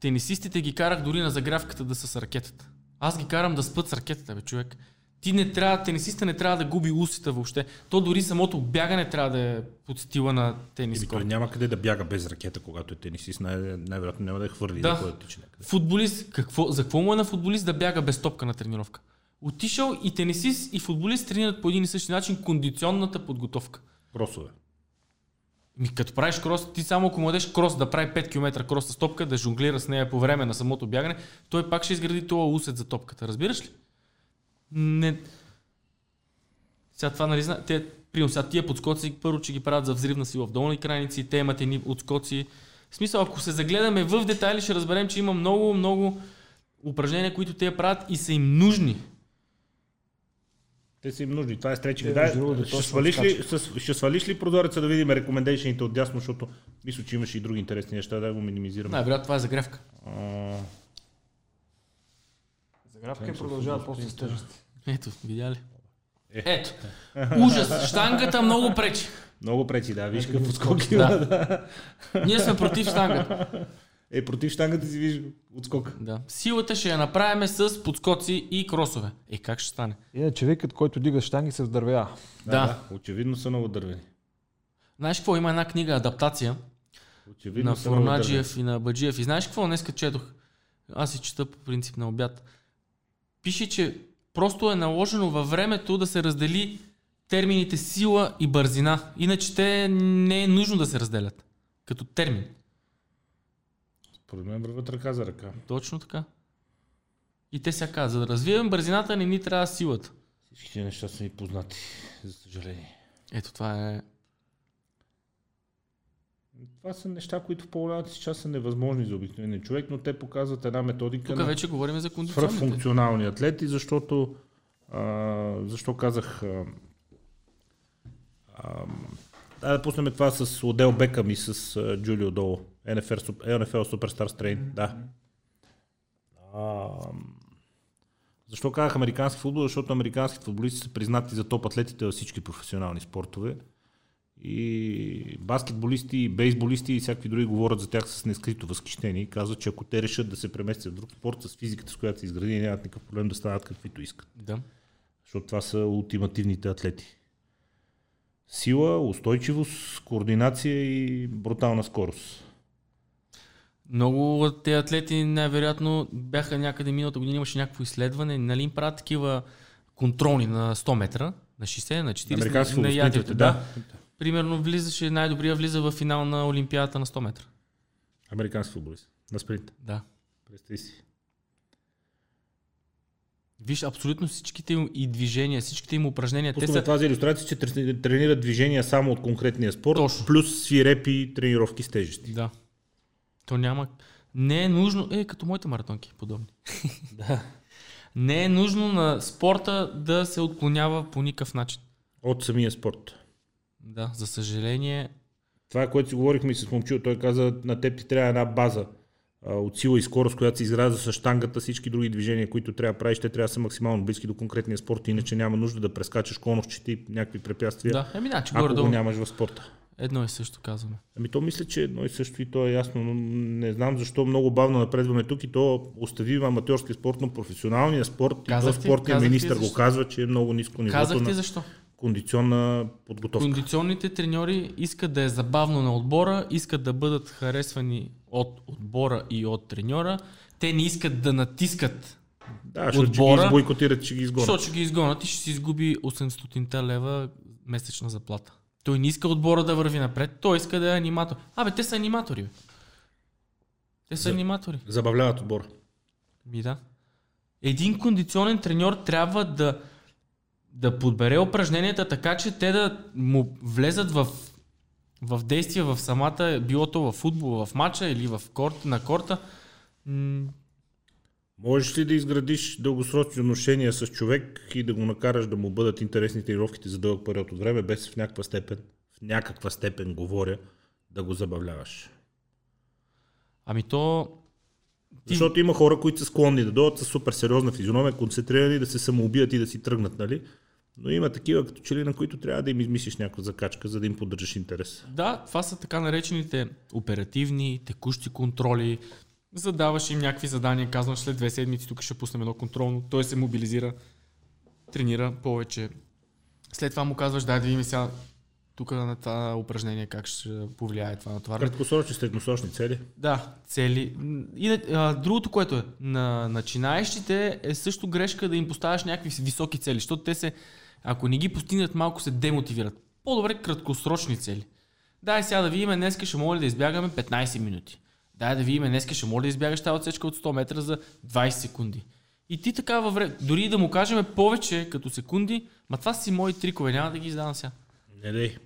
тенисистите ги карах дори на загрявката да са с ракетата. Аз ги карам да спът с ракетата, бе, човек. Ти не трябва, тенисиста не трябва да губи усите въобще. То дори самото бягане трябва да е под стила на тенис. Той няма къде да бяга без ракета, когато е тенисист. Най- най-вероятно няма да е хвърли да, да тича някъде. Футболист, какво, за какво му е на футболист да бяга без топка на тренировка? Отишъл и тенисист и футболист тренират по един и същи начин кондиционната подготовка. Кросове. Ми, като правиш крос, ти само ако му дадеш крос да прави 5 км крос с топка, да жонглира с нея по време на самото бягане, той пак ще изгради това усет за топката. Разбираш ли? Не... Сега това, нали, те, при сега тия подскоци, първо, че ги правят за взривна сила в долни крайници, те имат едни отскоци. В смисъл, ако се загледаме в детайли, ще разберем, че има много, много упражнения, които те правят и са им нужни. Те са им нужни. Това е стречинг. Да, да, ще, свалиш ли, ще свалиш ли прозореца да видим рекомендейшените от дясно, защото мисля, че имаше и други интересни неща, да го минимизираме. Най-вероятно това е загрявка. А... Загрявка и продължават после с тежести. Ето, видя ли? Е. Ето. Ужас. Штангата много пречи. Много пречи, да. Виж какво скоки. Да. Ние сме против штангата. Е, против штангата си виж отскок. Да. Силата ще я направим с подскоци и кросове. Е, как ще стане? Е, човекът, който дига штанги, се вдървя. Да, да. да. Очевидно са много дървени. Знаеш какво? Има една книга Адаптация. Очевидно на Фурнаджиев и на Баджиев. И знаеш какво? Днес четох. Аз си чета по принцип на обяд. Пише, че просто е наложено във времето да се раздели термините сила и бързина. Иначе те не е нужно да се разделят като термин. Според мен върват ръка за ръка. Точно така. И те сега казват, за да развием бързината не ни трябва силата. Всички тези неща са ни познати, за съжаление. Ето това е... Това са неща, които в по-голямата си част са невъзможни за обикновения човек, но те показват една методика Тук вече говорим за кондиционните. функционални атлети, защото а, защо казах а, а, да пуснем това с Одел Бекъм и с Джулио Доло. NFL, NFL Superstar Strain, mm-hmm. да. А, защо казах американски футбол? Защото американски футболисти са признати за топ атлетите във всички професионални спортове. И баскетболисти, и бейсболисти и всякакви други говорят за тях с нескрито възхищение и казват, че ако те решат да се преместят в друг спорт с физиката, с която са изградени, нямат никакъв проблем да станат каквито искат. Да. Защото това са ултимативните атлети. Сила, устойчивост, координация и брутална скорост. Много от тези атлети най-вероятно бяха някъде миналата година, имаше някакво изследване, нали им правят такива контролни на 100 метра, на 60, на 40, на ядрите. Да. да. Примерно влизаше, най-добрия влиза в финал на Олимпиадата на 100 метра. Американски футболист. На спринт. Да. Представи си. Виж, абсолютно всичките им и движения, всичките им упражнения. Пускаме те са... това за иллюстрация, че тренират движения само от конкретния спорт, Точно. плюс свирепи тренировки с тежести. Да. То няма... Не е нужно... Е, като моите маратонки, подобни. да. Не е нужно на спорта да се отклонява по никакъв начин. От самия спорт. Да, за съжаление, Това е което си говорихме и с момчил. Той каза, на теб ти трябва една база от сила и скорост, която се изгражда с штангата, всички други движения, които трябва да правиш, те трябва да са максимално близки до конкретния спорт, иначе няма нужда да прескачаш конусчета и някакви препятствия, да, еми, значи, ако го нямаш в спорта. едно и също казваме. Ами то мисля, че едно и също и то е ясно, но не знам защо много бавно напредваме тук и то остави аматьорски спорт, но професионалния спорт Казах и то спортния министр го казва, че е много ниско нивото Казах ти на защо. Кондиционна подготовка. Кондиционните треньори искат да е забавно на отбора, искат да бъдат харесвани от отбора и от треньора. Те не искат да натискат, Да, отбора, ще ги бойкотират, че ги изгонят. защото ще ги изгонят и ще си изгуби 800 лева месечна заплата. Той не иска отбора да върви напред, той иска да е аниматор. Абе, те са аниматори. бе. Те са За- аниматори. Забавляват отбора. Ми да. Един кондиционен треньор трябва да, да подбере упражненията така, че те да му влезат в, в действие в самата, било то в футбол, в матча или в корт, на корта. Можеш ли да изградиш дългосрочни отношения с човек и да го накараш да му бъдат интересни тренировките за дълъг период от време, без в някаква степен, в някаква степен говоря, да го забавляваш? Ами то... Защото има хора, които са склонни да дойдат с супер сериозна физиономия, концентрирани да се самоубият и да си тръгнат, нали? Но има такива, като че ли, на които трябва да им измислиш някаква закачка, за да им поддържаш интерес. да, това са така наречените оперативни, текущи контроли. Задаваш им някакви задания, казваш след две седмици, тук ще пуснем едно контролно. Той се мобилизира, тренира повече. След това му казваш, дай да видим сега тук на това упражнение как ще повлияе това натоварване. Краткосрочни, средносрочни цели. Да, цели. И на- а, другото, което е, на начинаещите е също грешка да им поставяш някакви високи цели, защото те се, ако не ги постигнат, малко се демотивират. По-добре краткосрочни цели. Дай сега да видим, днес ще мога ли да избягаме 15 минути. Дай да видим, днес ще ли да избягаш тази отсечка от 100 метра за 20 секунди. И ти така във време, дори да му кажем повече като секунди, ма това си мои трикове, няма да ги издавам сега. Не дей.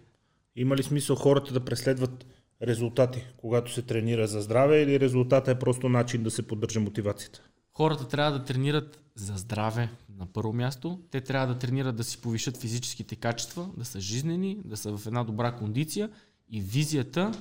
Има ли смисъл хората да преследват резултати, когато се тренира за здраве или резултата е просто начин да се поддържа мотивацията? Хората трябва да тренират за здраве на първо място. Те трябва да тренират да си повишат физическите качества, да са жизнени, да са в една добра кондиция и визията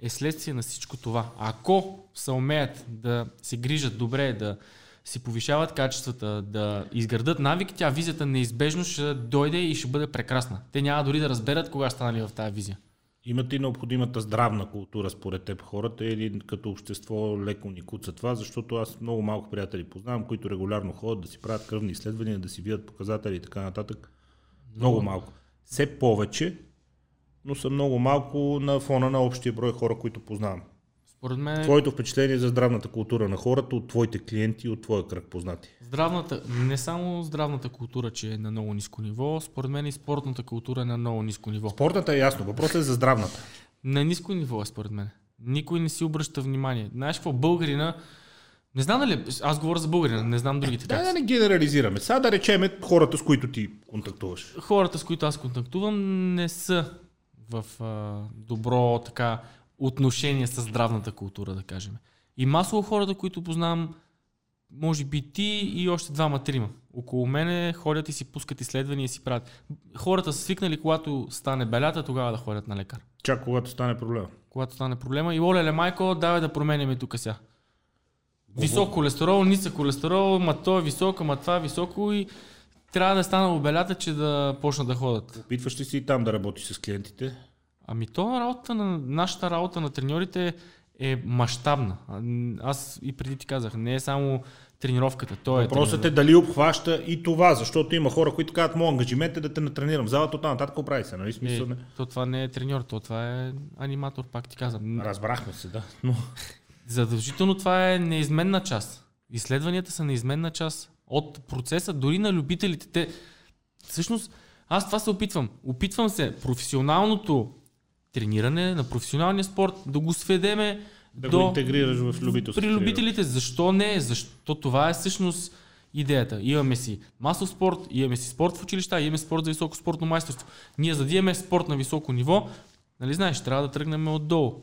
е следствие на всичко това. Ако се умеят да се грижат добре, да си повишават качествата, да изградат навик, тя визията неизбежно ще дойде и ще бъде прекрасна. Те няма дори да разберат кога станали в тази визия. Имат ли необходимата здравна култура според теб хората или като общество леко ни куца това, защото аз много малко приятели познавам, които регулярно ходят да си правят кръвни изследвания, да си видят показатели и така нататък. Много малко. Все повече, но са много малко на фона на общия брой хора, които познавам. Според мен Твоето впечатление за здравната култура на хората от твоите клиенти от твоя кръг познати. Здравната, не само здравната култура, че е на много ниско ниво, според мен и спортната култура е на много ниско ниво. Спортната е ясно, въпросът е за здравната. На ниско ниво е според мен. Никой не си обръща внимание. Знаеш какво, българина, не знам дали, аз говоря за българина, не знам другите Да, да не генерализираме. Сега да речеме хората, с които ти контактуваш. Хората, с които аз контактувам, не са в а, добро така отношение с здравната култура, да кажем. И масово хората, които познавам, може би ти и още двама-трима. Около мене ходят и си пускат изследвания и си правят. Хората са свикнали, когато стане белята, тогава да ходят на лекар. Чак когато стане проблема. когато стане проблема. И оле, майко, давай да променяме тук сега. Висок холестерол, нисък холестерол, ма то е високо, ма това е високо и трябва да е станало белята, че да почнат да ходят. Опитваш ли си и там да работиш с клиентите? Ами то работа на, нашата работа на треньорите е мащабна. Аз и преди ти казах, не е само тренировката, то е Въпросът е дали обхваща и това, защото има хора, които казват, моят ангажимент е да те натренирам залата, оттам нататък прави се, нали? Смисъл, не. Е, то това не е треньор, то това е аниматор, пак ти казвам. Разбрахме се, да. Но Задължително това е неизменна част. Изследванията са неизменна част от процеса, дори на любителите. Те, всъщност, аз това се опитвам. Опитвам се професионалното трениране на професионалния спорт да го сведеме да до го интегрираш в любителските. при любителите. Защо не? Защо това е всъщност идеята. Имаме си масов спорт, имаме си спорт в училища, имаме спорт за високо спортно майсторство. Ние за да имаме спорт на високо ниво, нали знаеш, трябва да тръгнем отдолу,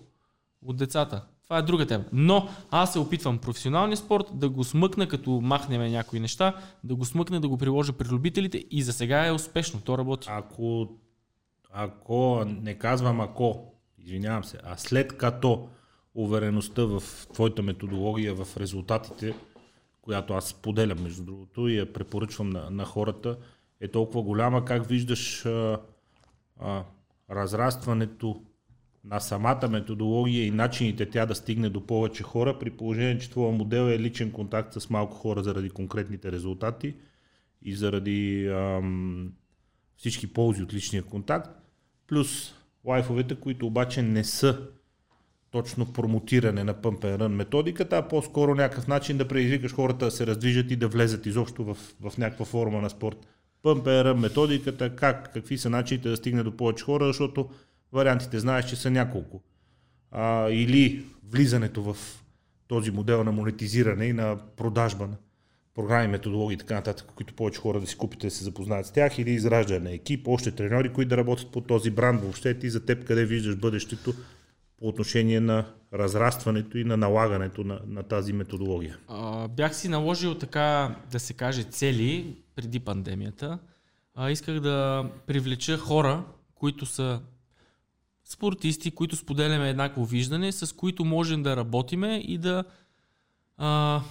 от децата. Това е друга тема. Но аз се опитвам професионалния спорт да го смъкна, като махнем някои неща, да го смъкна, да го приложа при любителите и за сега е успешно. То работи. Ако ако, не казвам ако, извинявам се, а след като увереността в твоята методология, в резултатите, която аз споделям между другото и я препоръчвам на, на хората, е толкова голяма, как виждаш а, а, разрастването на самата методология и начините тя да стигне до повече хора, при положение, че твоя модел е личен контакт с малко хора заради конкретните резултати и заради ам, всички ползи от личния контакт, плюс лайфовете, които обаче не са точно промотиране на Pump and Run методиката, а по-скоро някакъв начин да предизвикаш хората да се раздвижат и да влезат изобщо в, в някаква форма на спорт. Pump and Run методиката, как, какви са начините да стигне до повече хора, защото вариантите знаеш, че са няколко. А, или влизането в този модел на монетизиране и на продажба на програми, методологии и така нататък, които повече хора да си купите, да се запознаят с тях, или израждане на екип, още треньори, които да работят по този бранд. Въобще ти за теб къде виждаш бъдещето по отношение на разрастването и на налагането на, на тази методология? А, бях си наложил така да се каже цели преди пандемията. А, исках да привлеча хора, които са спортисти, които споделяме еднакво виждане, с които можем да работиме и да, а,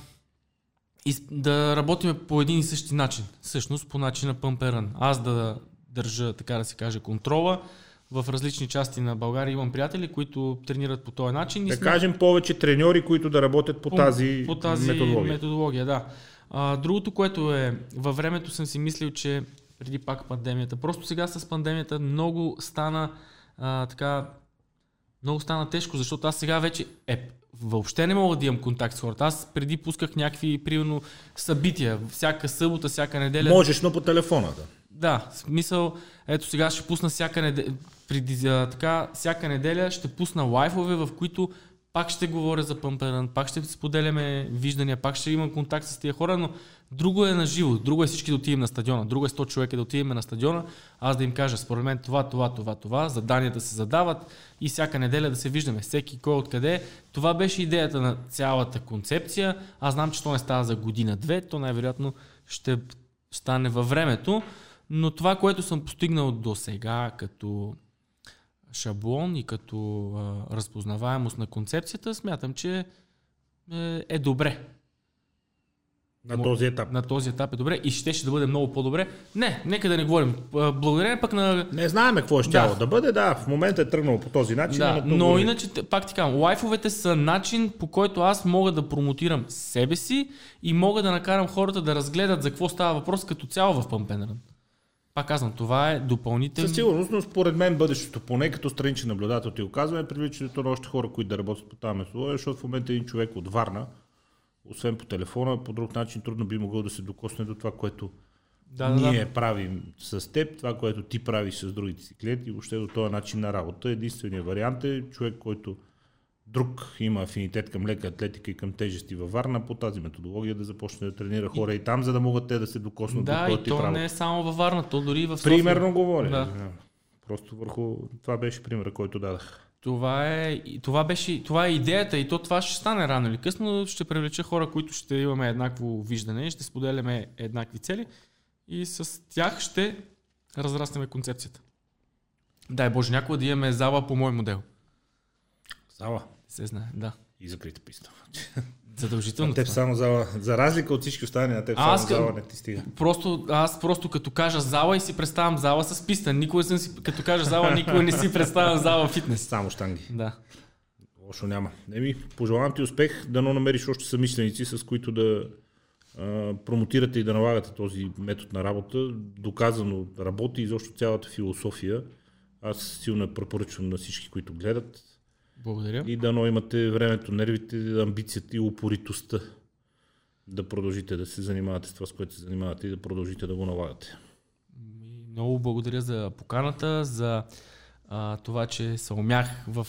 и да работиме по един и същи начин. Всъщност по начина пъмперън. Аз да държа, така да се каже, контрола. В различни части на България имам приятели, които тренират по този начин. Да сме... кажем повече треньори, които да работят по, по тази, по тази методология. методология да. А, другото, което е, във времето съм си мислил, че преди пак пандемията, просто сега с пандемията много стана а, така, много стана тежко, защото аз сега вече е, въобще не мога да имам контакт с хората. Аз преди пусках някакви, примерно, събития, всяка събота, всяка неделя. Можеш, но по телефона, да. Да, смисъл, ето сега ще пусна всяка неделя, преди, а, така, всяка неделя ще пусна лайфове, в които пак ще говоря за пъмперан, пак ще споделяме виждания, пак ще имам контакт с тия хора, но друго е на живо, друго е всички да отидем на стадиона, друго е 100 човека да отидем на стадиона, аз да им кажа, според мен това, това, това, това, заданията се задават и всяка неделя да се виждаме, всеки кой откъде. Това беше идеята на цялата концепция. Аз знам, че то не става за година-две, то най-вероятно ще стане във времето, но това, което съм постигнал до сега като шаблон и като а, разпознаваемост на концепцията, смятам, че е, е добре. На този етап. На този етап е добре и ще, ще да бъде много по-добре. Не, нека да не говорим. Благодарение пък на... Не знаем какво ще да. да бъде, да, в момента е тръгнало по този начин. Да, но, но иначе, пак ти казвам, лайфовете са начин по който аз мога да промотирам себе си и мога да накарам хората да разгледат за какво става въпрос като цяло в Пампенерън. Пак казвам, това е допълнително. Със сигурност, но според мен бъдещето, поне като страничен наблюдател ти оказваме, е привличането на още хора, които да работят по тази методология, защото в момента един човек от Варна, освен по телефона, по друг начин трудно би могъл да се докосне до това, което да, ние да. правим с теб, това, което ти правиш с другите си клиенти, въобще до този начин на работа. Единственият вариант е човек, който друг има афинитет към лека атлетика и към тежести във Варна, по тази методология да започне да тренира хора и, и там, за да могат те да се докоснат да, до Да, и то право. не е само във Варна, то дори и в София. Примерно говоря. Да. Просто върху... Това беше примера, който дадах. Това е, това, беше, това е идеята и то това ще стане рано или късно. Ще привлеча хора, които ще имаме еднакво виждане, ще споделяме еднакви цели и с тях ще разраснем концепцията. Дай Боже, някой да имаме зала по мой модел. Зала? Се знае, да. И закрита писта. Задължително. Теб само зала, за разлика от всички останали, на теб аз само зала не ти стига. Просто, аз просто като кажа зала и си представям зала с писта. Никой съм си, като кажа зала, никой не си представя зала фитнес. Само штанги. Да. Лошо няма. Еми, пожелавам ти успех, да но намериш още съмисленици, с които да а, промотирате и да налагате този метод на работа. Доказано работи изобщо цялата философия. Аз силно препоръчвам на всички, които гледат благодаря. И дано имате времето, нервите, амбицията и упоритостта да продължите да се занимавате с това, с което се занимавате и да продължите да го налагате. Много благодаря за поканата, за а, това, че се умях в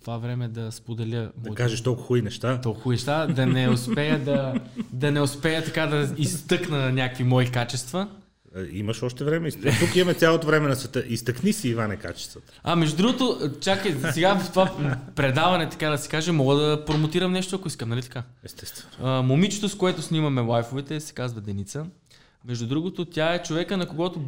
това време да споделя. Да кажеш толкова хубави неща. Толкова хубави неща, да не успея да, да не успея така да изтъкна някакви мои качества. Е, имаш още време. Тук имаме цялото време на света. Изтъкни си, Иване, качествата. А, между другото, чакай, сега в това предаване, така да се каже, мога да промотирам нещо, ако искам, нали така? Естествено. А, момичето, с което снимаме лайфовете, се казва Деница. Между другото, тя е човека, на когото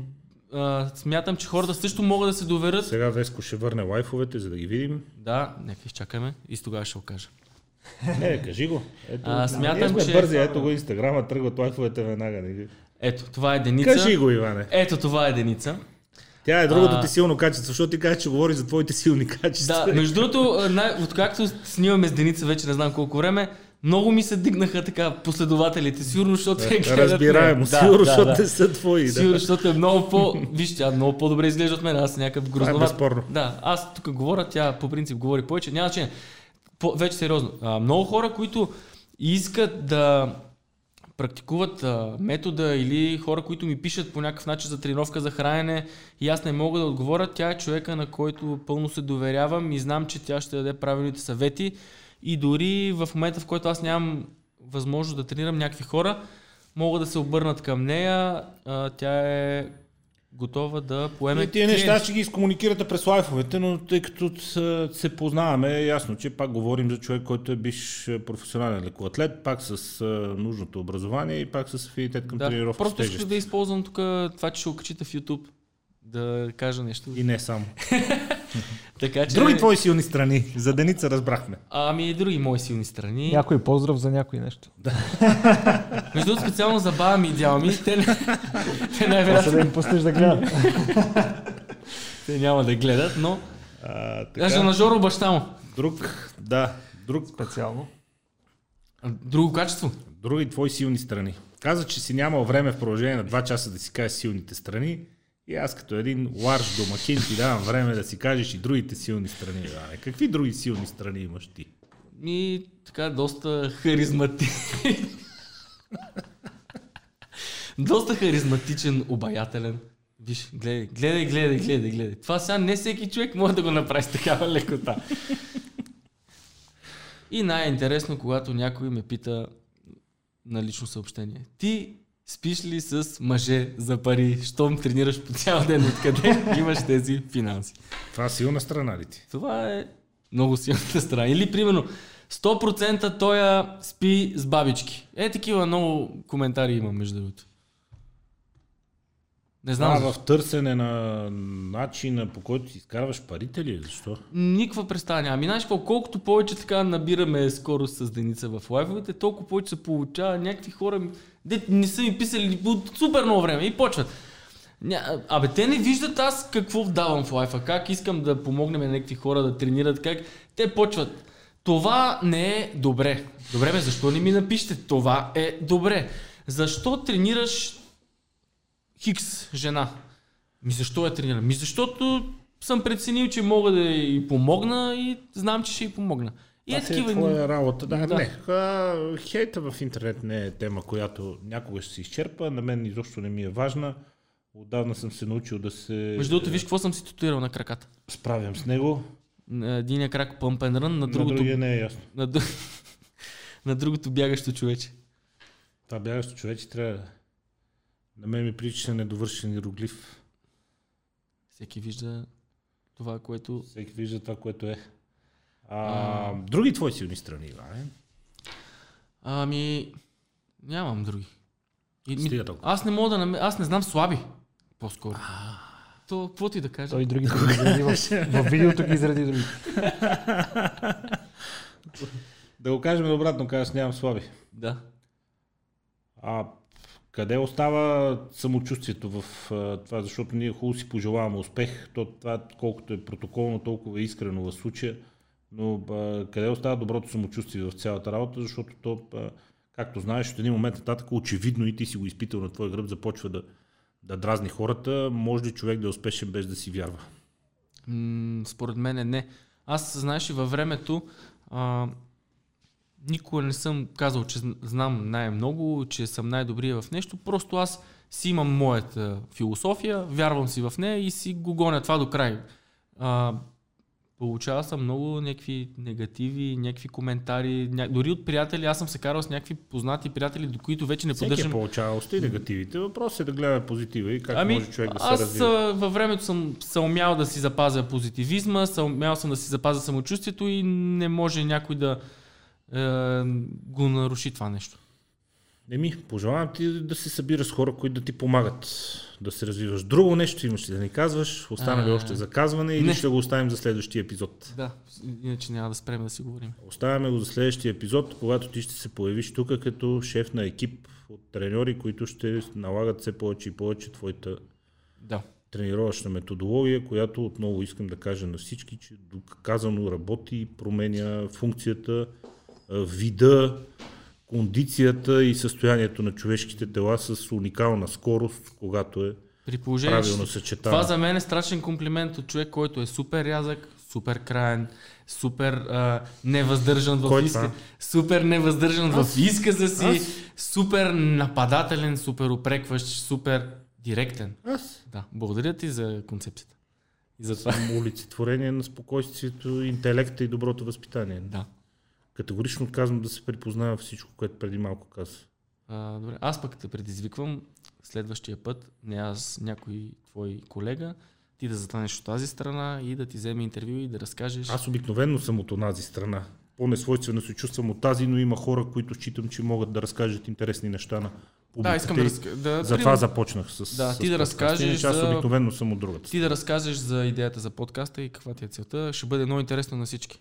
а, смятам, че хората също могат да се доверят. Сега Веско ще върне лайфовете, за да ги видим. Да, нека изчакаме и тогава ще го кажа. Не, кажи го. Ето, А, смятам, че- бързи, ето го инстаграма, тръгват лайфовете веднага. не ги- Ето, това е Деница. Кажи го, Иване. Ето, това е Деница. Тя е другото А- ти силно качество, защото ти кажеш, че говори за твоите силни качества. Да, между другото, най- откакто снимаме с Деница вече не знам колко време, много ми се дигнаха така последователите, сигурно, защото те гледат Разбираемо, мен. сигурно, да, защото да, те да. са твои. Сигурно, Да. защото е много по... Виж, тя много по-добре изглежда от мен, аз някакъв е грозноват. безспорно. Да, аз тук говоря, тя по принцип говори повече. Няма значение. По, вече сериозно. А, много хора, които искат да практикуват а, метода или хора, които ми пишат по някакъв начин за тренировка за хранене и аз не мога да отговоря, тя е човека, на който пълно се доверявам и знам, че тя ще даде правилните съвети. И дори в момента, в който аз нямам възможност да тренирам някакви хора, могат да се обърнат към нея, а, тя е готова да поеме И тия клиенти. неща ще ги изкомуникирате през лайфовете, но тъй като се познаваме, е ясно, че пак говорим за човек, който е биш е, професионален лекоатлет, пак с а, нужното образование и пак с афинитет към Да, тренировка просто исках да използвам тук това, че ще го качите в YouTube. Да кажа нещо. И не само. Така, че... Други твои силни страни. За Деница разбрахме. Ами и други мои силни страни. Някой поздрав за някой нещо. Между другото, специално за баба ми и дядо ми, те, те най-вероятно да им пуснеш да гледат. те няма да гледат, но... А, Даже така, на Жоро баща му. друг, да, друг, Специално. Друго качество. други твои силни страни. Каза, че си нямал време в продължение на 2 часа да си кажеш силните страни. И аз като един ларш домакин ти давам време да си кажеш и другите силни страни. Иване. Какви други силни страни имаш ти? И така, доста харизматичен. доста харизматичен, обаятелен. Виж, гледай, гледай, гледай, гледай, гледай. Това сега не всеки човек може да го направи с такава лекота. И най-интересно, когато някой ме пита на лично съобщение. Ти спиш ли с мъже за пари, щом тренираш по цял ден, откъде имаш тези финанси? Това силна страна ли ти? Това е много силната страна. Или, примерно, 100% той спи с бабички. Е, такива много коментари има, между другото. Не знам. Защо. в търсене на начина по който си изкарваш парите ли? Защо? Никаква представа няма. Ами, знаеш колкото повече така набираме скорост с Деница в лайфовете, толкова повече се получава някакви хора, де не са ми писали от супер много време и почват. Ня, абе, те не виждат аз какво давам в лайфа, как искам да помогнем на някакви хора да тренират, как те почват. Това не е добре. Добре, бе, защо не ми напишете? Това е добре. Защо тренираш Хикс жена? Ми защо я тренирам? Ми защото съм преценил, че мога да й помогна и знам, че ще й помогна. И е Това си е такива. твоя работа. Да, Да. Не. А, хейта в интернет не е тема, която някога ще се изчерпа. На мен изобщо не ми е важна. Отдавна съм се научил да се Между другото, виж какво съм си татуирал на краката. справям с него. На единия крак пъмп and run, на На другото, другия не е ясно. на, на другото бягащо човече. Това бягащо човече трябва да... На мен ми прилича недовършен иероглиф. Всеки вижда това, което... Всеки вижда това, което е. А, други твои силни страни, Иване? Ами, нямам други. И, ми, Стига толкова. аз не мога да намеря, аз не знам слаби, по-скоро. То, какво ти да кажа? Той другите ги изреди в, в видеото ги изреди другите. Да го кажем обратно, казваш, нямам слаби. Да. А къде остава самочувствието в това, защото ние хубаво си пожелаваме успех, то това колкото е протоколно, толкова е искрено в случая, но а, къде остава доброто самочувствие в цялата работа, защото то, а, както знаеш, от един момент нататък очевидно и ти си го изпитал на твоя гръб, започва да, да дразни хората, може ли човек да е успешен без да си вярва? М, според мен не. Аз, знаеш, във времето а, никога не съм казал, че зн- знам най-много, че съм най-добрия в нещо. Просто аз си имам моята философия, вярвам си в нея и си го гоня това до край. А, получава съм много някакви негативи, някакви коментари, ня... дори от приятели. Аз съм се карал с някакви познати приятели, до които вече не Всеки е поддържам получава още и негативите. Въпросът е да гледаме позитива и как ами, може човек да се аз развива. а, във времето съм се умял да си запазя позитивизма, съм умял съм да си запазя самочувствието и не може някой да е, го наруши това нещо. Еми, пожелавам ти да се събираш с хора, които да ти помагат да се развиваш. Друго нещо имаш ли да ни казваш? Остана ли още за казване или не. ще го оставим за следващия епизод? Да, иначе няма да спрем да си говорим. Оставяме го за следващия епизод, когато ти ще се появиш тук като шеф на екип от треньори, които ще налагат все повече и повече твоята Да. тренировъчна методология, която отново искам да кажа на всички, че доказано работи, променя функцията, вида, кондицията и състоянието на човешките тела с уникална скорост, когато е При положение, правилно че съчетана. това за мен е страшен комплимент от човек, който е супер рязък, супер краен, супер а, невъздържан в Кой иска, супер невъздържан в изказа си, Аз? супер нападателен, супер упрекващ, супер директен. Аз Да, благодаря ти за концепцията. И за това. съм олицетворение на спокойствието, интелекта и доброто възпитание. Да. Категорично отказвам да се припознава всичко, което преди малко каза. А, добре. Аз пък те предизвиквам следващия път, не аз, някой твой колега, ти да застанеш от тази страна и да ти вземе интервю и да разкажеш. Аз обикновенно съм от онази страна. По-несвойствено се чувствам от тази, но има хора, които считам, че могат да разкажат интересни неща на публиката. да, искам да, да, Затова примерно, започнах с Да, с ти да подкаста. разкажеш Аз за- обикновенно съм от другата. ти да разкажеш за идеята за подкаста и каква ти е целта. Ще бъде много интересно на всички.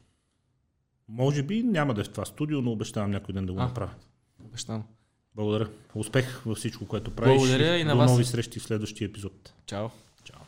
Може би няма да е в това студио, но обещавам някой ден да го а, направя. Обещавам. Благодаря. Успех във всичко, което правиш. Благодаря и на До вас. нови срещи в следващия епизод. Чао. Чао.